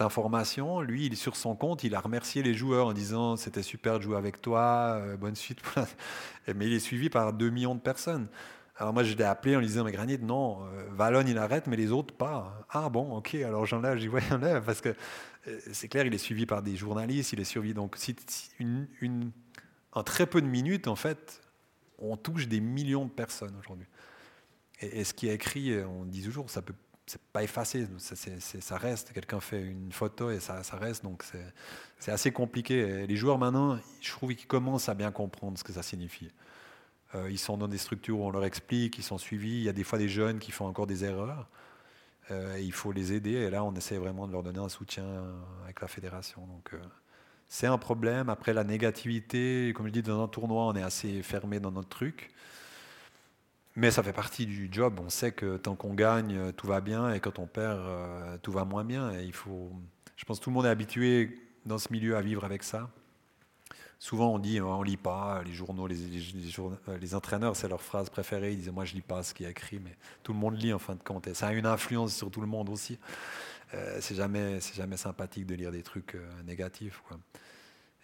information, lui, il sur son compte, il a remercié les joueurs en disant c'était super de jouer avec toi, euh, bonne suite. [LAUGHS] Mais il est suivi par 2 millions de personnes. Alors moi, je l'ai appelé en lui disant mais Granit, non, euh, Valon il arrête, mais les autres pas. Ah bon, ok, alors j'enlève, j'y vois, j'enlève, parce que euh, c'est clair, il est suivi par des journalistes, il est suivi. Donc, une, une- en très peu de minutes, en fait, on touche des millions de personnes aujourd'hui. Et, ce qui est écrit, euh, on dit toujours, ça peut, c'est pas effacé, ça, reste. Quelqu'un fait une photo et ça, reste, donc c'est, assez compliqué. Les joueurs maintenant, je trouve qu'ils commencent à bien comprendre ce que ça signifie. Euh, ils sont dans des structures où on leur explique, ils sont suivis. Il y a des fois des jeunes qui font encore des erreurs. Euh, il faut les aider. Et là, on essaie vraiment de leur donner un soutien avec la fédération. Donc, euh, c'est un problème. Après, la négativité, comme je dis, dans un tournoi, on est assez fermé dans notre truc. Mais ça fait partie du job. On sait que tant qu'on gagne, euh, tout va bien, et quand on perd, euh, tout va moins bien. Il faut. Je pense que tout le monde est habitué dans ce milieu à vivre avec ça. Souvent, on dit, on lit pas les journaux, euh, les entraîneurs, c'est leur phrase préférée. Ils disaient, moi, je lis pas ce qui est écrit, mais tout le monde lit en fin de compte. Et ça a une influence sur tout le monde aussi. Euh, c'est jamais, jamais sympathique de lire des trucs négatifs.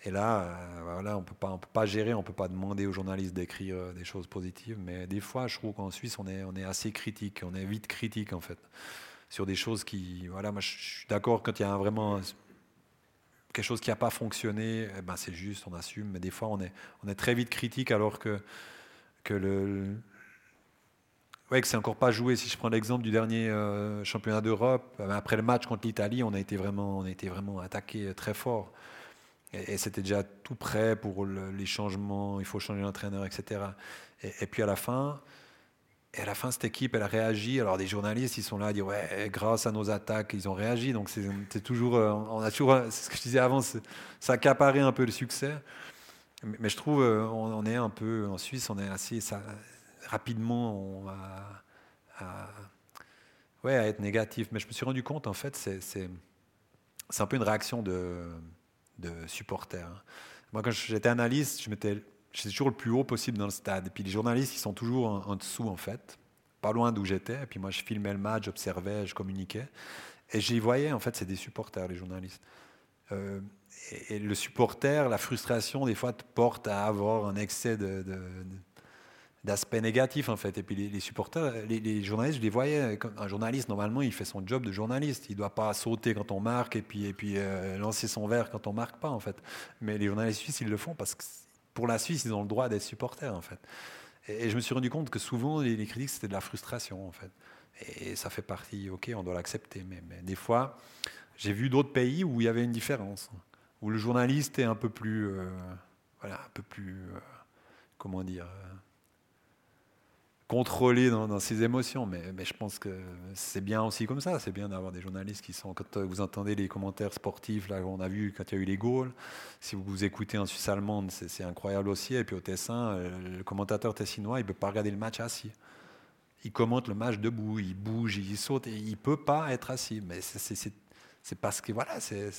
Et là, euh, voilà, on peut pas, on peut pas gérer, on peut pas demander aux journalistes d'écrire euh, des choses positives. Mais des fois, je trouve qu'en Suisse, on est, on est assez critique, on est vite critique en fait sur des choses qui, voilà, moi, je suis d'accord quand il y a vraiment quelque chose qui n'a pas fonctionné, eh ben c'est juste, on assume. Mais des fois, on est, on est très vite critique alors que, que le, ouais, que c'est encore pas joué. Si je prends l'exemple du dernier euh, championnat d'Europe, après le match contre l'Italie, on a été vraiment, on a été vraiment attaqué très fort. Et, c'était déjà tout prêt pour le- les changements. Il faut changer l'entraîneur, etc. Et, puis à la fin. À la fin, cette équipe, elle a réagi. Alors, des journalistes, ils sont là à dire Ouais, grâce à nos attaques, ils ont réagi. Donc, c'est toujours. euh, On a toujours. C'est ce que je disais avant, ça accaparait un peu le succès. Mais, je trouve, euh, on, est un peu. En Suisse, on est assez. Rapidement, ouais, à être négatif. Mais je me suis rendu compte, en fait, c'est un peu une réaction de, de supporters. hein. Moi, quand j'étais analyste, je m'étais j'étais toujours le plus haut possible dans le stade. Et puis les journalistes, ils sont toujours en, dessous, en fait, pas loin d'où j'étais. Et puis moi, je filmais le match, j'observais, je communiquais. Et j'y voyais, en fait, c'est des supporters, les journalistes. Euh, et, le supporter, la frustration, des fois, te porte à avoir un excès de- d'aspect négatif en fait. Et puis les, supporters les, journalistes je les voyais un journaliste normalement il fait son job de journaliste. Il doit pas sauter quand on marque et puis et puis euh, lancer son verre quand on marque pas en fait. Mais les journalistes suisses ils le font parce que pour la Suisse ils ont le droit d'être supporters en fait. Et, je me suis rendu compte que souvent les, critiques c'était de la frustration en fait. Et ça fait partie ok on doit l'accepter mais, des fois j'ai vu d'autres pays où il y avait une différence où le journaliste est un peu plus euh, voilà un peu plus euh, comment dire contrôlé dans, ses émotions. Mais, je pense que c'est bien aussi comme ça. C'est bien d'avoir des journalistes qui sont. Quand euh, vous entendez les commentaires sportifs, là, on a vu quand il y a eu les goals, si vous vous écoutez en Suisse allemande, c'est incroyable aussi. Et puis au Tessin, euh, le commentateur tessinois, il ne peut pas regarder le match assis. Il commente le match debout, il bouge, il saute, et il ne peut pas être assis. Mais c'est- parce que voilà, c'est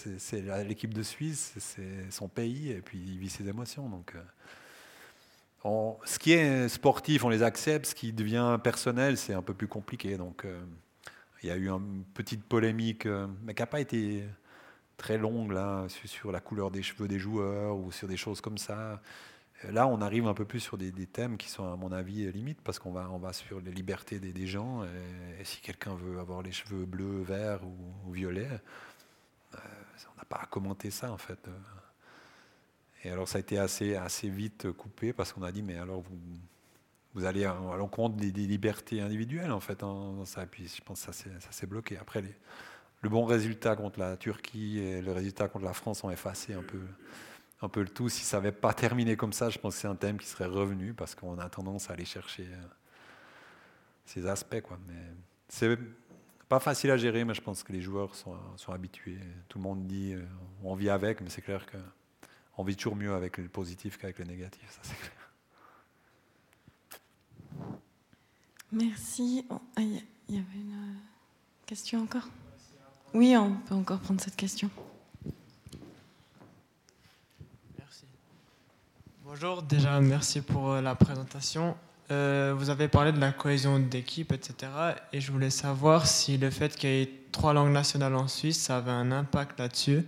l'équipe de Suisse, c'est son pays, et puis il vit ses émotions. Donc. On- ce qui est sportif, on les accepte. Ce qui devient personnel, c'est un peu plus compliqué. Donc, euh, il y a eu une petite polémique, euh, mais qui n'a pas été très longue là, sur, la couleur des cheveux des joueurs ou sur des choses comme ça. Là, on arrive un peu plus sur des, thèmes qui sont, à mon avis, limites, parce qu'on va, va sur les libertés des, gens. Et, si quelqu'un veut avoir les cheveux bleus, verts ou, ou violets, euh, on n'a pas à commenter ça, en fait. Et alors ça a été assez, assez vite coupé parce qu'on a dit mais alors vous, vous allez à l'encontre des, libertés individuelles en fait en- dans ça. Et puis je pense que ça s'est- bloqué. Après le bon résultat contre la Turquie et le résultat contre la France ont effacé un peu, un peu le tout. Si ça n'avait pas terminé comme ça, je pense que c'est un thème qui serait revenu parce qu'on a tendance à aller chercher euh, ces aspects. Quoi. Mais c'est pas facile à gérer, mais je pense que les joueurs sont, sont habitués. Tout le monde dit euh, on vit avec, mais c'est clair qu'on vit toujours mieux avec le positif qu'avec le négatif. Ça, c'est clair. Merci. Oh, ah, Il y avait une euh, question encore? Oui, on peut encore prendre cette question. Bonjour, déjà merci pour euh, la présentation. Euh, vous avez parlé de la cohésion d'équipe, etc. Et je voulais savoir si le fait qu'il y ait trois langues nationales en Suisse, ça avait un impact là-dessus.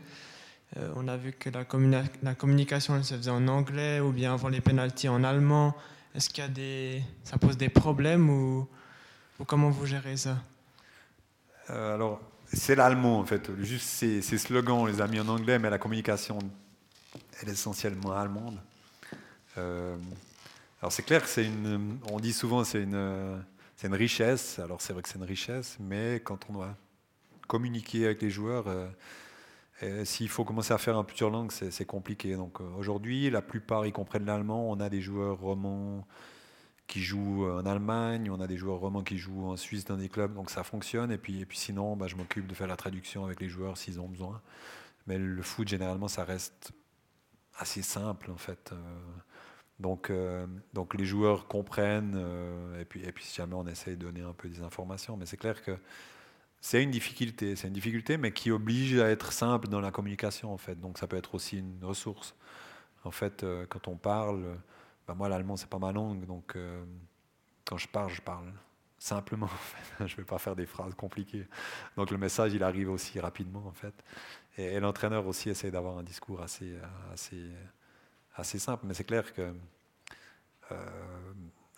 Euh, on a vu que la, communi- la communication se faisait en anglais ou bien avant les pénalties en allemand. Est-ce qu'il y a des, ça pose des problèmes ou, comment vous gérez ça? Euh, alors, c'est l'allemand en fait. Juste ces, ces slogans, on les a mis en anglais, mais la communication, elle est essentiellement allemande. Euh, alors c'est clair que c'est une, on dit souvent c'est une, c'est une richesse. Alors c'est vrai que c'est une richesse, mais quand on doit communiquer avec les joueurs, s'il faut commencer à faire en plusieurs langues, c'est compliqué. Donc euh, aujourd'hui, la plupart ils comprennent l'allemand. On a des joueurs romans qui jouent en Allemagne, on a des joueurs romans qui jouent en Suisse dans des clubs, donc ça fonctionne. Et puis, et puis sinon, bah, je m'occupe de faire la traduction avec les joueurs s'ils ont besoin. Mais le foot, généralement, ça reste assez simple en fait. Euh, donc, euh, donc les joueurs comprennent, euh, et, puis, et puis si jamais on essaye de donner un peu des informations. Mais c'est clair que c'est une difficulté, c'est une difficulté, mais qui oblige à être simple dans la communication en fait. Donc ça peut être aussi une ressource. En fait, euh, quand on parle, bah, moi l'allemand c'est pas ma langue, donc euh, quand je parle, je parle simplement. [LAUGHS] Je vais pas faire des phrases compliquées. Donc le message il arrive aussi rapidement en fait. Et, l'entraîneur aussi essaie d'avoir un discours assez, assez, assez simple. Mais c'est clair que euh,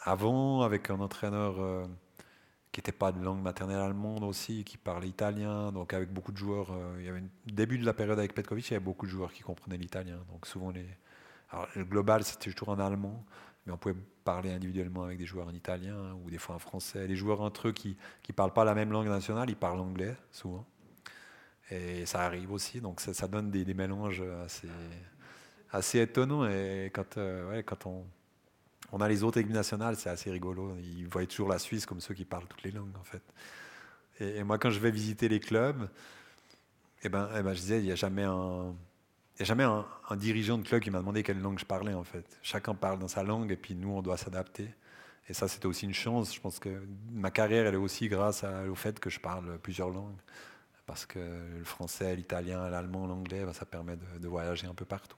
avant, avec un entraîneur euh, qui n'était pas de langue maternelle allemande aussi, qui parlait italien, donc avec beaucoup de joueurs, euh, il y avait une début de la période avec Petkovic, il y avait beaucoup de joueurs qui comprenaient l'italien. Donc souvent les, alors, le global c'était toujours en allemand, mais on pouvait parler individuellement avec des joueurs en italien ou des fois en français. Les joueurs entre eux qui ne parlent pas la même langue nationale, ils parlent anglais souvent. Et ça arrive aussi, donc ça, donne des, des mélanges assez, assez étonnants. Et quand, euh, ouais, quand on, on a les autres équipes nationales, c'est assez rigolo. Ils voient toujours la Suisse comme ceux qui parlent toutes les langues, en fait. Et, moi, quand je vais visiter les clubs, eh ben, eh ben, je disais, il n'y a jamais un, dirigeant de club qui m'a demandé quelle langue je parlais, en fait. Chacun parle dans sa langue, et puis nous, on doit s'adapter. Et ça, c'était aussi une chance. Je pense que ma carrière, elle est aussi grâce au fait que je parle plusieurs langues. Parce que le français, l'italien, l'allemand, l'anglais, ben, ça permet de, voyager un peu partout.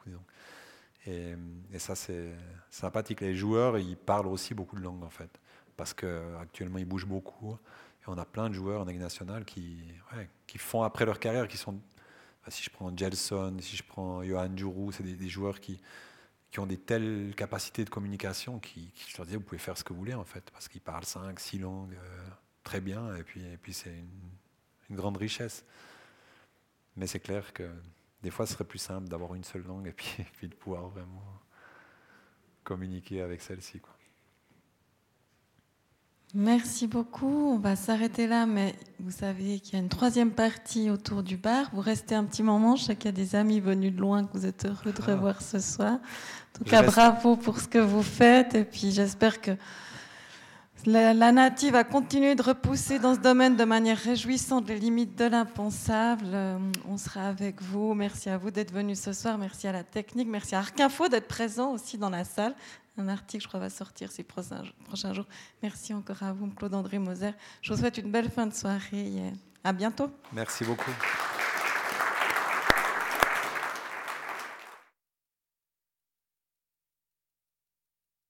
Et, ça, c'est sympathique. Les joueurs, ils parlent aussi beaucoup de langues, en fait. Parce qu'actuellement, ils bougent beaucoup. Et on a plein de joueurs en Ligue nationale qui, qui font après leur carrière, qui sont. bah, Si je prends Gelson, si je prends Johan Djourou, c'est des, joueurs qui, qui ont des telles capacités de communication qui, je leur disais, vous pouvez faire ce que vous voulez, en fait. Parce qu'ils parlent cinq, six langues euh, très bien. Et puis, et puis c'est une grande richesse. Mais c'est clair que des fois, ce serait plus simple d'avoir une seule langue et puis, [LAUGHS] et puis de pouvoir vraiment communiquer avec celle-ci. Merci beaucoup. On va s'arrêter là, mais vous savez qu'il y a une troisième partie autour du bar. Vous restez un petit moment. Je sais qu'il y a des amis venus de loin que vous êtes heureux de Ah. revoir ce soir. En tout cas, reste. bravo pour ce que vous faites. Et puis, j'espère que la, la native va continuer de repousser dans ce domaine de manière réjouissante les limites de l'impensable. Euh, On sera avec vous. Merci à vous d'être venus ce soir. Merci à la technique. Merci à Arc d'être présent aussi dans la salle. Un article, je crois, va sortir ces prochains, prochains jours. Merci encore à vous, Claude-André Moser. Je vous souhaite une belle fin de soirée. et À bientôt. Merci beaucoup.